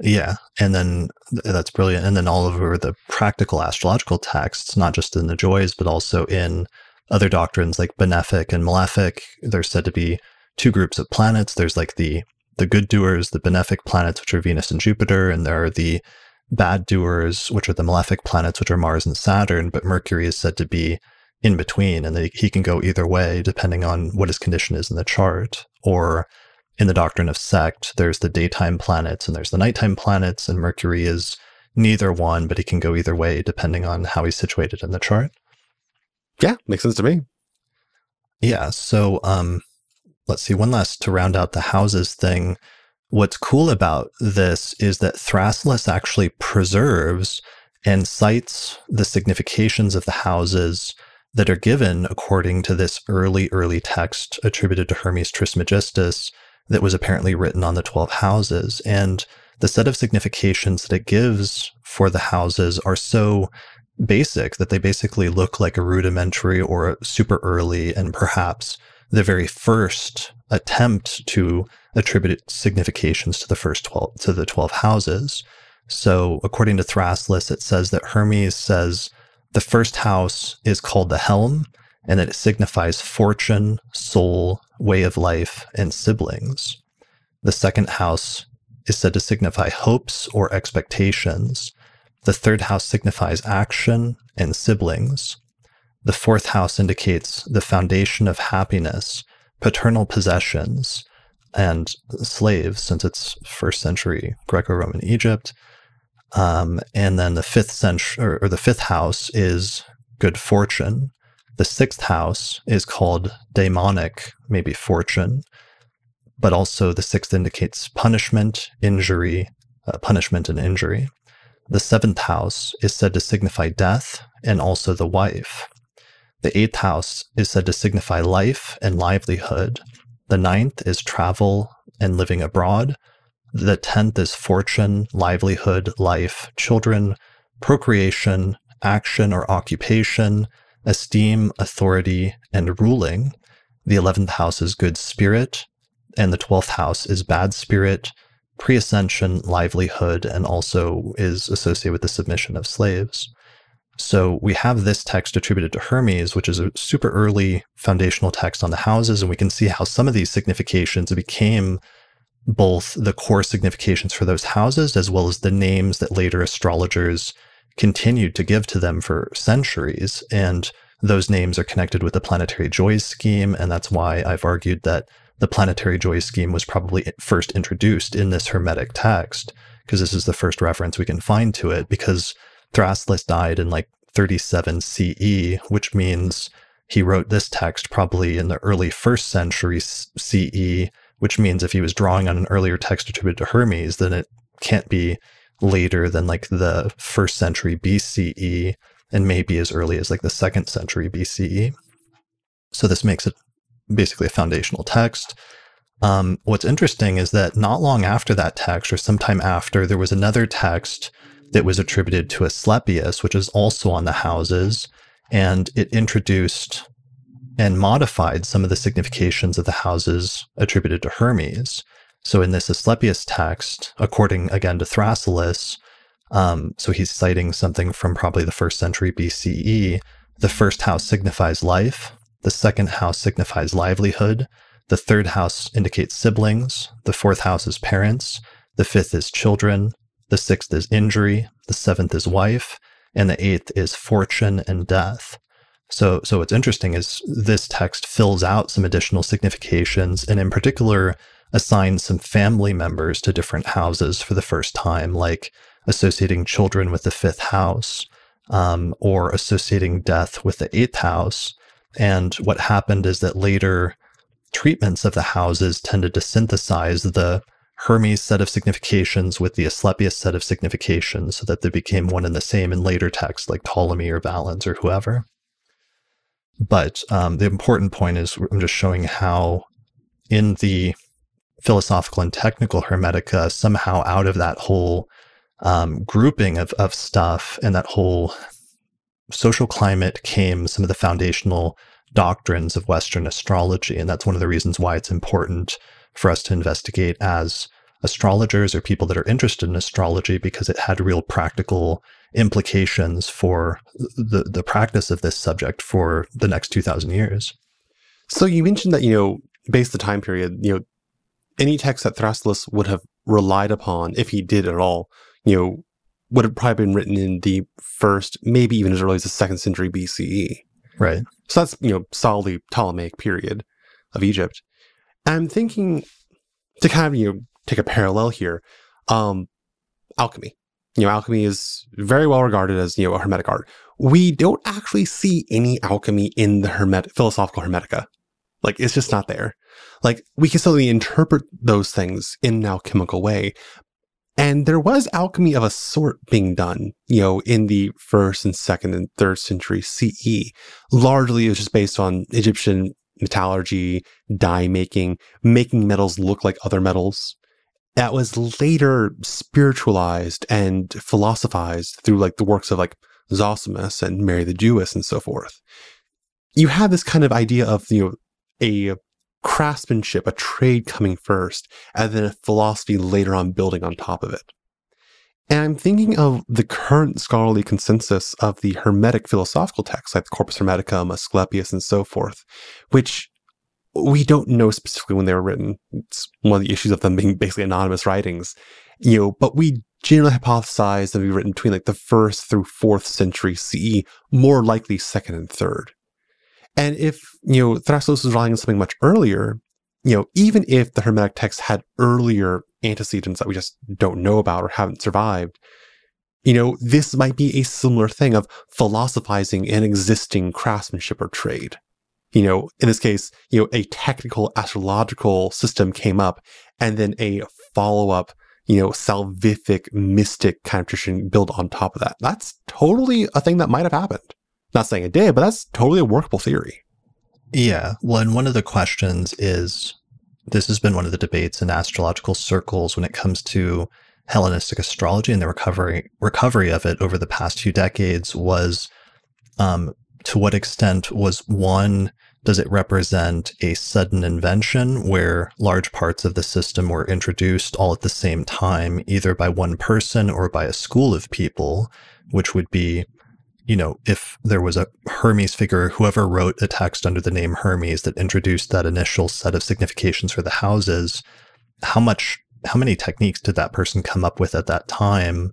Yeah. And then that's brilliant. And then all over the practical astrological texts, not just in the joys, but also in other doctrines like benefic and malefic, there's said to be two groups of planets. There's like the the good doers, the benefic planets, which are Venus and Jupiter, and there are the bad doers, which are the malefic planets, which are Mars and Saturn. But Mercury is said to be in between, and he can go either way depending on what his condition is in the chart. Or in the doctrine of sect, there's the daytime planets and there's the nighttime planets, and Mercury is neither one, but he can go either way depending on how he's situated in the chart. Yeah, makes sense to me. Yeah. So, um, let's see, one last to round out the houses thing. What's cool about this is that Thrasyllus actually preserves and cites the significations of the houses that are given according to this early, early text attributed to Hermes Trismegistus that was apparently written on the 12 houses. And the set of significations that it gives for the houses are so basic that they basically look like a rudimentary or super early and perhaps the very first attempt to attribute significations to the first 12 to the 12 houses. So according to Thrasyllus, it says that Hermes says the first house is called the helm and that it signifies fortune, soul, way of life, and siblings. The second house is said to signify hopes or expectations. The third house signifies action and siblings. The fourth house indicates the foundation of happiness, paternal possessions, and slaves, since it's first century Greco Roman Egypt. Um, and then the fifth century, or, or the fifth house is good fortune. The sixth house is called daemonic, maybe fortune, but also the sixth indicates punishment, injury, uh, punishment and injury. The seventh house is said to signify death and also the wife. The eighth house is said to signify life and livelihood. The ninth is travel and living abroad. The tenth is fortune, livelihood, life, children, procreation, action or occupation, esteem, authority, and ruling. The eleventh house is good spirit, and the twelfth house is bad spirit, pre ascension, livelihood, and also is associated with the submission of slaves. So we have this text attributed to Hermes, which is a super early foundational text on the houses, and we can see how some of these significations became both the core significations for those houses as well as the names that later astrologers continued to give to them for centuries. And those names are connected with the planetary joys scheme, and that's why I've argued that the planetary joys scheme was probably first introduced in this Hermetic text, because this is the first reference we can find to it, because Thrasyllus died in like 37 CE, which means he wrote this text probably in the early first century CE, which means if he was drawing on an earlier text attributed to Hermes, then it can't be later than like the first century BCE. and maybe as early as like the second century BCE. So this makes it basically a foundational text. Um, what's interesting is that not long after that text, or sometime after, there was another text that was attributed to Asclepius, which is also on the houses, and it introduced and modified some of the significations of the houses attributed to Hermes. So in this Asclepius text, according again to Thrasyllus, um, so he's citing something from probably the first century BCE. The first house signifies life. The second house signifies livelihood. The third house indicates siblings. The fourth house is parents. The fifth is children. The sixth is injury. The seventh is wife. And the eighth is fortune and death. So, so what's interesting is this text fills out some additional significations, and in particular, assigns some family members to different houses for the first time, like associating children with the fifth house, um, or associating death with the eighth house. And what happened is that later treatments of the houses tended to synthesize the Hermes set of significations with the Asclepius set of significations so that they became one and the same in later texts like Ptolemy or Valens or whoever. But um, the important point is I'm just showing how in the philosophical and technical Hermetica, somehow out of that whole um, grouping of, of stuff and that whole social climate came some of the foundational doctrines of Western astrology. And that's one of the reasons why it's important for us to investigate as astrologers or people that are interested in astrology because it had real practical implications for the, the practice of this subject for the next 2000 years. So you mentioned that, you know, based the time period, you know, any text that Thrasyllus would have relied upon, if he did at all, you know, would have probably been written in the first, maybe even as early as the second century BCE. Right. So that's, you know, solidly Ptolemaic period of Egypt. I'm thinking to kind of, you know, take a parallel here, um, alchemy. You know, alchemy is very well regarded as, you know, a hermetic art. We don't actually see any alchemy in the hermet philosophical hermetica. Like it's just not there. Like we can certainly interpret those things in an alchemical way, and there was alchemy of a sort being done, you know, in the first and second and third century CE. Largely, it was just based on Egyptian metallurgy, dye making, making metals look like other metals. That was later spiritualized and philosophized through like the works of like Zosimus and Mary the Jewess and so forth. You have this kind of idea of, you know, a craftsmanship, a trade coming first, and then a philosophy later on building on top of it. And I'm thinking of the current scholarly consensus of the Hermetic philosophical texts, like the Corpus Hermeticum, Asclepius, and so forth, which we don't know specifically when they were written. It's one of the issues of them being basically anonymous writings, you know, but we generally hypothesize them to be written between like the first through fourth century CE, more likely second and third. And if, you know, Thrasyllus was on something much earlier, you know, even if the Hermetic text had earlier antecedents that we just don't know about or haven't survived, you know, this might be a similar thing of philosophizing an existing craftsmanship or trade. You know, in this case, you know, a technical astrological system came up and then a follow up, you know, salvific mystic kind of tradition built on top of that. That's totally a thing that might have happened. Not saying it did, but that's totally a workable theory. Yeah. Well, and one of the questions is this has been one of the debates in astrological circles when it comes to Hellenistic astrology and the recovery recovery of it over the past few decades was um, to what extent was one does it represent a sudden invention where large parts of the system were introduced all at the same time, either by one person or by a school of people, which would be you know, if there was a Hermes figure, whoever wrote a text under the name Hermes that introduced that initial set of significations for the houses, how much, how many techniques did that person come up with at that time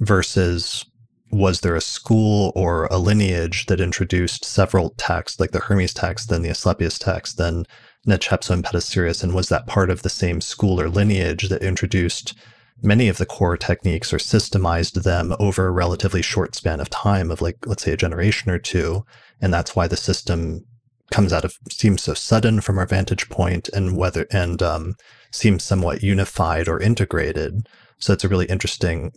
versus was there a school or a lineage that introduced several texts, like the Hermes text, then the Asclepius text, then Nechepso and Petosiris, and was that part of the same school or lineage that introduced many of the core techniques or systemized them over a relatively short span of time of like let's say a generation or two and that's why the system comes out of seems so sudden from our vantage point and whether and um, seems somewhat unified or integrated. So it's a really interesting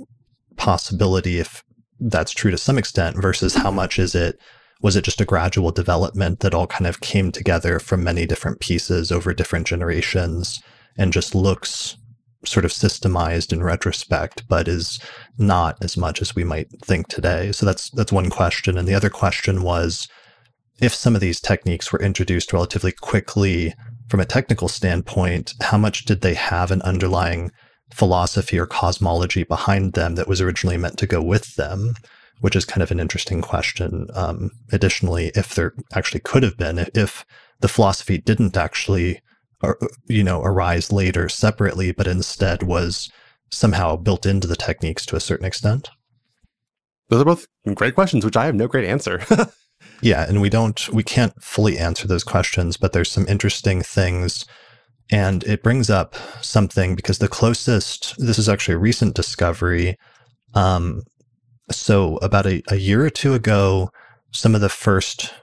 possibility if that's true to some extent versus how much is it was it just a gradual development that all kind of came together from many different pieces over different generations and just looks sort of systemized in retrospect but is not as much as we might think today. So that's that's one question. And the other question was if some of these techniques were introduced relatively quickly from a technical standpoint how much did they have an underlying philosophy or cosmology behind them that was originally meant to go with them? Which is kind of an interesting question. Um, additionally, if there actually could have been, if the philosophy didn't actually, uh, you know, arise later separately, but instead was somehow built into the techniques to a certain extent. Those are both great questions, which I have no great answer. yeah, and we don't, we can't fully answer those questions, but there's some interesting things. And it brings up something because the closest, this is actually a recent discovery. Um, so, about a, a year or two ago, some of the first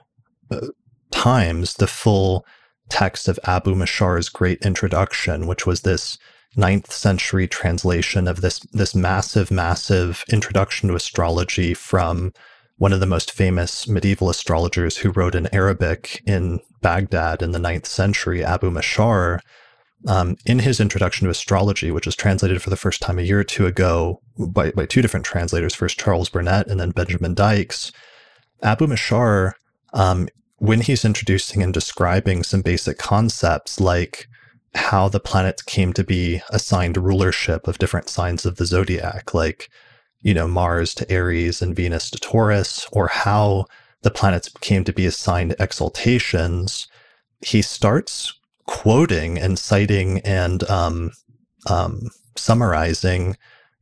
uh, times the full text of Abu Mashar's Great Introduction, which was this ninth century translation of this this massive, massive introduction to astrology from one of the most famous medieval astrologers who wrote in Arabic in Baghdad in the ninth century, Abu Mashar. Um, in his introduction to astrology, which was translated for the first time a year or two ago by, by two different translators, first Charles Burnett and then Benjamin Dykes, Abu Mashar, um, when he's introducing and describing some basic concepts like how the planets came to be assigned rulership of different signs of the zodiac, like, you know, Mars to Aries and Venus to Taurus, or how the planets came to be assigned exaltations, he starts quoting and citing and um, um, summarizing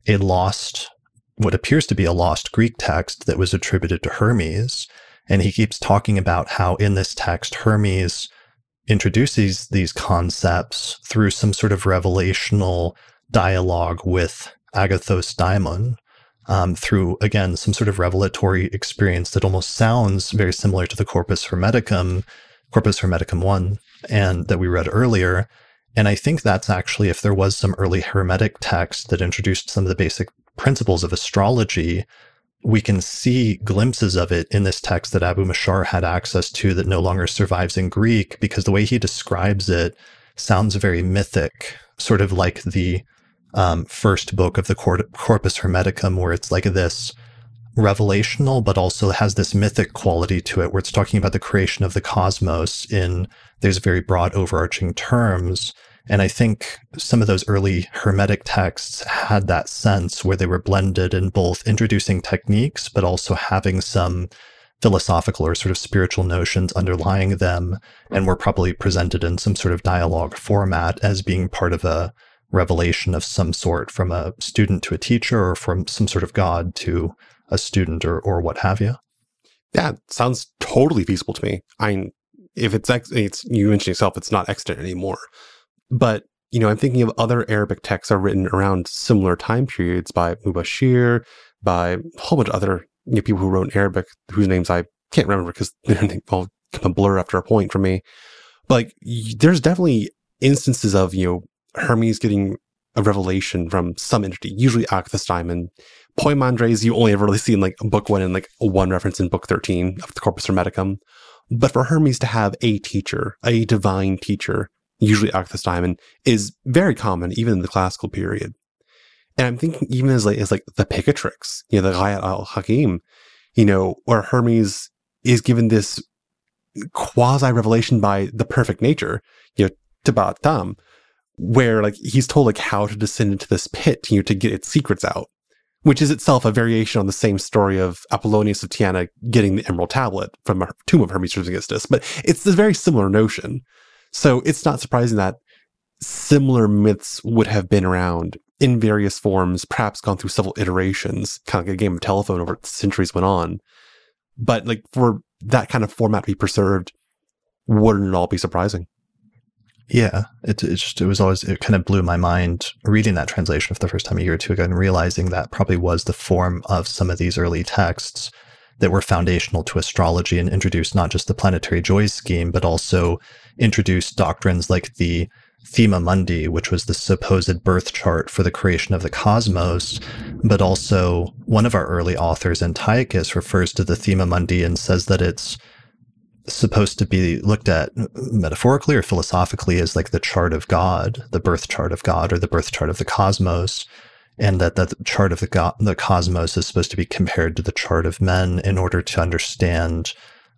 a lost, what appears to be a lost Greek text that was attributed to Hermes. And he keeps talking about how in this text, Hermes introduces these concepts through some sort of revelational dialogue with Agathos Daimon. Um, through again some sort of revelatory experience that almost sounds very similar to the Corpus Hermeticum, Corpus Hermeticum 1, and that we read earlier. And I think that's actually, if there was some early Hermetic text that introduced some of the basic principles of astrology, we can see glimpses of it in this text that Abu Mashar had access to that no longer survives in Greek, because the way he describes it sounds very mythic, sort of like the um, first book of the Corpus Hermeticum, where it's like this revelational, but also has this mythic quality to it, where it's talking about the creation of the cosmos in these very broad overarching terms. And I think some of those early Hermetic texts had that sense where they were blended in both introducing techniques, but also having some philosophical or sort of spiritual notions underlying them, and were probably presented in some sort of dialogue format as being part of a revelation of some sort from a student to a teacher or from some sort of God to a student or or what have you. Yeah, sounds totally feasible to me. I mean, if it's ex, it's you mentioned yourself, it's not extant anymore. But you know, I'm thinking of other Arabic texts are written around similar time periods by Mubashir, by a whole bunch of other you know, people who wrote in Arabic whose names I can't remember because they all of blur after a point for me. But like, there's definitely instances of you know Hermes getting a revelation from some entity, usually Agathos Daimon, Poimandres, you only ever really see in like book one and like one reference in book 13 of the Corpus Hermeticum. But for Hermes to have a teacher, a divine teacher, usually Agathos Daimon, is very common even in the classical period. And I'm thinking even as like as like the Picatrix, you know, the Ghayat al Hakim, you know, where Hermes is given this quasi revelation by the perfect nature, you know, Tabat Tam, where like he's told like how to descend into this pit, you know, to get its secrets out which is itself a variation on the same story of Apollonius of Tyana getting the Emerald Tablet from a tomb of Hermes Trismegistus. But it's a very similar notion. So it's not surprising that similar myths would have been around in various forms, perhaps gone through several iterations, kind of like a game of telephone over centuries went on. But like for that kind of format to be preserved, wouldn't it all be surprising? Yeah, it, it just it was always it kind of blew my mind reading that translation for the first time a year or two ago and realizing that probably was the form of some of these early texts that were foundational to astrology and introduced not just the planetary joy scheme but also introduced doctrines like the Thema Mundi, which was the supposed birth chart for the creation of the cosmos, but also one of our early authors, Antiochus, refers to the Thema Mundi and says that it's supposed to be looked at metaphorically or philosophically as like the chart of God, the birth chart of God, or the birth chart of the cosmos, and that the chart of the, go- the cosmos is supposed to be compared to the chart of men in order to understand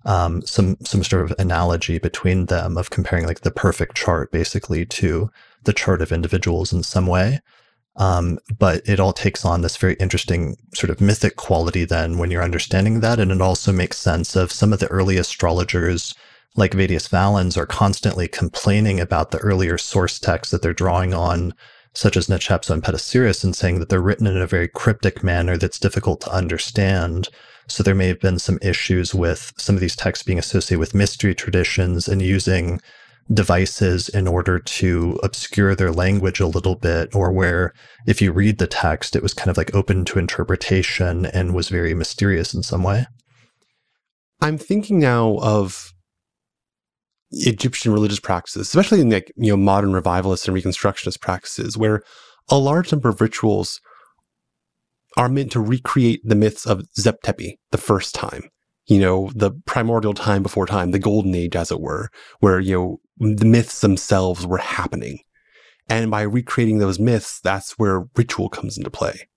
um, some some sort of analogy between them of comparing like the perfect chart basically to the chart of individuals in some way. Um, but it all takes on this very interesting sort of mythic quality then when you're understanding that. And it also makes sense of some of the early astrologers like Vettius Valens are constantly complaining about the earlier source texts that they're drawing on, such as Nechepso and Petosiris, and saying that they're written in a very cryptic manner that's difficult to understand. So there may have been some issues with some of these texts being associated with mystery traditions and using devices in order to obscure their language a little bit, or where if you read the text, it was kind of like open to interpretation and was very mysterious in some way. I'm thinking now of Egyptian religious practices, especially in like you know modern revivalist and reconstructionist practices, where a large number of rituals are meant to recreate the myths of Zep Tepi the first time you know, the primordial time before time, the golden age, as it were, where, you know, the myths themselves were happening. And by recreating those myths, that's where ritual comes into play.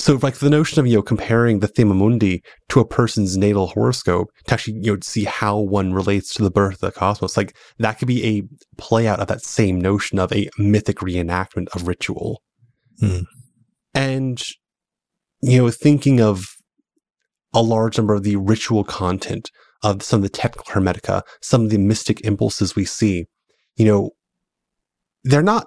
So, like the notion of, you know, comparing the Thema Mundi to a person's natal horoscope to actually, you know, see how one relates to the birth of the cosmos, like that could be a play out of that same notion of a mythic reenactment of ritual. Hmm. And, you know, thinking of a large number of the ritual content of some of the technical hermetica, some of the mystic impulses we see, you know, they're not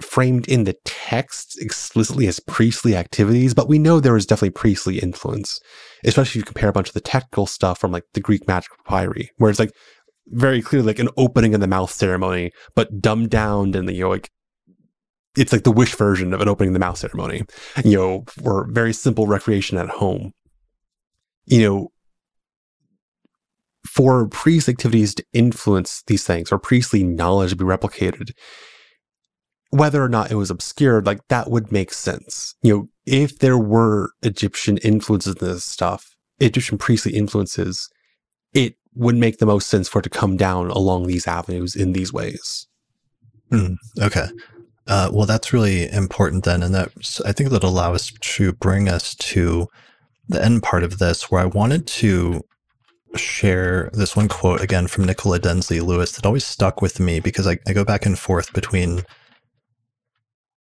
framed in the text explicitly as priestly activities, but we know there is definitely priestly influence, especially if you compare a bunch of the technical stuff from like the Greek magic papyri, where it's like very clearly like an opening in the mouth ceremony, but dumbed down and you know like it's like the wish version of an opening in the mouth ceremony, you know, or very simple recreation at home. You know, for priest activities to influence these things or priestly knowledge to be replicated, whether or not it was obscured, like that would make sense. You know, if there were Egyptian influences in this stuff, Egyptian priestly influences, it would make the most sense for it to come down along these avenues in these ways. Mm, okay. Uh, well, that's really important then. And that I think that'll allow us to bring us to the end part of this where I wanted to share this one quote again from Nicola Denzey Lewis that always stuck with me because I, I go back and forth between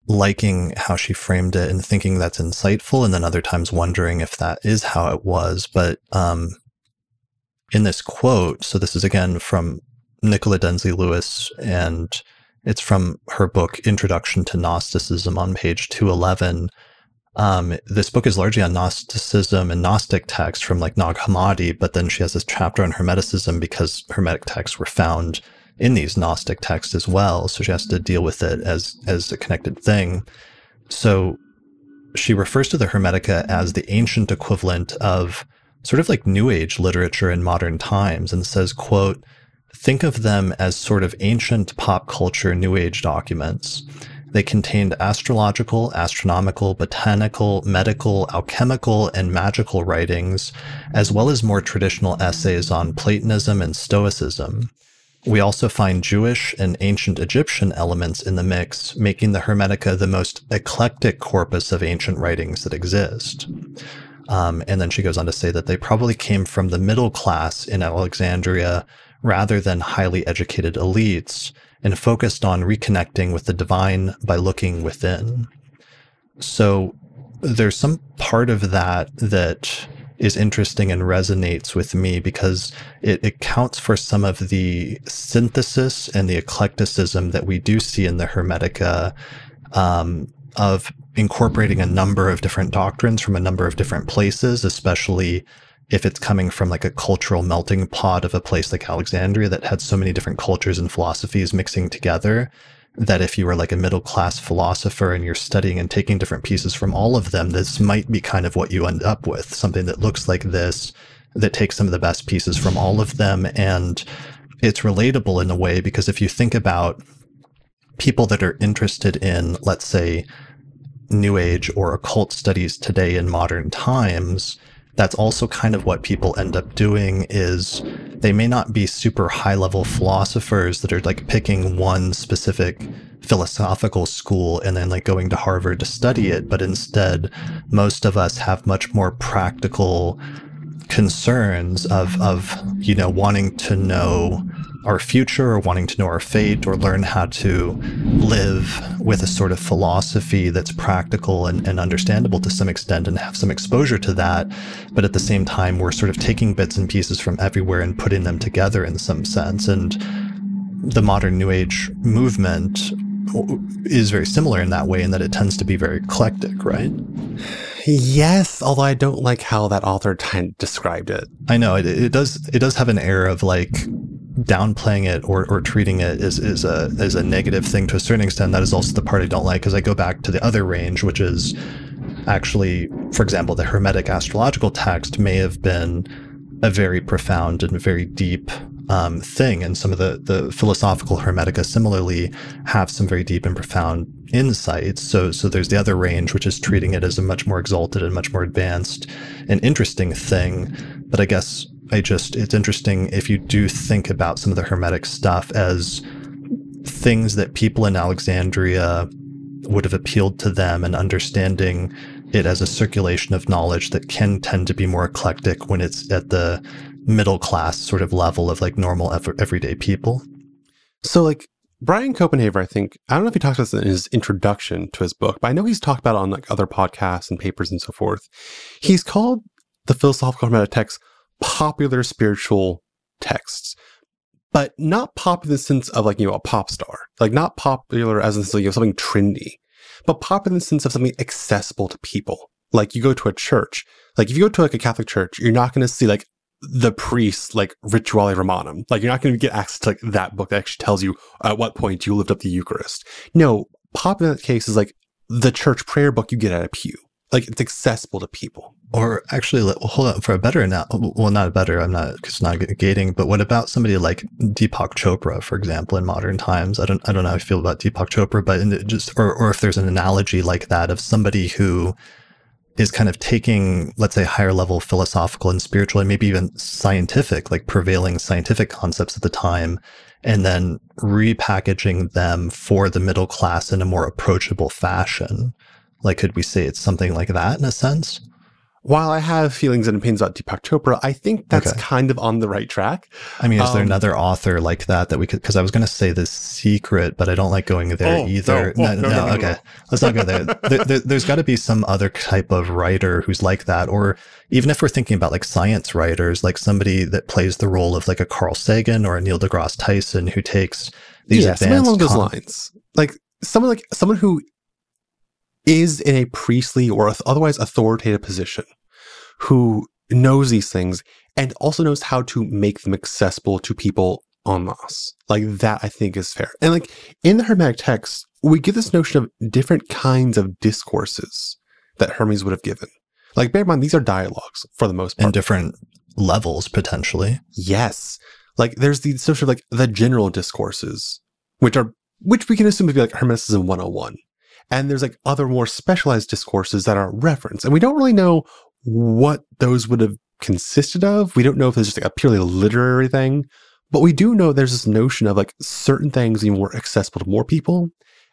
liking how she framed it and thinking that's insightful, and then other times wondering if that is how it was. But um, in this quote, so this is again from Nicola Denzey Lewis, and it's from her book Introduction to Gnosticism on page 211 um, this book is largely on Gnosticism and Gnostic texts from like Nag Hammadi, but then she has this chapter on Hermeticism because Hermetic texts were found in these Gnostic texts as well. So she has to deal with it as as a connected thing. So she refers to the Hermetica as the ancient equivalent of sort of like New Age literature in modern times, and says, "quote." Think of them as sort of ancient pop culture New Age documents. They contained astrological, astronomical, botanical, medical, alchemical, and magical writings, as well as more traditional essays on Platonism and Stoicism. We also find Jewish and ancient Egyptian elements in the mix, making the Hermetica the most eclectic corpus of ancient writings that exist. Um, and then she goes on to say that they probably came from the middle class in Alexandria rather than highly educated elites, and focused on reconnecting with the divine by looking within. So there's some part of that that is interesting and resonates with me because it accounts for some of the synthesis and the eclecticism that we do see in the Hermetica um, of incorporating a number of different doctrines from a number of different places, especially if it's coming from like a cultural melting pot of a place like Alexandria that had so many different cultures and philosophies mixing together that if you were like a middle class philosopher and you're studying and taking different pieces from all of them, this might be kind of what you end up with something that looks like this, that takes some of the best pieces from all of them. And it's relatable in a way because if you think about people that are interested in, let's say, New Age or occult studies today in modern times, that's also kind of what people end up doing is they may not be super high level philosophers that are like picking one specific philosophical school and then like going to Harvard to study it, but instead most of us have much more practical concerns of of you know wanting to know our future or wanting to know our fate or learn how to live with a sort of philosophy that's practical and, and, understandable to some extent and have some exposure to that. But at the same time, we're sort of taking bits and pieces from everywhere and putting them together in some sense. And the modern New Age movement is very similar in that way, in that it tends to be very eclectic, right? Yes, although I don't like how that author described it. I know it, it does. It does have an air of like downplaying it or, or treating it as, as a as a negative thing to a certain extent. That is also the part I don't like because I go back to the other range, which is actually, for example, the Hermetic astrological text may have been a very profound and very deep um, thing. And some of the, the philosophical Hermetica similarly have some very deep and profound insights. So, so there's the other range, which is treating it as a much more exalted and much more advanced and interesting thing. But I guess I just, it's interesting if you do think about some of the Hermetic stuff as things that people in Alexandria would have appealed to them and understanding it as a circulation of knowledge that can tend to be more eclectic when it's at the middle class sort of level of like normal everyday people. So like Brian Copenhaver, I think, I don't know if he talks about this in his introduction to his book, but I know he's talked about it on like other podcasts and papers and so forth. He's called the philosophical hermetic text popular spiritual texts, but not popular in the sense of like, you know, a pop star, like not popular as in you know, something trendy, but popular in the sense of something accessible to people. Like you go to a church, like if you go to like a Catholic church, you're not going to see like the priest like Rituale Romanum. Like you're not going to get access to like that book that actually tells you at what point you lift up the Eucharist. No, popular in that case is like the church prayer book you get at a pew like it's accessible to people. Or actually, well, hold on for a better now. Well, not a better. I'm not because it's not gating. But what about somebody like Deepak Chopra, for example, in modern times? I don't. I don't know how I feel about Deepak Chopra, but just or or if there's an analogy like that of somebody who is kind of taking, let's say, higher level philosophical and spiritual, and maybe even scientific, like prevailing scientific concepts at the time, and then repackaging them for the middle class in a more approachable fashion. Like, could we say it's something like that in a sense? While I have feelings and opinions about Deepak Chopra, I think that's okay. kind of on the right track. I mean, is um, there another author like that that we could? Because I was going to say the secret, but I don't like going there oh, either. No, no, no, no, okay, let's not go there. there, there there's got to be some other type of writer who's like that, or even if we're thinking about like science writers, like somebody that plays the role of like a Carl Sagan or a Neil deGrasse Tyson who takes these yeah, advanced along those lines, like someone like someone who is in a priestly or otherwise authoritative position who knows these things and also knows how to make them accessible to people en masse. Like that, I think is fair. And like in the Hermetic text, we get this notion of different kinds of discourses that Hermes would have given. Like bear in mind, these are dialogues for the most part. And different levels potentially. Yes. Like there's the sort of like the general discourses, which are which we can assume to be like Hermeticism 101. And there's like other more specialized discourses that are referenced. And we don't really know what those would have consisted of. We don't know if it's just like a purely literary thing, but we do know there's this notion of like certain things being more accessible to more people,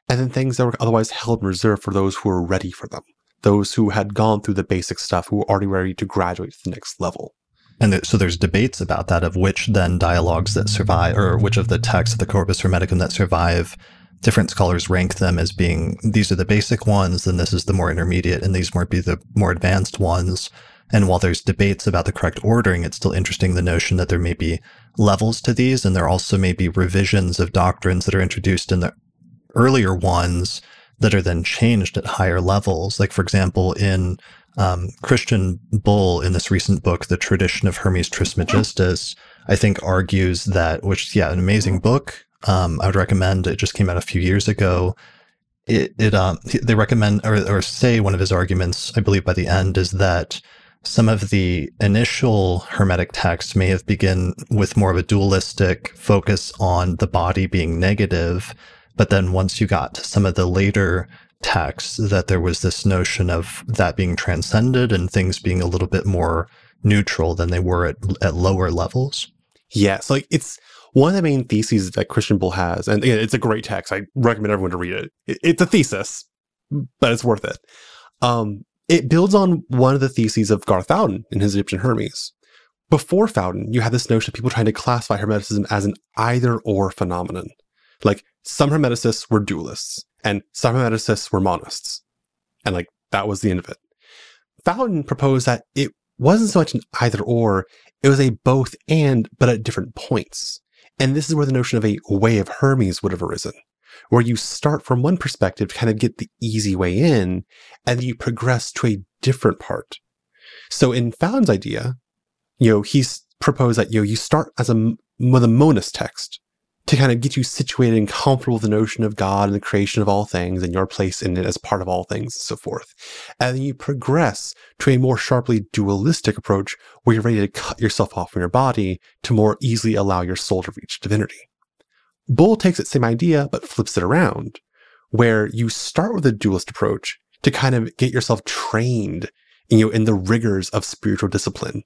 and then things that were otherwise held in reserve for those who were ready for them, those who had gone through the basic stuff, who were already ready to graduate to the next level. And so there's debates about that of which then dialogues that survive, or which of the texts of the Corpus Hermeticum that survive different scholars rank them as being these are the basic ones, and this is the more intermediate, and these might be the more advanced ones. And while there's debates about the correct ordering, it's still interesting the notion that there may be levels to these, and there also may be revisions of doctrines that are introduced in the earlier ones that are then changed at higher levels. Like, for example, in um, Christian Bull, in this recent book, The Tradition of Hermes Trismegistus, I think argues that, which, yeah, an amazing book, um, I would recommend. It just came out a few years ago. It, it um, they recommend or, or say one of his arguments, I believe, by the end is that some of the initial hermetic texts may have begun with more of a dualistic focus on the body being negative, but then once you got to some of the later texts that there was this notion of that being transcended and things being a little bit more neutral than they were at, at lower levels. Yes, like it's one of the main theses that Christian Bull has, and it's a great text. I recommend everyone to read it. It's a thesis, but it's worth it. Um, it builds on one of the theses of Garth Fowden in his Egyptian Hermes. Before Fowden, you had this notion of people trying to classify Hermeticism as an either or phenomenon. Like some Hermeticists were dualists, and some Hermeticists were monists. And like that was the end of it. Fowden proposed that it wasn't so much an either or, it was a both and, but at different points. And this is where the notion of a way of Hermes would have arisen, where you start from one perspective kind of get the easy way in, and you progress to a different part. So in Fowden's idea, you know, he's proposed that, you know, you start as a, with a monist text, to kind of get you situated and comfortable with the notion of God and the creation of all things and your place in it as part of all things and so forth. And then you progress to a more sharply dualistic approach where you're ready to cut yourself off from your body to more easily allow your soul to reach divinity. Bull takes that same idea but flips it around, where you start with a dualist approach to kind of get yourself trained you know, in the rigors of spiritual discipline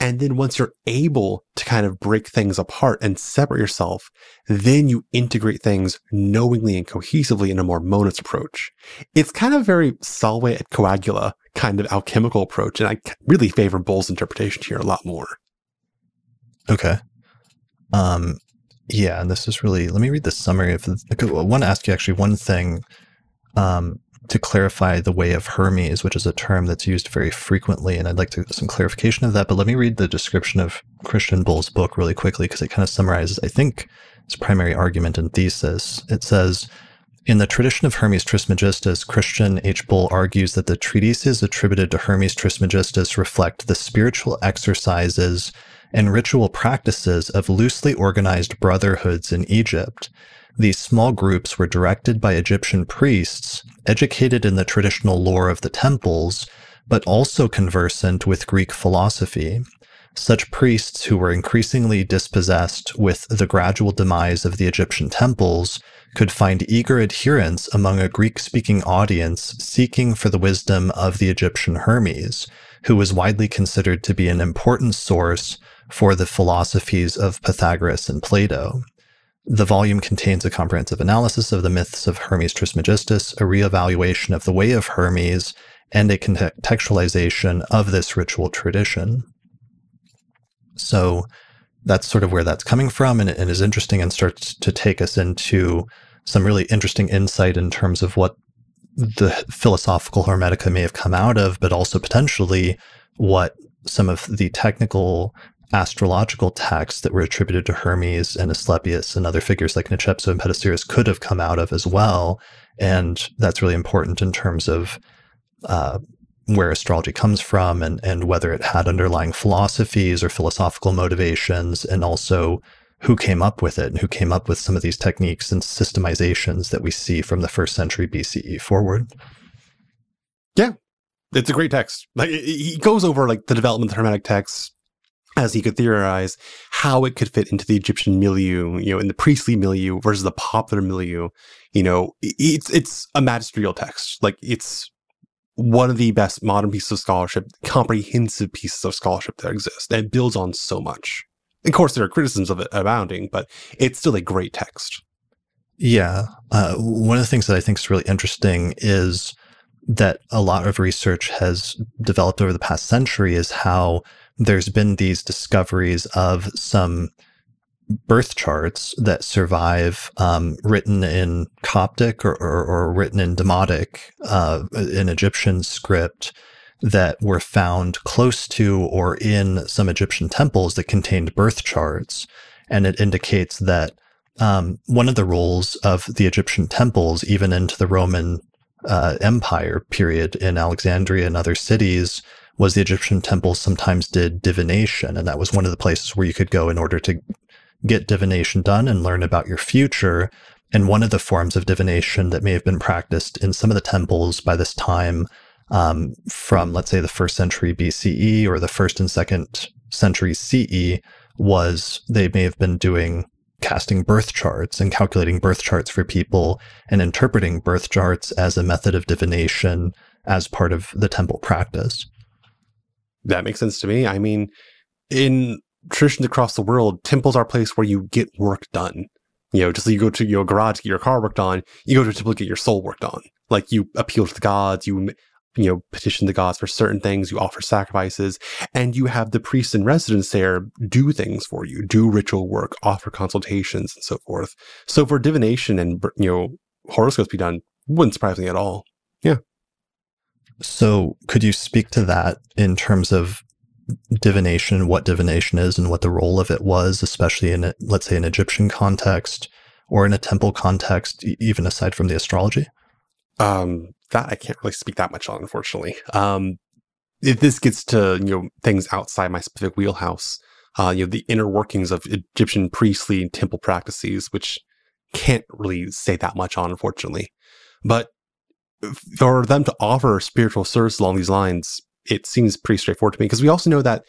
and then once you're able to kind of break things apart and separate yourself, then you integrate things knowingly and cohesively in a more monist approach. It's kind of very Solve et Coagula kind of alchemical approach. And I really favor Bull's interpretation here a lot more. Okay. Um, yeah, and this is really, let me read the summary of, I want to ask you actually one thing. Um, to clarify the way of Hermes, which is a term that's used very frequently, and I'd like to some clarification of that. But let me read the description of Christian Bull's book really quickly because it kind of summarizes, I think, his primary argument and thesis. It says, in the tradition of Hermes Trismegistus, Christian H. Bull argues that the treatises attributed to Hermes Trismegistus reflect the spiritual exercises and ritual practices of loosely organized brotherhoods in Egypt these small groups were directed by Egyptian priests, educated in the traditional lore of the temples, but also conversant with Greek philosophy. Such priests who were increasingly dispossessed with the gradual demise of the Egyptian temples could find eager adherents among a Greek speaking audience seeking for the wisdom of the Egyptian Hermes, who was widely considered to be an important source for the philosophies of Pythagoras and Plato. The volume contains a comprehensive analysis of the myths of Hermes Trismegistus, a reevaluation of the way of Hermes, and a contextualization of this ritual tradition. So that's sort of where that's coming from, and it is interesting and starts to take us into some really interesting insight in terms of what the philosophical Hermetica may have come out of, but also potentially what some of the technical astrological texts that were attributed to Hermes and Asclepius and other figures like Nechepso and Petosiris could have come out of as well. And that's really important in terms of uh, where astrology comes from and, and whether it had underlying philosophies or philosophical motivations, and also who came up with it and who came up with some of these techniques and systemizations that we see from the first century BCE forward. Yeah, it's a great text. Like he goes over like the development of the Hermetic texts as he could theorize how it could fit into the Egyptian milieu, you know, in the priestly milieu versus the popular milieu. You know, it's it's a magisterial text. Like it's one of the best modern pieces of scholarship, comprehensive pieces of scholarship that exist, and builds on so much. Of course, there are criticisms of it abounding, but it's still a great text. Yeah, uh, one of the things that I think is really interesting is that a lot of research has developed over the past century is how there's been these discoveries of some birth charts that survive um, written in Coptic or, or, or written in Demotic, uh, in Egyptian script, that were found close to or in some Egyptian temples that contained birth charts. And it indicates that um, one of the roles of the Egyptian temples, even into the Roman uh, Empire period in Alexandria and other cities, was the Egyptian temples sometimes did divination. And that was one of the places where you could go in order to get divination done and learn about your future. And one of the forms of divination that may have been practiced in some of the temples by this time, um, from let's say the first century BCE or the first and second century CE, was they may have been doing casting birth charts and calculating birth charts for people and interpreting birth charts as a method of divination as part of the temple practice. That makes sense to me. I mean, in traditions across the world, temples are a place where you get work done. You know, just like you go to your garage to get your car worked on, you go to a temple to get your soul worked on. Like you appeal to the gods, you you know, petition the gods for certain things, you offer sacrifices, and you have the priests in residence there do things for you, do ritual work, offer consultations, and so forth. So for divination and, you know, horoscopes be done, wouldn't surprise me at all. So could you speak to that in terms of divination, what divination is and what the role of it was, especially in, let's say, an Egyptian context or in a temple context, even aside from the astrology? Um, that I can't really speak that much on, unfortunately. Um, if this gets to you know things outside my specific wheelhouse, uh, you know the inner workings of Egyptian priestly and temple practices, which can't really say that much on, unfortunately. But for them to offer spiritual service along these lines, it seems pretty straightforward to me because we also know that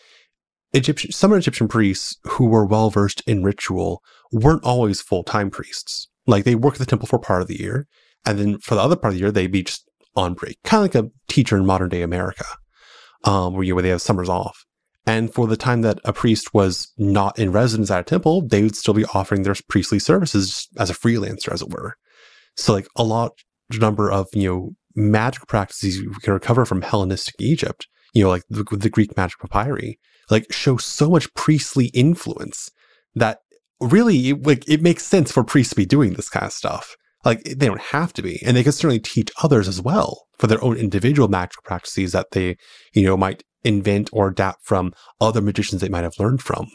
Egyptian some Egyptian priests who were well versed in ritual weren't always full time priests. Like they worked at the temple for part of the year, and then for the other part of the year they'd be just on break, kind of like a teacher in modern day America, um, where, you, where they have summers off. And for the time that a priest was not in residence at a temple, they would still be offering their priestly services as a freelancer, as it were. So, like a large number of you know magic practices you can recover from Hellenistic Egypt, you know, like the, the Greek magic papyri, like show so much priestly influence that really, like, it makes sense for priests to be doing this kind of stuff. Like they don't have to be, and they can certainly teach others as well for their own individual magic practices that they, you know, might invent or adapt from other magicians they might have learned from.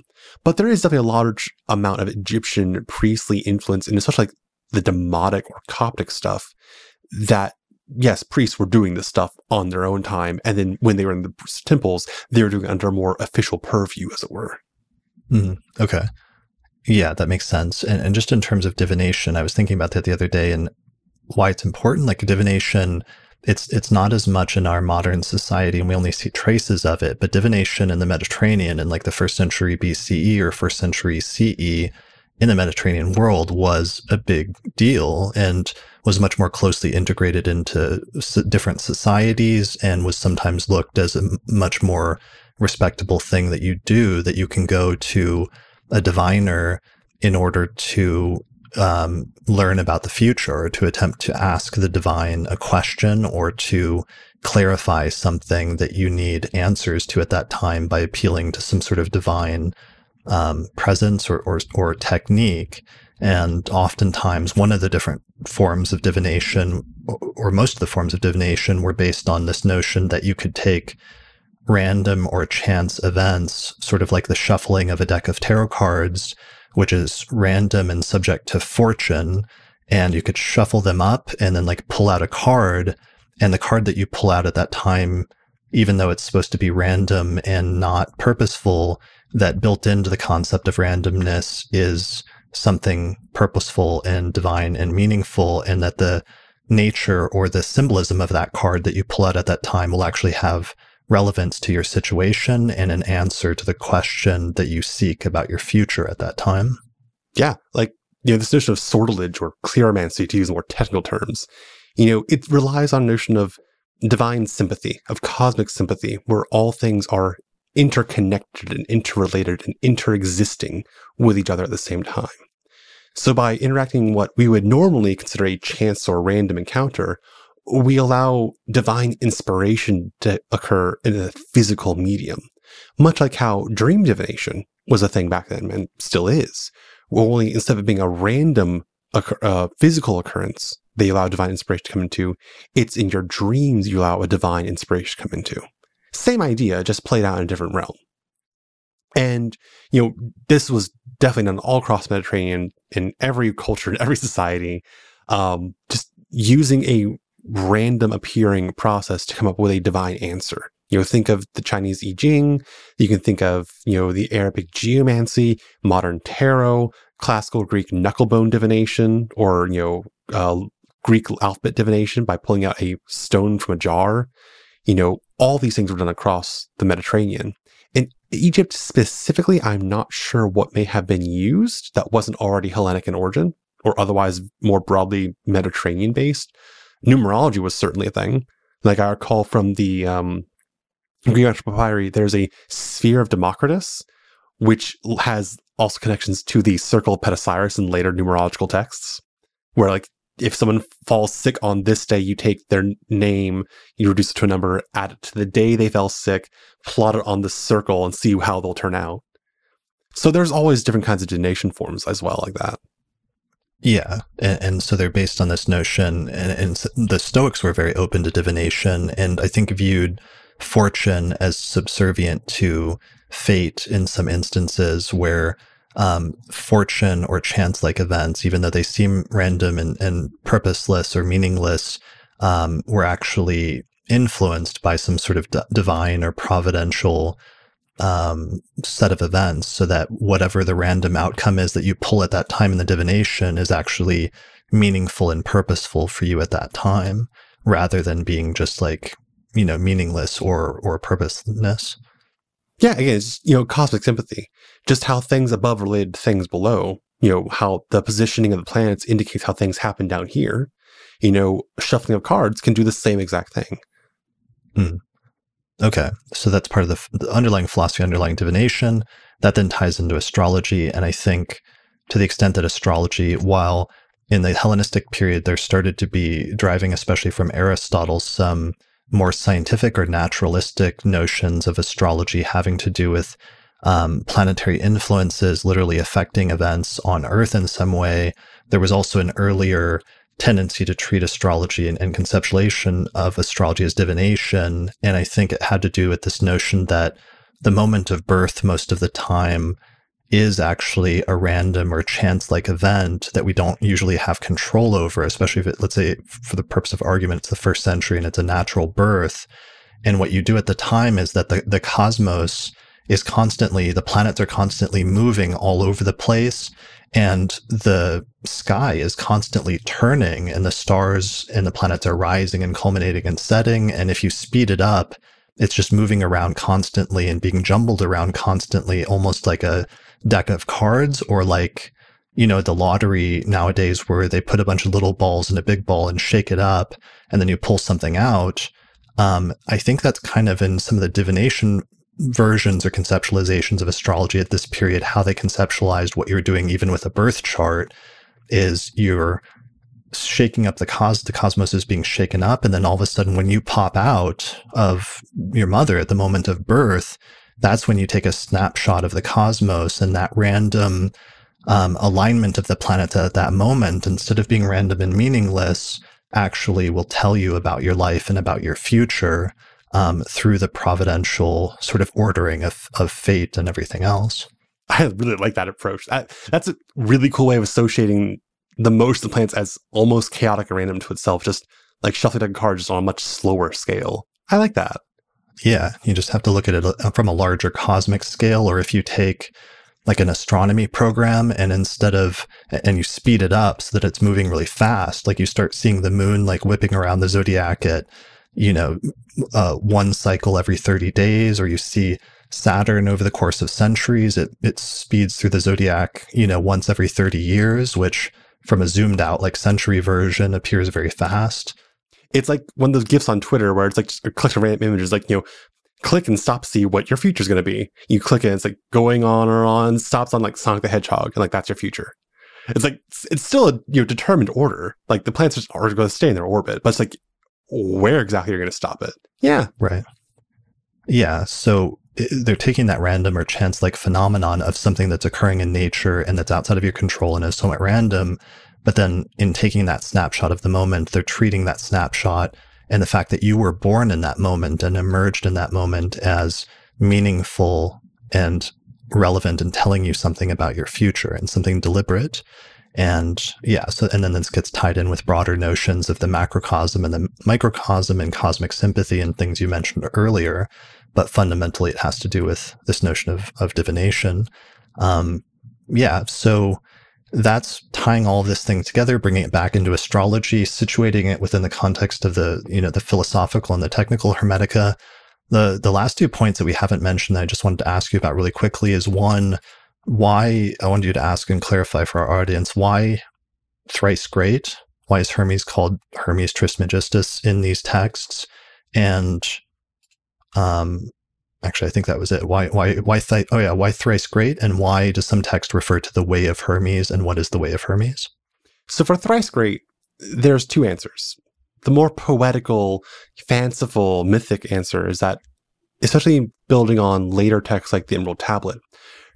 But there is definitely a large amount of Egyptian priestly influence, and especially like the Demotic or Coptic stuff that yes, priests were doing this stuff on their own time. And then when they were in the temples, they were doing it under more official purview, as it were. Mm, okay. Yeah, that makes sense. And, and just in terms of divination, I was thinking about that the other day and why it's important. Like divination, it's it's not as much in our modern society, and we only see traces of it. But divination in the Mediterranean in like the first century BCE or first century CE in the Mediterranean world was a big deal and was much more closely integrated into different societies and was sometimes looked as a much more respectable thing that you do that you can go to a diviner in order to um, learn about the future or to attempt to ask the divine a question or to clarify something that you need answers to at that time by appealing to some sort of divine um, presence or, or, or technique. And oftentimes, one of the different forms of divination, or most of the forms of divination, were based on this notion that you could take random or chance events, sort of like the shuffling of a deck of tarot cards, which is random and subject to fortune. And you could shuffle them up and then like pull out a card. And the card that you pull out at that time, even though it's supposed to be random and not purposeful, that built into the concept of randomness is something purposeful and divine and meaningful, and that the nature or the symbolism of that card that you pull out at that time will actually have relevance to your situation and an answer to the question that you seek about your future at that time. Yeah, like you know, this notion of sortilege or cleromancy to use more technical terms, you know, it relies on a notion of divine sympathy, of cosmic sympathy, where all things are interconnected and interrelated and interexisting with each other at the same time. So by interacting what we would normally consider a chance or random encounter, we allow divine inspiration to occur in a physical medium, much like how dream divination was a thing back then and still is. Only instead of being a random uh, physical occurrence, they allow divine inspiration to come into. It's in your dreams you allow a divine inspiration to come into. Same idea, just played out in a different realm. And, you know, this was definitely done all across Mediterranean in every culture, in every society. Um, just using a random appearing process to come up with a divine answer. You know, think of the Chinese I Ching. You can think of, you know, the Arabic geomancy, modern tarot, classical Greek knucklebone divination, or, you know, uh, Greek alphabet divination by pulling out a stone from a jar. You know, all these things were done across the Mediterranean. In Egypt specifically, I'm not sure what may have been used that wasn't already Hellenic in origin or otherwise more broadly Mediterranean based. Numerology was certainly a thing. Like I recall from the um, Greek papyri, there's a sphere of Democritus, which has also connections to the circle of Petosiris in later numerological texts, where like if someone falls sick on this day, you take their name, you reduce it to a number, add it to the day they fell sick, plot it on the circle, and see how they'll turn out. So there's always different kinds of divination forms as well, like that. Yeah, and, and so they're based on this notion, and, and the Stoics were very open to divination, and I think viewed fortune as subservient to fate in some instances where um, fortune or chance like events, even though they seem random and, and purposeless or meaningless, um, were actually influenced by some sort of d- divine or providential um, set of events so that whatever the random outcome is that you pull at that time in the divination is actually meaningful and purposeful for you at that time rather than being just like you know meaningless or or purposeless yeah, again, it's, you know, cosmic sympathy, just how things above related to things below, you know, how the positioning of the planets indicates how things happen down here. You know, shuffling of cards can do the same exact thing. Mm. Okay. So that's part of the, the underlying philosophy, underlying divination. That then ties into astrology. And I think to the extent that astrology, while in the Hellenistic period, there started to be driving, especially from Aristotle, some more scientific or naturalistic notions of astrology having to do with um, planetary influences literally affecting events on Earth in some way. There was also an earlier tendency to treat astrology and, and conceptualization of astrology as divination. And I think it had to do with this notion that the moment of birth, most of the time, is actually a random or chance like event that we don't usually have control over, especially if it, let's say, for the purpose of argument, it's the first century and it's a natural birth. And what you do at the time is that the, the cosmos is constantly, the planets are constantly moving all over the place. And the sky is constantly turning, and the stars and the planets are rising and culminating and setting. And if you speed it up, it's just moving around constantly and being jumbled around constantly, almost like a deck of cards or like, you know, the lottery nowadays where they put a bunch of little balls in a big ball and shake it up and then you pull something out. Um, I think that's kind of in some of the divination versions or conceptualizations of astrology at this period, how they conceptualized what you're doing, even with a birth chart, is you're shaking up the cos the cosmos is being shaken up and then all of a sudden when you pop out of your mother at the moment of birth that's when you take a snapshot of the cosmos and that random um, alignment of the planets at that moment, instead of being random and meaningless, actually will tell you about your life and about your future um, through the providential sort of ordering of, of fate and everything else. I really like that approach. That, that's a really cool way of associating the motion of the planets as almost chaotic and random to itself, just like shuffling deck cards on a much slower scale. I like that. Yeah, you just have to look at it uh, from a larger cosmic scale, or if you take like an astronomy program and instead of and you speed it up so that it's moving really fast like you start seeing the moon like whipping around the zodiac at you know uh, one cycle every 30 days or you see saturn over the course of centuries it it speeds through the zodiac you know once every 30 years which from a zoomed out like century version appears very fast it's like one of those gifs on Twitter where it's like just a collection of random images, like, you know, click and stop see what your future is going to be. You click it, it's like going on or on, stops on like Sonic the Hedgehog, and like that's your future. It's like it's still a you know determined order. Like the planets are going to stay in their orbit, but it's like where exactly you're going to stop it. Yeah, right. Yeah, so they're taking that random or chance like phenomenon of something that's occurring in nature and that's outside of your control and is somewhat random but then in taking that snapshot of the moment, they're treating that snapshot and the fact that you were born in that moment and emerged in that moment as meaningful and relevant and telling you something about your future and something deliberate. And yeah, so, and then this gets tied in with broader notions of the macrocosm and the microcosm and cosmic sympathy and things you mentioned earlier. But fundamentally, it has to do with this notion of, of divination. Um, yeah. So that's tying all this thing together, bringing it back into astrology, situating it within the context of the, you know, the philosophical and the technical Hermetica. The the last two points that we haven't mentioned that I just wanted to ask you about really quickly is one, why I wanted you to ask and clarify for our audience why thrice great? Why is Hermes called Hermes Trismegistus in these texts? And um actually I think that was it. Why why why th- oh yeah, why thrice great and why does some text refer to the way of Hermes and what is the way of Hermes? So for thrice great, there's two answers. The more poetical, fanciful, mythic answer is that, especially building on later texts like the Emerald Tablet,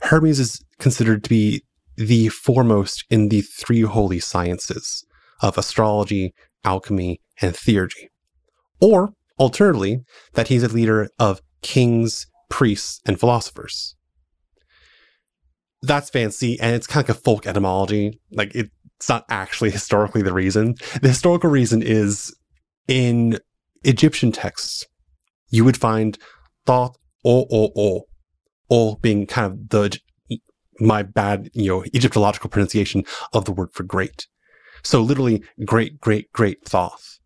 Hermes is considered to be the foremost in the three holy sciences of astrology, alchemy, and theurgy. Or, alternatively, that he's a leader of kings, priests, and philosophers. That's fancy, and it's kind of like a folk etymology. Like it, it's not actually historically the reason. The historical reason is in Egyptian texts, you would find Thoth or or or or being kind of the my bad, you know, Egyptological pronunciation of the word for great. So literally great, great, great Thoth.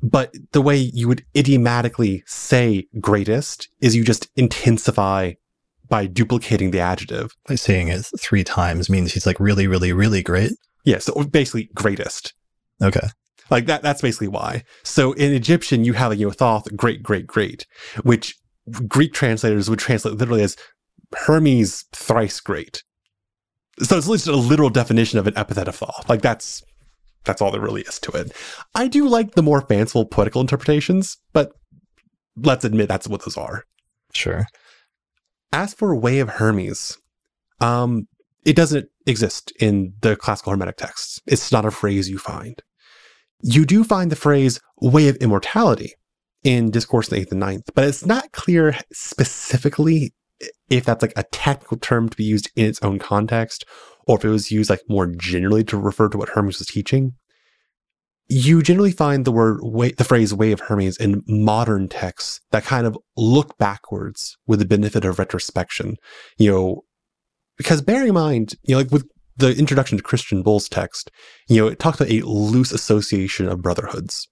But the way you would idiomatically say greatest is you just intensify by duplicating the adjective. By saying it three times means he's like really, really, really great. Yeah, so basically greatest. Okay. Like that that's basically why. So in Egyptian you have you know Thoth great great great, which Greek translators would translate literally as Hermes thrice great. So it's at least a literal definition of an epithet of Thoth. Like that's that's all there really is to it. I do like the more fanciful poetical interpretations, but let's admit that's what those are. Sure. As for Way of Hermes, um, it doesn't exist in the classical Hermetic texts. It's not a phrase you find. You do find the phrase way of immortality in Discourse the Eighth and Ninth, but it's not clear specifically if that's like a technical term to be used in its own context or if it was used like more generally to refer to what Hermes was teaching. You generally find the word way, the phrase way of Hermes in modern texts that kind of look backwards with the benefit of retrospection. You know, because bear in mind, you know, like with the introduction to Christian Bull's text, you know, it talks about a loose association of brotherhoods.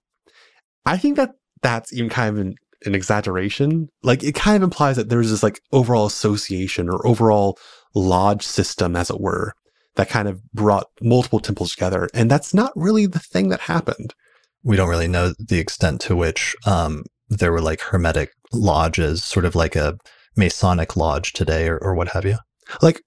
I think that that's even kind of an, an exaggeration. Like it kind of implies that there's this like overall association or overall lodge system, as it were, that kind of brought multiple temples together. And that's not really the thing that happened. We don't really know the extent to which um, there were like hermetic lodges, sort of like a Masonic lodge today or, or what have you. Like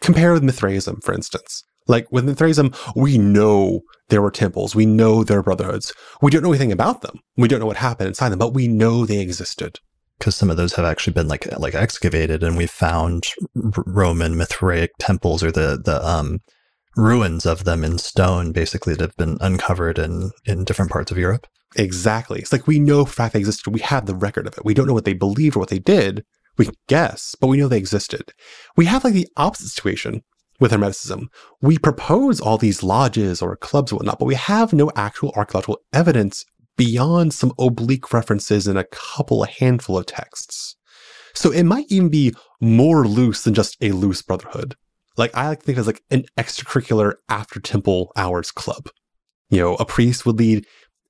compare with Mithraism, for instance. Like with the Mithraism, we know there were temples. We know there were brotherhoods. We don't know anything about them. We don't know what happened inside them, but we know they existed. Because some of those have actually been like like excavated, and we found Roman Mithraic temples or the the um, ruins of them in stone, basically that have been uncovered in in different parts of Europe. Exactly. It's like we know for fact they existed. We have the record of it. We don't know what they believed or what they did. We guess, but we know they existed. We have like the opposite situation with Hermeticism. We propose all these lodges or clubs or whatnot, but we have no actual archaeological evidence beyond some oblique references in a couple, a handful of texts. So it might even be more loose than just a loose brotherhood. Like I like to think of it as like an extracurricular after temple hours club. You know, a priest would lead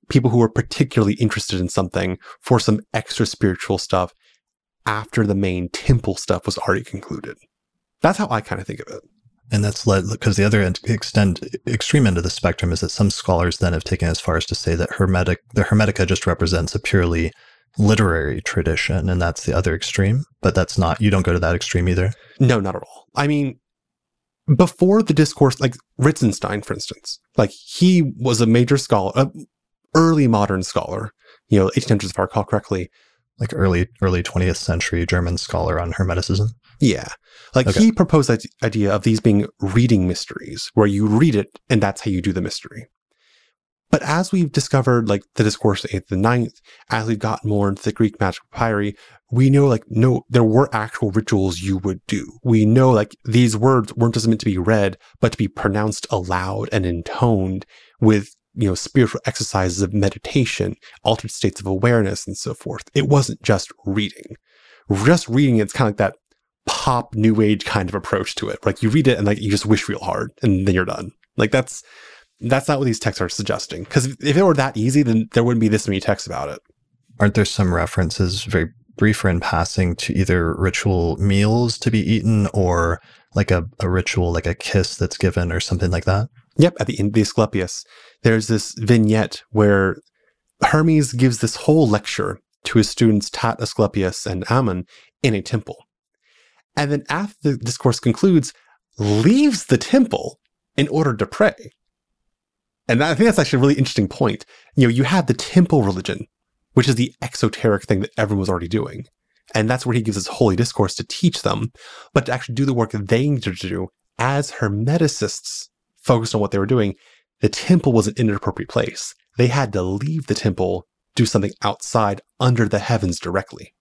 people who are particularly interested in something for some extra spiritual stuff after the main temple stuff was already concluded. That's how I kind of think of it. And that's led because the other end, extend extreme end of the spectrum is that some scholars then have taken as far as to say that Hermetic the Hermetica just represents a purely literary tradition, and that's the other extreme. But that's not you don't go to that extreme either. No, not at all. I mean, before the discourse, like Reitzenstein, for instance, like he was a major scholar, a early modern scholar. You know, 1800s, if I recall correctly. Like early early 20th century German scholar on Hermeticism. Yeah. Like okay. he proposed that idea of these being reading mysteries, where you read it and that's how you do the mystery. But as we've discovered, like the discourse of the eighth and ninth, as we've gotten more into the Greek magic papyri, we know like no, there were actual rituals you would do. We know like these words weren't just meant to be read, but to be pronounced aloud and intoned with you know spiritual exercises of meditation, altered states of awareness, and so forth. It wasn't just reading. Just reading, it's kind of like that pop new age kind of approach to it. Like you read it and like you just wish real hard and then you're done. Like that's that's not what these texts are suggesting. Because if it were that easy, then there wouldn't be this many texts about it. Aren't there some references, very brief or in passing to either ritual meals to be eaten or like a, a ritual, like a kiss that's given or something like that. Yep, at the end the Asclepius, there's this vignette where Hermes gives this whole lecture to his students Tat, Asclepius, and Ammon in a temple. And then after the discourse concludes, leaves the temple in order to pray. And I think that's actually a really interesting point. You know, you have the temple religion, which is the exoteric thing that everyone was already doing. And that's where he gives his holy discourse to teach them, but to actually do the work they needed to do as Hermeticists focused on what they were doing. The temple was an inappropriate place. They had to leave the temple, do something outside under the heavens directly.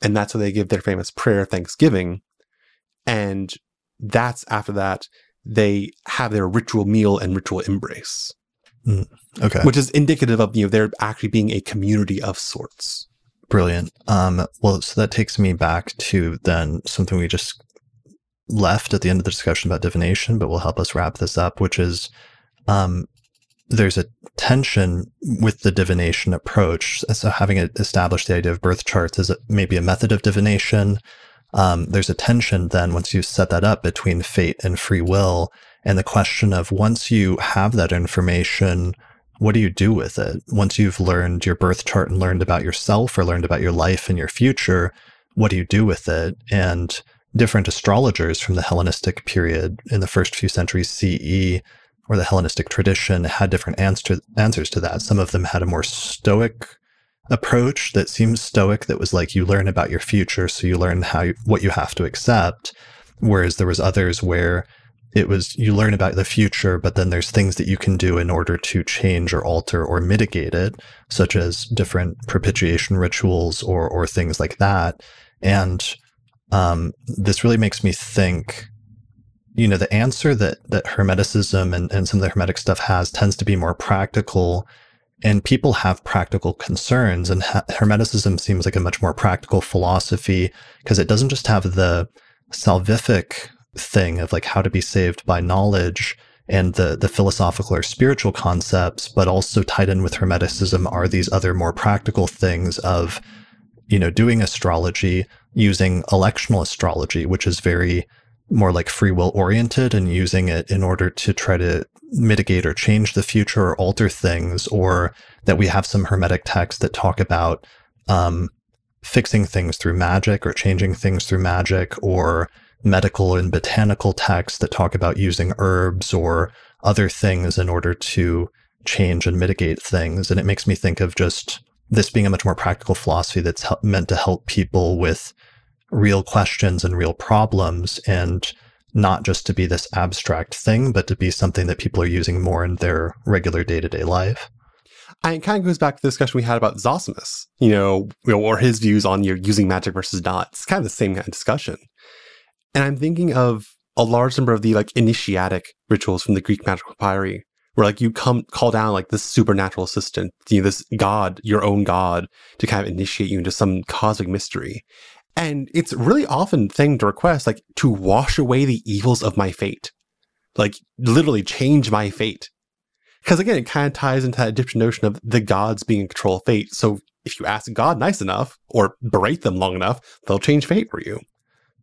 And that's where they give their famous prayer thanksgiving. And that's after that, they have their ritual meal and ritual embrace. Mm, okay. Which is indicative of, you know, there actually being a community of sorts. Brilliant. Um, well, so that takes me back to then something we just left at the end of the discussion about divination, but will help us wrap this up, which is um, there's a tension with the divination approach. So having established the idea of birth charts as maybe a method of divination, um, there's a tension then once you set that up between fate and free will. And the question of once you have that information, what do you do with it? Once you've learned your birth chart and learned about yourself or learned about your life and your future, what do you do with it? And different astrologers from the Hellenistic period in the first few centuries CE or the Hellenistic tradition had different answer, answers to that. Some of them had a more stoic approach that seems stoic that was like you learn about your future so you learn how you, what you have to accept whereas there was others where it was you learn about the future but then there's things that you can do in order to change or alter or mitigate it such as different propitiation rituals or or things like that and um, this really makes me think you know the answer that that hermeticism and, and some of the hermetic stuff has tends to be more practical and people have practical concerns and hermeticism seems like a much more practical philosophy because it doesn't just have the salvific thing of like how to be saved by knowledge and the the philosophical or spiritual concepts but also tied in with hermeticism are these other more practical things of you know doing astrology using electional astrology which is very more like free will oriented and using it in order to try to mitigate or change the future or alter things, or that we have some hermetic texts that talk about um, fixing things through magic or changing things through magic, or medical and botanical texts that talk about using herbs or other things in order to change and mitigate things. And it makes me think of just this being a much more practical philosophy that's meant to help people with real questions and real problems and not just to be this abstract thing, but to be something that people are using more in their regular day to day life. And it kind of goes back to the discussion we had about Zosimus, you know, or his views on using magic versus not. It's kind of the same kind of discussion. And I'm thinking of a large number of the like initiatic rituals from the Greek magical papyri, where like you come call down like this supernatural assistant, you know, this god, your own god, to kind of initiate you into some cosmic mystery. And it's really often thing to request, like to wash away the evils of my fate. Like literally change my fate. Because again, it kind of ties into that Egyptian notion of the gods being in control of fate. So if you ask God nice enough or berate them long enough, they'll change fate for you.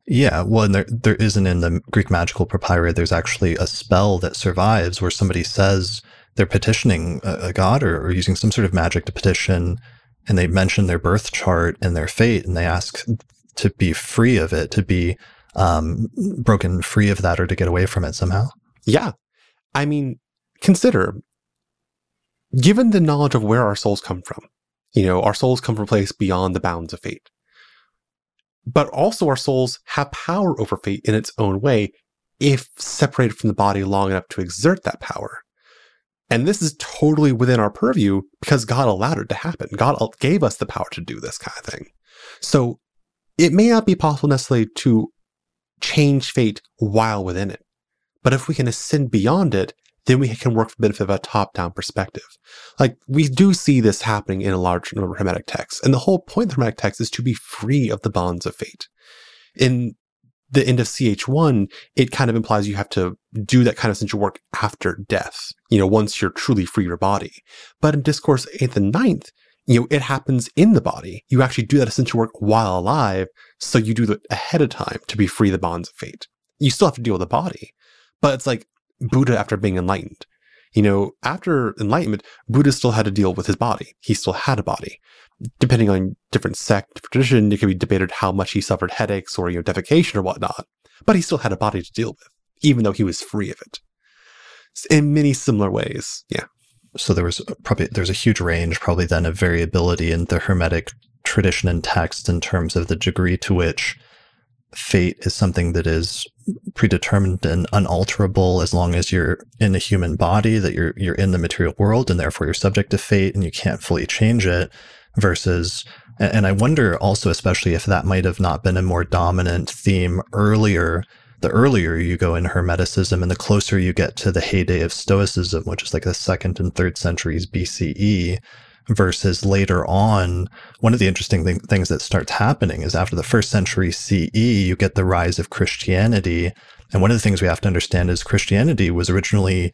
Yeah, well, and there there isn't in the Greek magical papyri. There's actually a spell that survives where somebody says they're petitioning a, a god or, or, using some sort of magic to petition, and they mention their birth chart and their fate, and they ask to be free of it, to be um, broken free of that, or to get away from it somehow. Yeah. I mean, consider given the knowledge of where our souls come from, you know, our souls come from a place beyond the bounds of fate. But also, our souls have power over fate in its own way if separated from the body long enough to exert that power. And this is totally within our purview because God allowed it to happen. God gave us the power to do this kind of thing. So it may not be possible necessarily to change fate while within it. But if we can ascend beyond it, then we can work for benefit of a top down perspective. Like we do see this happening in a large number of Hermetic texts. And the whole point of Hermetic texts is to be free of the bonds of fate. In the end of CH1, it kind of implies you have to do that kind of essential work after death, you know, once you're truly free your body. But in Discourse 8th and 9th, you know, it happens in the body. You actually do that essential work while alive. So you do it ahead of time to be free the bonds of fate. You still have to deal with the body, but it's like Buddha after being enlightened. You know, after enlightenment, Buddha still had to deal with his body. He still had a body. Depending on different sect, tradition, it can be debated how much he suffered headaches or, you know, defecation or whatnot. But he still had a body to deal with, even though he was free of it. In many similar ways. Yeah. So there was probably there's a huge range, probably then of variability in the Hermetic tradition and text in terms of the degree to which fate is something that is predetermined and unalterable as long as you're in a human body, that you're you're in the material world and therefore you're subject to fate and you can't fully change it versus and I wonder also especially if that might have not been a more dominant theme earlier the earlier you go in Hermeticism and the closer you get to the heyday of Stoicism, which is like the second and third centuries BCE, versus later on, one of the interesting thing, things that starts happening is after the first century CE, you get the rise of Christianity. And one of the things we have to understand is Christianity was originally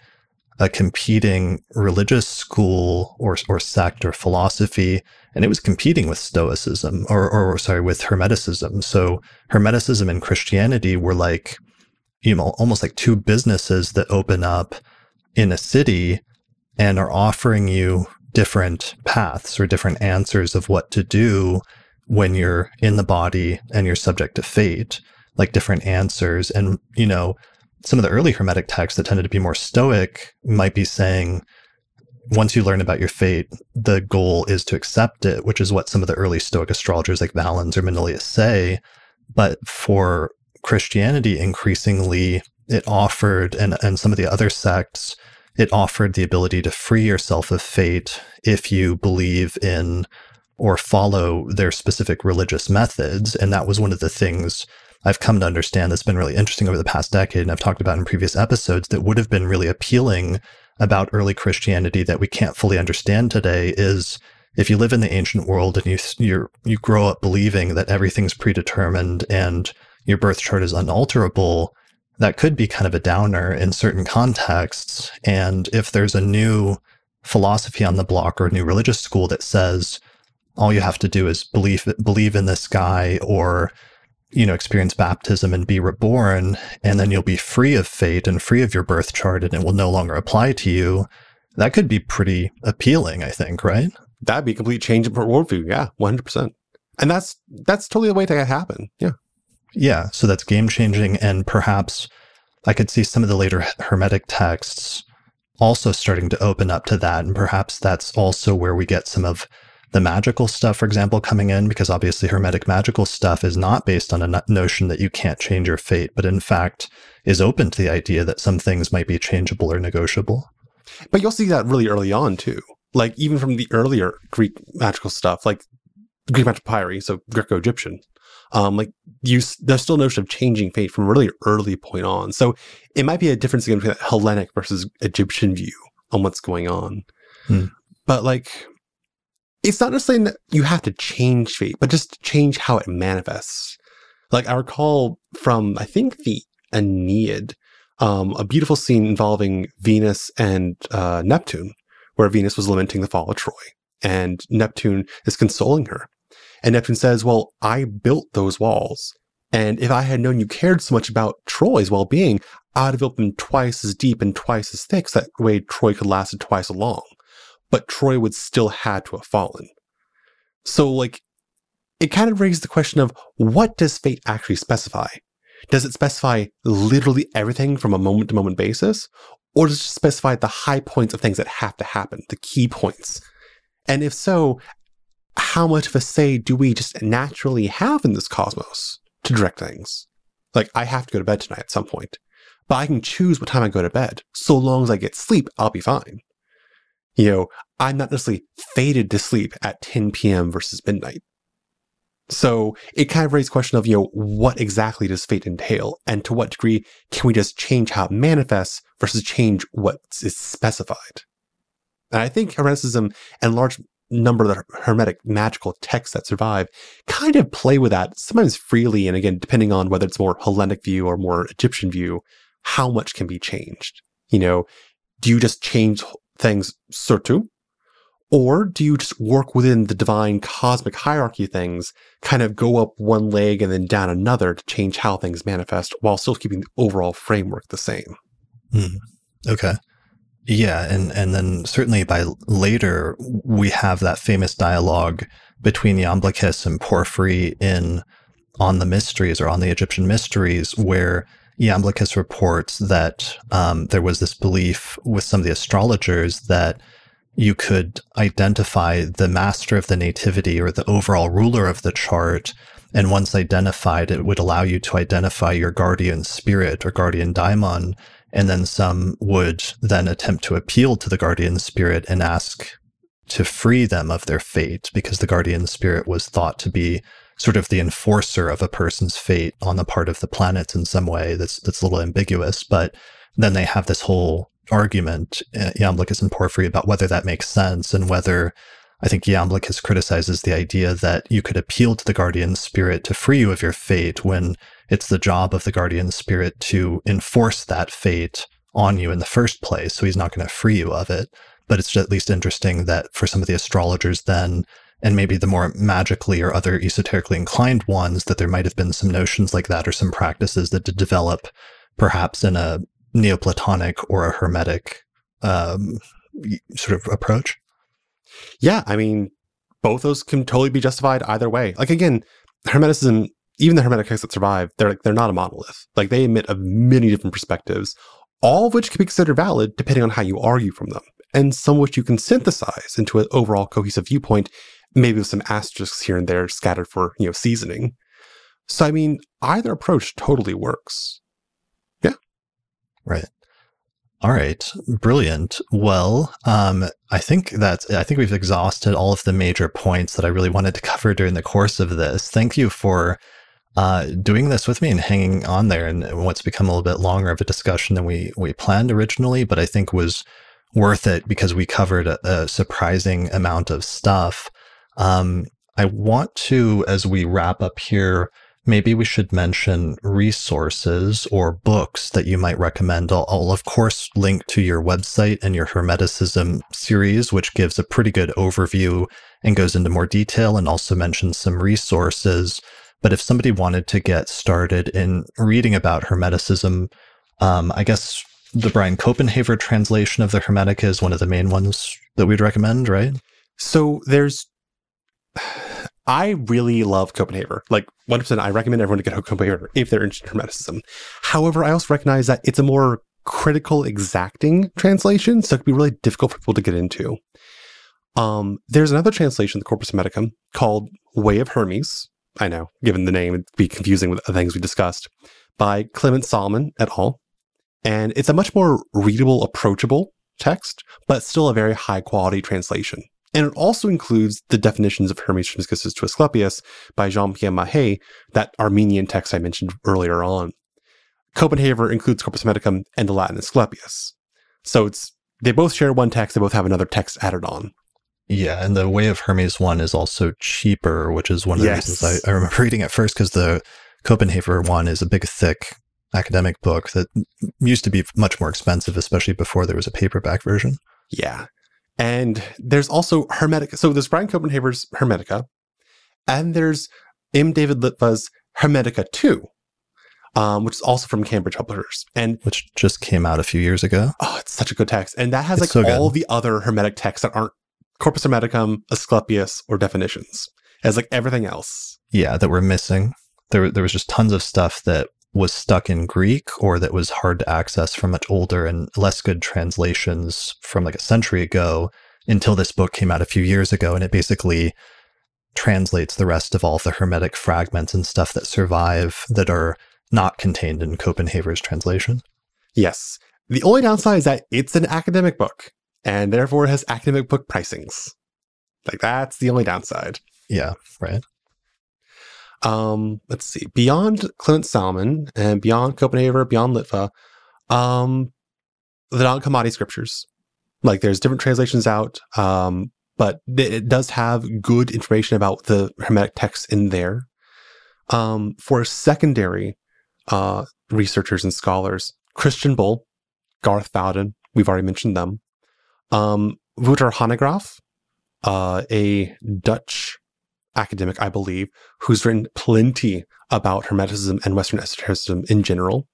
a competing religious school or, or sect or philosophy, and it was competing with Stoicism or, or sorry, with Hermeticism. So Hermeticism and Christianity were like, you know, almost like two businesses that open up in a city and are offering you different paths or different answers of what to do when you're in the body and you're subject to fate, like different answers. And, you know, some of the early Hermetic texts that tended to be more stoic might be saying, once you learn about your fate, the goal is to accept it, which is what some of the early Stoic astrologers like Valens or Manilius say. But for Christianity, increasingly, it offered, and, and some of the other sects, it offered the ability to free yourself of fate if you believe in or follow their specific religious methods. And that was one of the things I've come to understand that's been really interesting over the past decade, and I've talked about in previous episodes that would have been really appealing about early Christianity that we can't fully understand today is if you live in the ancient world and you you you grow up believing that everything's predetermined and your birth chart is unalterable, that could be kind of a downer in certain contexts. And if there's a new philosophy on the block or a new religious school that says all you have to do is believe believe in this guy or you know, experience baptism and be reborn, and then you'll be free of fate and free of your birth chart, and it will no longer apply to you. That could be pretty appealing, I think, right? That'd be a complete change in worldview. Yeah, one hundred percent. And that's that's totally the way that happen. Yeah, yeah. So that's game changing, and perhaps I could see some of the later Hermetic texts also starting to open up to that, and perhaps that's also where we get some of the magical stuff, for example, coming in, because obviously Hermetic magical stuff is not based on a notion that you can't change your fate, but in fact is open to the idea that some things might be changeable or negotiable. But you'll see that really early on too. Like even from the earlier Greek magical stuff, like Greek magic papyri, so Greco-Egyptian, um, like you, there's still a notion of changing fate from a really early point on. So it might be a difference again between that Hellenic versus Egyptian view on what's going on. Hmm. But like it's not necessarily that you have to change fate, but just change how it manifests. Like I recall from, I think the Aeneid, um, a beautiful scene involving Venus and uh, Neptune, where Venus was lamenting the fall of Troy, and Neptune is consoling her. And Neptune says, Well, I built those walls. And if I had known you cared so much about Troy's well being, I'd have built them twice as deep and twice as thick so that way Troy could last twice as long but Troy would still had to have fallen. So like it kind of raises the question of what does fate actually specify? Does it specify literally everything from a moment to moment basis? Or does it specify the high points of things that have to happen, the key points? And if so, how much of a say do we just naturally have in this cosmos to direct things? Like, I have to go to bed tonight at some point, but I can choose what time I go to bed. So long as I get sleep, I'll be fine you know, I'm not necessarily fated to sleep at 10 p.m. versus midnight. So it kind of raises the question of, you know, what exactly does fate entail? And to what degree can we just change how it manifests versus change what is specified? And I think Hermeticism and large number of the Hermetic magical texts that survive kind of play with that, sometimes freely. And again, depending on whether it's more Hellenic view or more Egyptian view, how much can be changed? You know, do you just change things surtout? Or do you just work within the divine cosmic hierarchy things, kind of go up one leg and then down another to change how things manifest while still keeping the overall framework the same? Hmm. Okay. Yeah, and and then certainly by later we have that famous dialogue between Iamblichus and Porphyry in on the mysteries or on the Egyptian mysteries, where Iamblichus reports that um, there was this belief with some of the astrologers that you could identify the master of the nativity or the overall ruler of the chart. And once identified, it would allow you to identify your guardian spirit or guardian daimon. And then some would then attempt to appeal to the guardian spirit and ask to free them of their fate because the guardian spirit was thought to be sort of the enforcer of a person's fate on the part of the planets in some way that's that's a little ambiguous but then they have this whole argument, uh, Iamblichus and Porphyry, about whether that makes sense and whether I think Iamblichus criticizes the idea that you could appeal to the guardian spirit to free you of your fate when it's the job of the guardian spirit to enforce that fate on you in the first place. So he's not going to free you of it. But it's at least interesting that for some of the astrologers then, and maybe the more magically or other esoterically inclined ones, that there might have been some notions like that or some practices that did develop perhaps in a Neoplatonic or a Hermetic um, sort of approach? Yeah, I mean, both those can totally be justified either way. Like again, Hermeticism, even the Hermetic texts that survive, they're like they're not a monolith. Like they emit of many different perspectives, all of which can be considered valid depending on how you argue from them, and some which you can synthesize into an overall cohesive viewpoint, maybe with some asterisks here and there scattered for you know seasoning. So I mean, either approach totally works. Yeah. Right. All right, brilliant. Well, um, I think that I think we've exhausted all of the major points that I really wanted to cover during the course of this. Thank you for uh, doing this with me and hanging on there, and what's become a little bit longer of a discussion than we we planned originally, but I think was worth it because we covered a, a surprising amount of stuff. Um, I want to, as we wrap up here, maybe we should mention resources or books that you might recommend. I'll, I'll, of course link to your website and your Hermeticism series, which gives a pretty good overview and goes into more detail and also mentions some resources. But if somebody wanted to get started in reading about Hermeticism, um, I guess the Brian Copenhaver translation of the Hermetica is one of the main ones that we'd recommend, right? So there's I really love Copenhaver. Like 100%, I recommend everyone to get Copenhaver if they're interested in Hermeticism. However, I also recognize that it's a more critical, exacting translation, so it can be really difficult for people to get into. Um, there's another translation, the Corpus Hermeticum, called Way of Hermes. I know, given the name, it'd be confusing with the things we discussed, by Clement Salaman et al. And it's a much more readable, approachable text, but still a very high quality translation. And it also includes the definitions of Hermes Trismegistus to Asclepius by Jean-Pierre Mahe, that Armenian text I mentioned earlier on. Copenhaver includes Corpus Hermeticum and the Latin Asclepius. So it's they both share one text, they both have another text added on. Yeah, and the Way of Hermes one is also cheaper, which is one of the reasons I, I remember reading it first because the Copenhaver one is a big, thick academic book that used to be much more expensive, especially before there was a paperback version. Yeah. And there's also Hermetica. So there's Brian Copenhaver's Hermetica, and there's M. David Litwa's Hermetica 2, um, which is also from Cambridge Publishers. And which just came out a few years ago. Oh, it's such a good text. And that has it's like so all the other Hermetic texts that aren't Corpus Hermeticum, Asclepius, or definitions. as like everything else. Yeah, that we're missing. There, there was just tons of stuff that was stuck in Greek or that was hard to access from much older and less good translations from like a century ago until this book came out a few years ago. And it basically translates the rest of all the Hermetic fragments and stuff that survive that are not contained in Copenhaver's translation. Yes. The only downside is that it's an academic book and therefore has academic book pricings. Like that's the only downside. Yeah, right. Um, let's see, beyond Clement Salaman and beyond Copenhaver, beyond Litwa, um, the Nag Hammadi scriptures. Like there's different translations out, um, but it does have good information about the Hermetic texts in there. Um, for secondary uh, researchers and scholars, Christian Bull, Garth Fowden, we've already mentioned them. Um, Wouter Hanegraaff, uh, a Dutch academic, I believe, who's written plenty about Hermeticism and Western esotericism in general.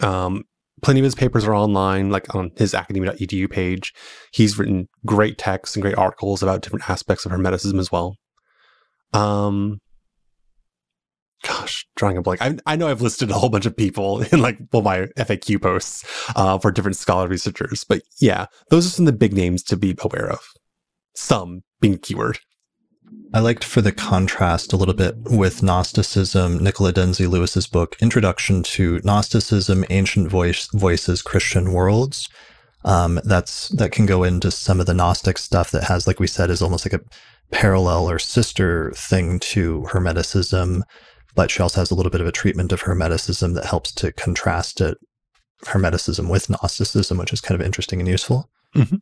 Um, plenty of his papers are online, like on his academia.edu page. He's written great texts and great articles about different aspects of Hermeticism as well. Um, gosh, drawing a blank. I, I know I've listed a whole bunch of people in like well my FAQ posts uh, for different scholar researchers, but yeah, those are some of the big names to be aware of. Some being keyword. I liked for the contrast a little bit with Gnosticism, Nicola Denzey Lewis's book, Introduction to Gnosticism, Ancient Voice, Voices, Christian Worlds. Um, that's that can go into some of the Gnostic stuff that has, like we said, is almost like a parallel or sister thing to Hermeticism, but she also has a little bit of a treatment of Hermeticism that helps to contrast it, Hermeticism with Gnosticism, which is kind of interesting and useful. Mm-hmm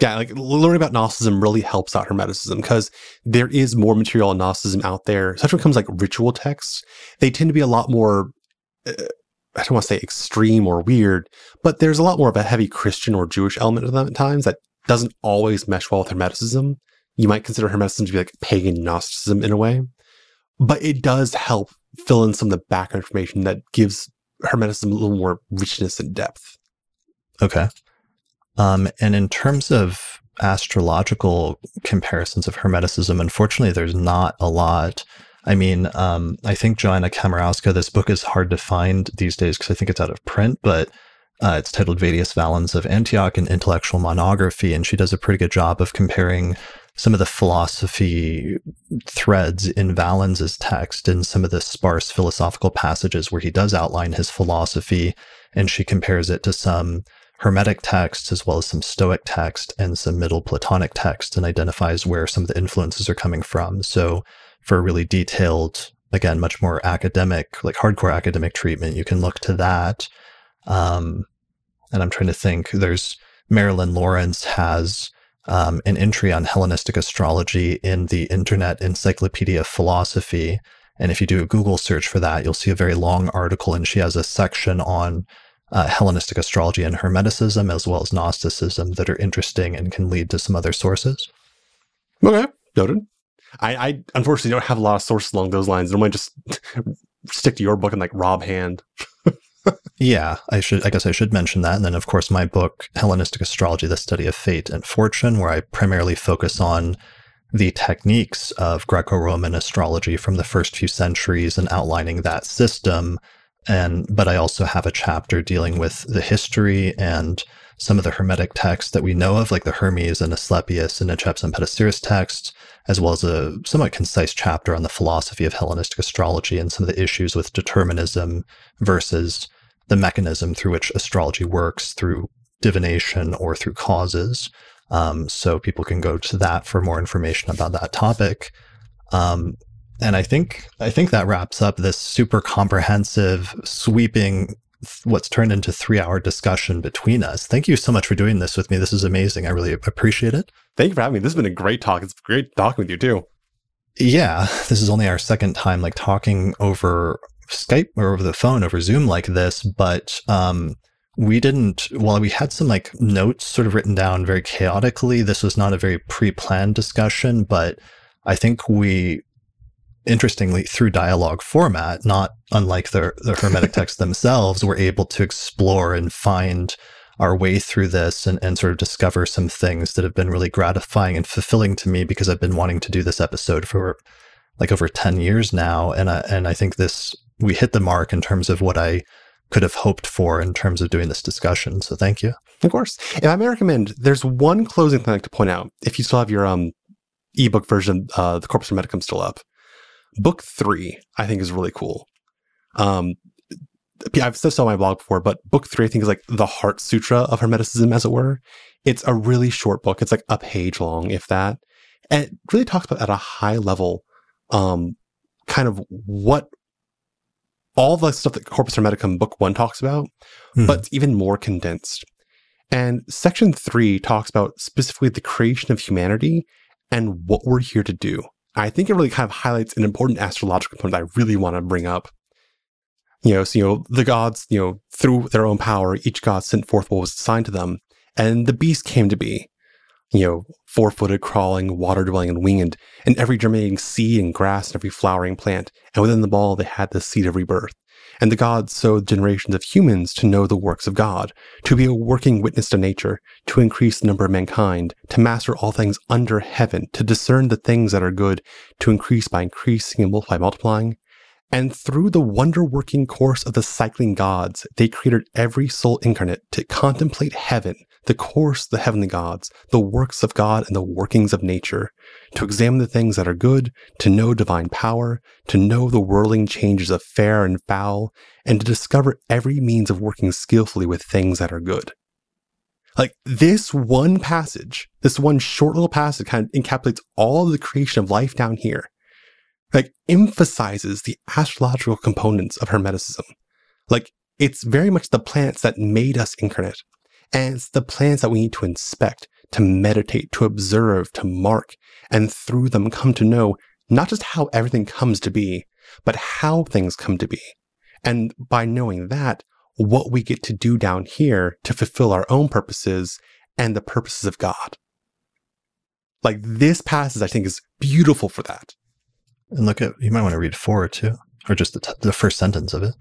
yeah, like learning about Gnosticism really helps out Hermeticism because there is more material on Gnosticism out there, especially when it comes like ritual texts. They tend to be a lot more, uh, I don't want to say extreme or weird, but there's a lot more of a heavy Christian or Jewish element of them at times that doesn't always mesh well with Hermeticism. You might consider Hermeticism to be like pagan Gnosticism in a way, but it does help fill in some of the background information that gives Hermeticism a little more richness and depth. Okay. Um, and in terms of astrological comparisons of Hermeticism, unfortunately, there's not a lot. I mean, um, I think Joanna Komorowska, this book is hard to find these days because I think it's out of print, but uh, it's titled Vettius Valens of Antioch, an intellectual monography, and she does a pretty good job of comparing some of the philosophy threads in Valens's text and some of the sparse philosophical passages where he does outline his philosophy, and she compares it to some Hermetic texts as well as some Stoic text and some Middle Platonic text and identifies where some of the influences are coming from. So, for a really detailed, again, much more academic, like hardcore academic treatment, you can look to that. Um, and I'm trying to think, there's Marilyn Lawrence has um, an entry on Hellenistic astrology in the Internet Encyclopedia of Philosophy. And if you do a Google search for that, you'll see a very long article, and she has a section on uh, Hellenistic astrology and Hermeticism, as well as Gnosticism, that are interesting and can lead to some other sources. Okay, noted. I, I unfortunately don't have a lot of sources along those lines. I might just stick to your book and like Rob Hand. yeah, I should. I guess I should mention that. And then, of course, my book, Hellenistic Astrology: The Study of Fate and Fortune, where I primarily focus on the techniques of Greco-Roman astrology from the first few centuries and outlining that system and but I also have a chapter dealing with the history and some of the Hermetic texts that we know of, like the Hermes and Asclepius and Nechepso and Petosiris texts, as well as a somewhat concise chapter on the philosophy of Hellenistic astrology and some of the issues with determinism versus the mechanism through which astrology works through divination or through causes. Um, so people can go to that for more information about that topic. Um, and I think I think that wraps up this super comprehensive, sweeping what's turned into three hour discussion between us. Thank you so much for doing this with me. This is amazing. I really appreciate it. Thank you for having me. This has been a great talk. It's great talking with you too. Yeah, this is only our second time like talking over Skype or over the phone over Zoom like this, but um we didn't while we had some like notes sort of written down very chaotically, this was not a very pre-planned discussion, but I think we interestingly, through dialogue format, not unlike the, the Hermetic texts themselves, we're able to explore and find our way through this and, and sort of discover some things that have been really gratifying and fulfilling to me because I've been wanting to do this episode for like over 10 years now. And I, and I think this, we hit the mark in terms of what I could have hoped for in terms of doing this discussion. So thank you. Of course. If I may recommend, there's one closing thing I'd like to point out. If you still have your um, ebook version, uh, the Corpus Hermeticum still up, book three, I think is really cool. Um, I've said so on my blog before, but book three, I think, is like the heart sutra of Hermeticism, as it were. It's a really short book. It's like a page long, if that. And it really talks about at a high level, um, kind of what all the stuff that Corpus Hermeticum book one talks about, mm-hmm. but even more condensed. And section three talks about specifically the creation of humanity and what we're here to do. I think it really kind of highlights an important astrological component I really want to bring up. You know, so, you know, the gods, you know, through their own power, each god sent forth what was assigned to them, and the beast came to be. You know, four footed, crawling, water dwelling, and winged, and every germinating seed and grass and every flowering plant. And within them all, they had the seed of rebirth. And the gods sowed generations of humans to know the works of God, to be a working witness to nature, to increase the number of mankind, to master all things under heaven, to discern the things that are good, to increase by increasing and multiply multiplying. And through the wonder working course of the cycling gods, they created every soul incarnate to contemplate heaven, the course of the heavenly gods, the works of God, and the workings of nature, to examine the things that are good, to know divine power, to know the whirling changes of fair and foul, and to discover every means of working skillfully with things that are good. Like this one passage, this one short little passage kind of encapsulates all of the creation of life down here. Like emphasizes the astrological components of Hermeticism. Like it's very much the plants that made us incarnate. And it's the plants that we need to inspect, to meditate, to observe, to mark, and through them come to know not just how everything comes to be, but how things come to be. And by knowing that, what we get to do down here to fulfill our own purposes and the purposes of God. Like this passage, I think, is beautiful for that. And look at, you might want to read four too, or just the, t- the first sentence of it.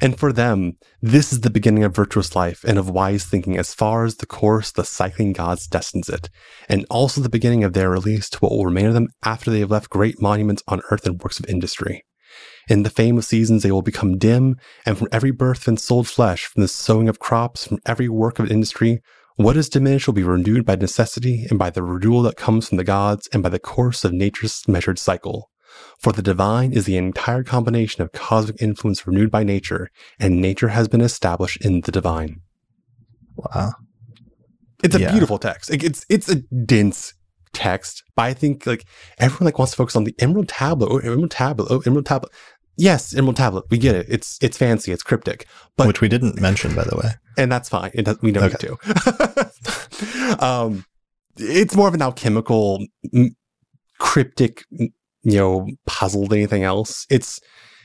And for them, this is the beginning of virtuous life and of wise thinking as far as the course the cycling gods destines it, and also the beginning of their release to what will remain of them after they have left great monuments on earth and works of industry. In the fame of seasons, they will become dim, and from every birth and sold flesh, from the sowing of crops, from every work of industry, what is diminished will be renewed by necessity and by the renewal that comes from the gods and by the course of nature's measured cycle. For the divine is the entire combination of cosmic influence renewed by nature, and nature has been established in the divine. Wow. It's a Yeah. beautiful text. Like, it's it's a dense text, but I think like everyone like wants to focus on the Emerald Tablet. Oh, Emerald Tablet. Oh, Emerald Tablet. Yes, Emerald Tablet. We get it. It's it's fancy. It's cryptic, but Which we didn't mention, by the way. and that's fine. It does, we don't need to. um, it's more of an alchemical, m- cryptic, m- you know, puzzled anything else. It's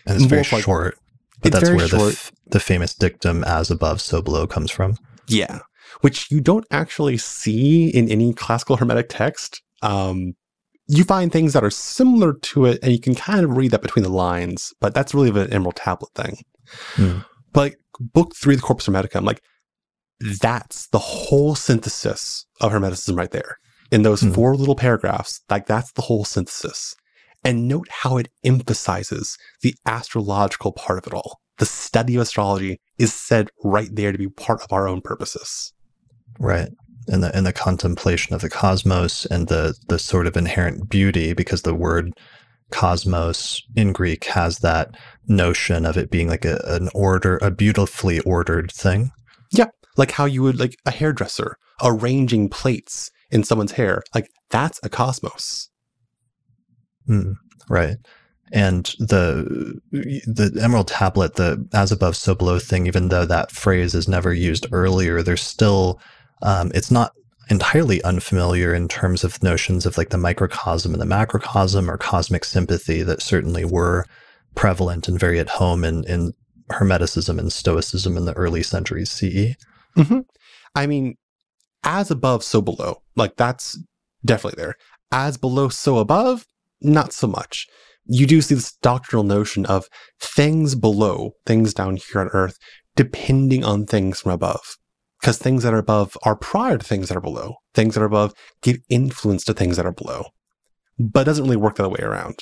And it's very like- short. But that's where the, f- the famous dictum as above, so below comes from. yeah, which you don't actually see in any classical hermetic text. Um, you find things that are similar to it, and you can kind of read that between the lines. But that's really of an Emerald Tablet thing. Hmm. But like book three of the Corpus Hermeticum, like that's the whole synthesis of Hermeticism right there. In those Hmm. four little paragraphs, like that's the whole synthesis. And note how it emphasizes the astrological part of it all. The study of astrology is said right there to be part of our own purposes. Right. And the and the contemplation of the cosmos and the the sort of inherent beauty, because the word cosmos in Greek has that notion of it being like a, an order, a beautifully ordered thing. Yeah. Like how you would like a hairdresser arranging plates in someone's hair. Like that's a cosmos. Mm, right. And the the emerald tablet, the as above so below thing, even though that phrase is never used earlier, there's still um, it's not entirely unfamiliar in terms of notions of like the microcosm and the macrocosm or cosmic sympathy that certainly were prevalent and very at home in in Hermeticism and Stoicism in the early centuries CE. hmm I mean, as above, so below. Like that's definitely there. As below, so above, not so much. You do see this doctrinal notion of things below, things down here on earth, depending on things from above. Because things that are above are prior to things that are below. Things that are above give influence to things that are below. But it doesn't really work the other way around.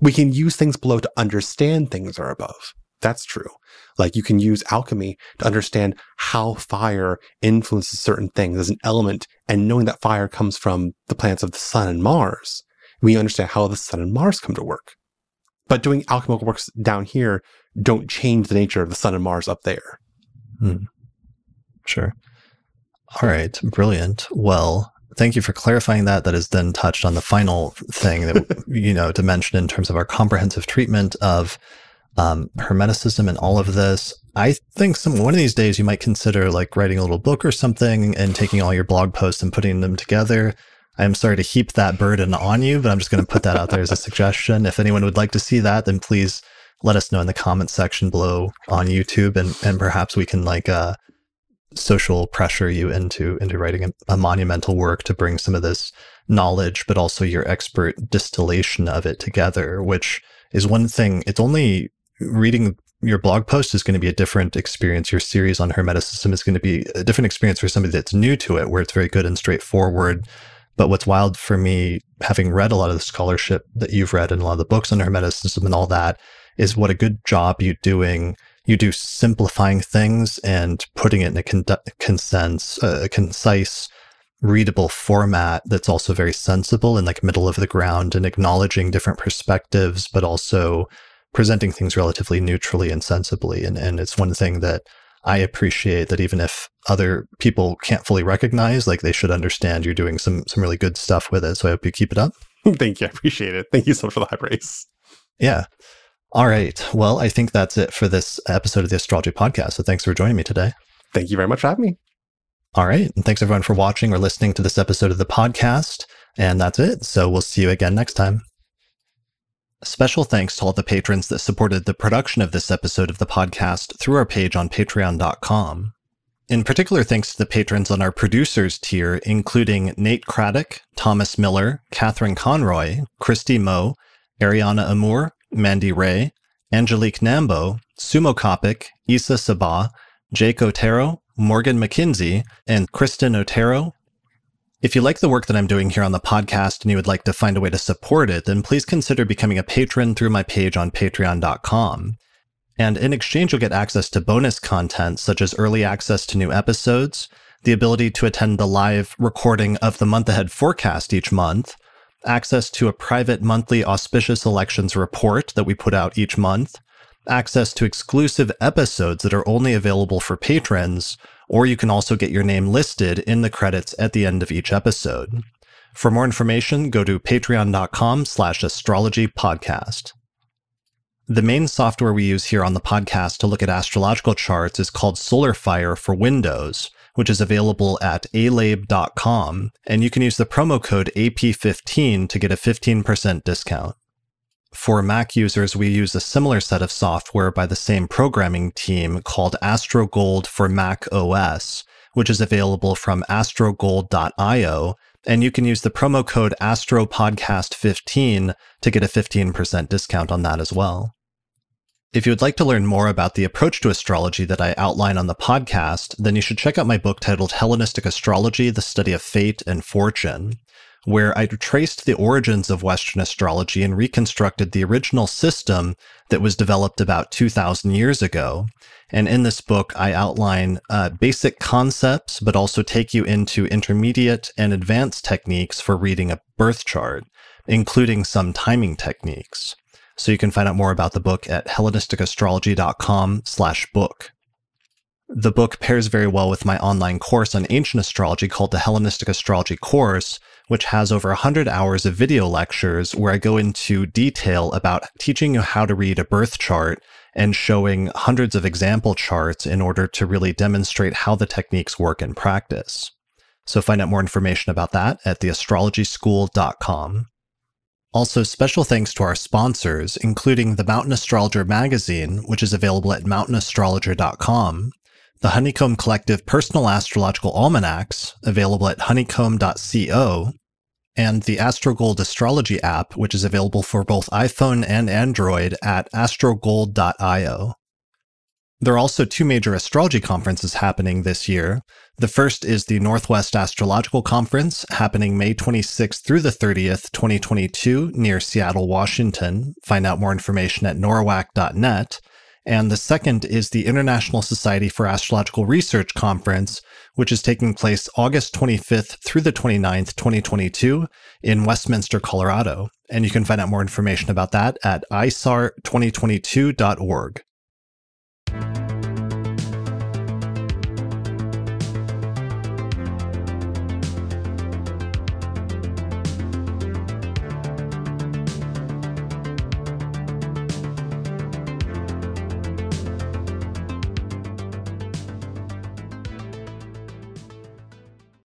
We can use things below to understand things that are above. That's true. Like you can use alchemy to understand how fire influences certain things as an element, and knowing that fire comes from the planets of the sun and Mars, we understand how the sun and Mars come to work. But doing alchemical works down here don't change the nature of the sun and Mars up there. Sure. All right. Brilliant. Well, thank you for clarifying that. That is then touched on the final thing that, you know, to mention in terms of our comprehensive treatment of um, Hermeticism and all of this. I think some one of these days you might consider like writing a little book or something and taking all your blog posts and putting them together. I'm sorry to heap that burden on you, but I'm just going to put that out there as a suggestion. If anyone would like to see that, then please let us know in the comments section below on YouTube, and and perhaps we can like uh, social pressure you into into writing a, a monumental work to bring some of this knowledge, but also your expert distillation of it together, which is one thing. It's only reading your blog post is going to be a different experience. Your series on Hermeticism is going to be a different experience for somebody that's new to it, where it's very good and straightforward. But what's wild for me, having read a lot of the scholarship that you've read and a lot of the books on Hermeticism and all that, is what a good job you're doing. You do simplifying things and putting it in a con- consens- uh, concise, readable format that's also very sensible and like middle of the ground and acknowledging different perspectives, but also presenting things relatively neutrally and sensibly. And, and it's one thing that I appreciate that even if other people can't fully recognize, like they should understand you're doing some some really good stuff with it. So I hope you keep it up. Thank you. I appreciate it. Thank you so much for the high praise. Yeah. All right. Well, I think that's it for this episode of the Astrology Podcast. So thanks for joining me today. Thank you very much for having me. All right. And thanks everyone for watching or listening to this episode of the podcast. And that's it. So we'll see you again next time. Special thanks to all the patrons that supported the production of this episode of the podcast through our page on patreon.com. In particular, thanks to the patrons on our producers tier, including Nate Craddock, Thomas Miller, Catherine Conroy, Christy Moe, Ariana Amour, Mandy Ray, Angelique Nambo, Sumo Kopic, Issa Sabah, Jake Otero, Morgan McKinsey, and Kristen Otero, if you like the work that I'm doing here on the podcast and you would like to find a way to support it, then please consider becoming a patron through my page on patreon.com. And in exchange, you'll get access to bonus content such as early access to new episodes, the ability to attend the live recording of the month ahead forecast each month, access to a private monthly auspicious elections report that we put out each month, access to exclusive episodes that are only available for patrons, or you can also get your name listed in the credits at the end of each episode. For more information, go to patreon.com slash astrology podcast. The main software we use here on the podcast to look at astrological charts is called SolarFire for Windows, which is available at alabe.com, and you can use the promo code AP15 to get a 15% discount. For Mac users, we use a similar set of software by the same programming team called AstroGold for Mac OS, which is available from astrogold.io, and you can use the promo code AstroPodcast15 to get a 15% discount on that as well. If you would like to learn more about the approach to astrology that I outline on the podcast, then you should check out my book titled Hellenistic Astrology The Study of Fate and Fortune where I traced the origins of Western astrology and reconstructed the original system that was developed about 2,000 years ago. And in this book, I outline uh, basic concepts, but also take you into intermediate and advanced techniques for reading a birth chart, including some timing techniques. So you can find out more about the book at HellenisticAstrology.com slash book. The book pairs very well with my online course on ancient astrology called the Hellenistic Astrology Course, which has over 100 hours of video lectures where I go into detail about teaching you how to read a birth chart and showing hundreds of example charts in order to really demonstrate how the techniques work in practice. So find out more information about that at theastrologyschool.com. Also, special thanks to our sponsors, including the Mountain Astrologer magazine, which is available at mountainastrologer.com, the Honeycomb Collective Personal Astrological Almanacs, available at honeycomb.co, and the AstroGold Astrology app, which is available for both iPhone and Android at astrogold.io. There are also two major astrology conferences happening this year. The first is the Northwest Astrological Conference, happening May 26th through the 30th, 2022, near Seattle, Washington. Find out more information at norwac.net. And the second is the International Society for Astrological Research Conference, which is taking place August 25th through the 29th, 2022 in Westminster, Colorado. And you can find out more information about that at isar2022.org.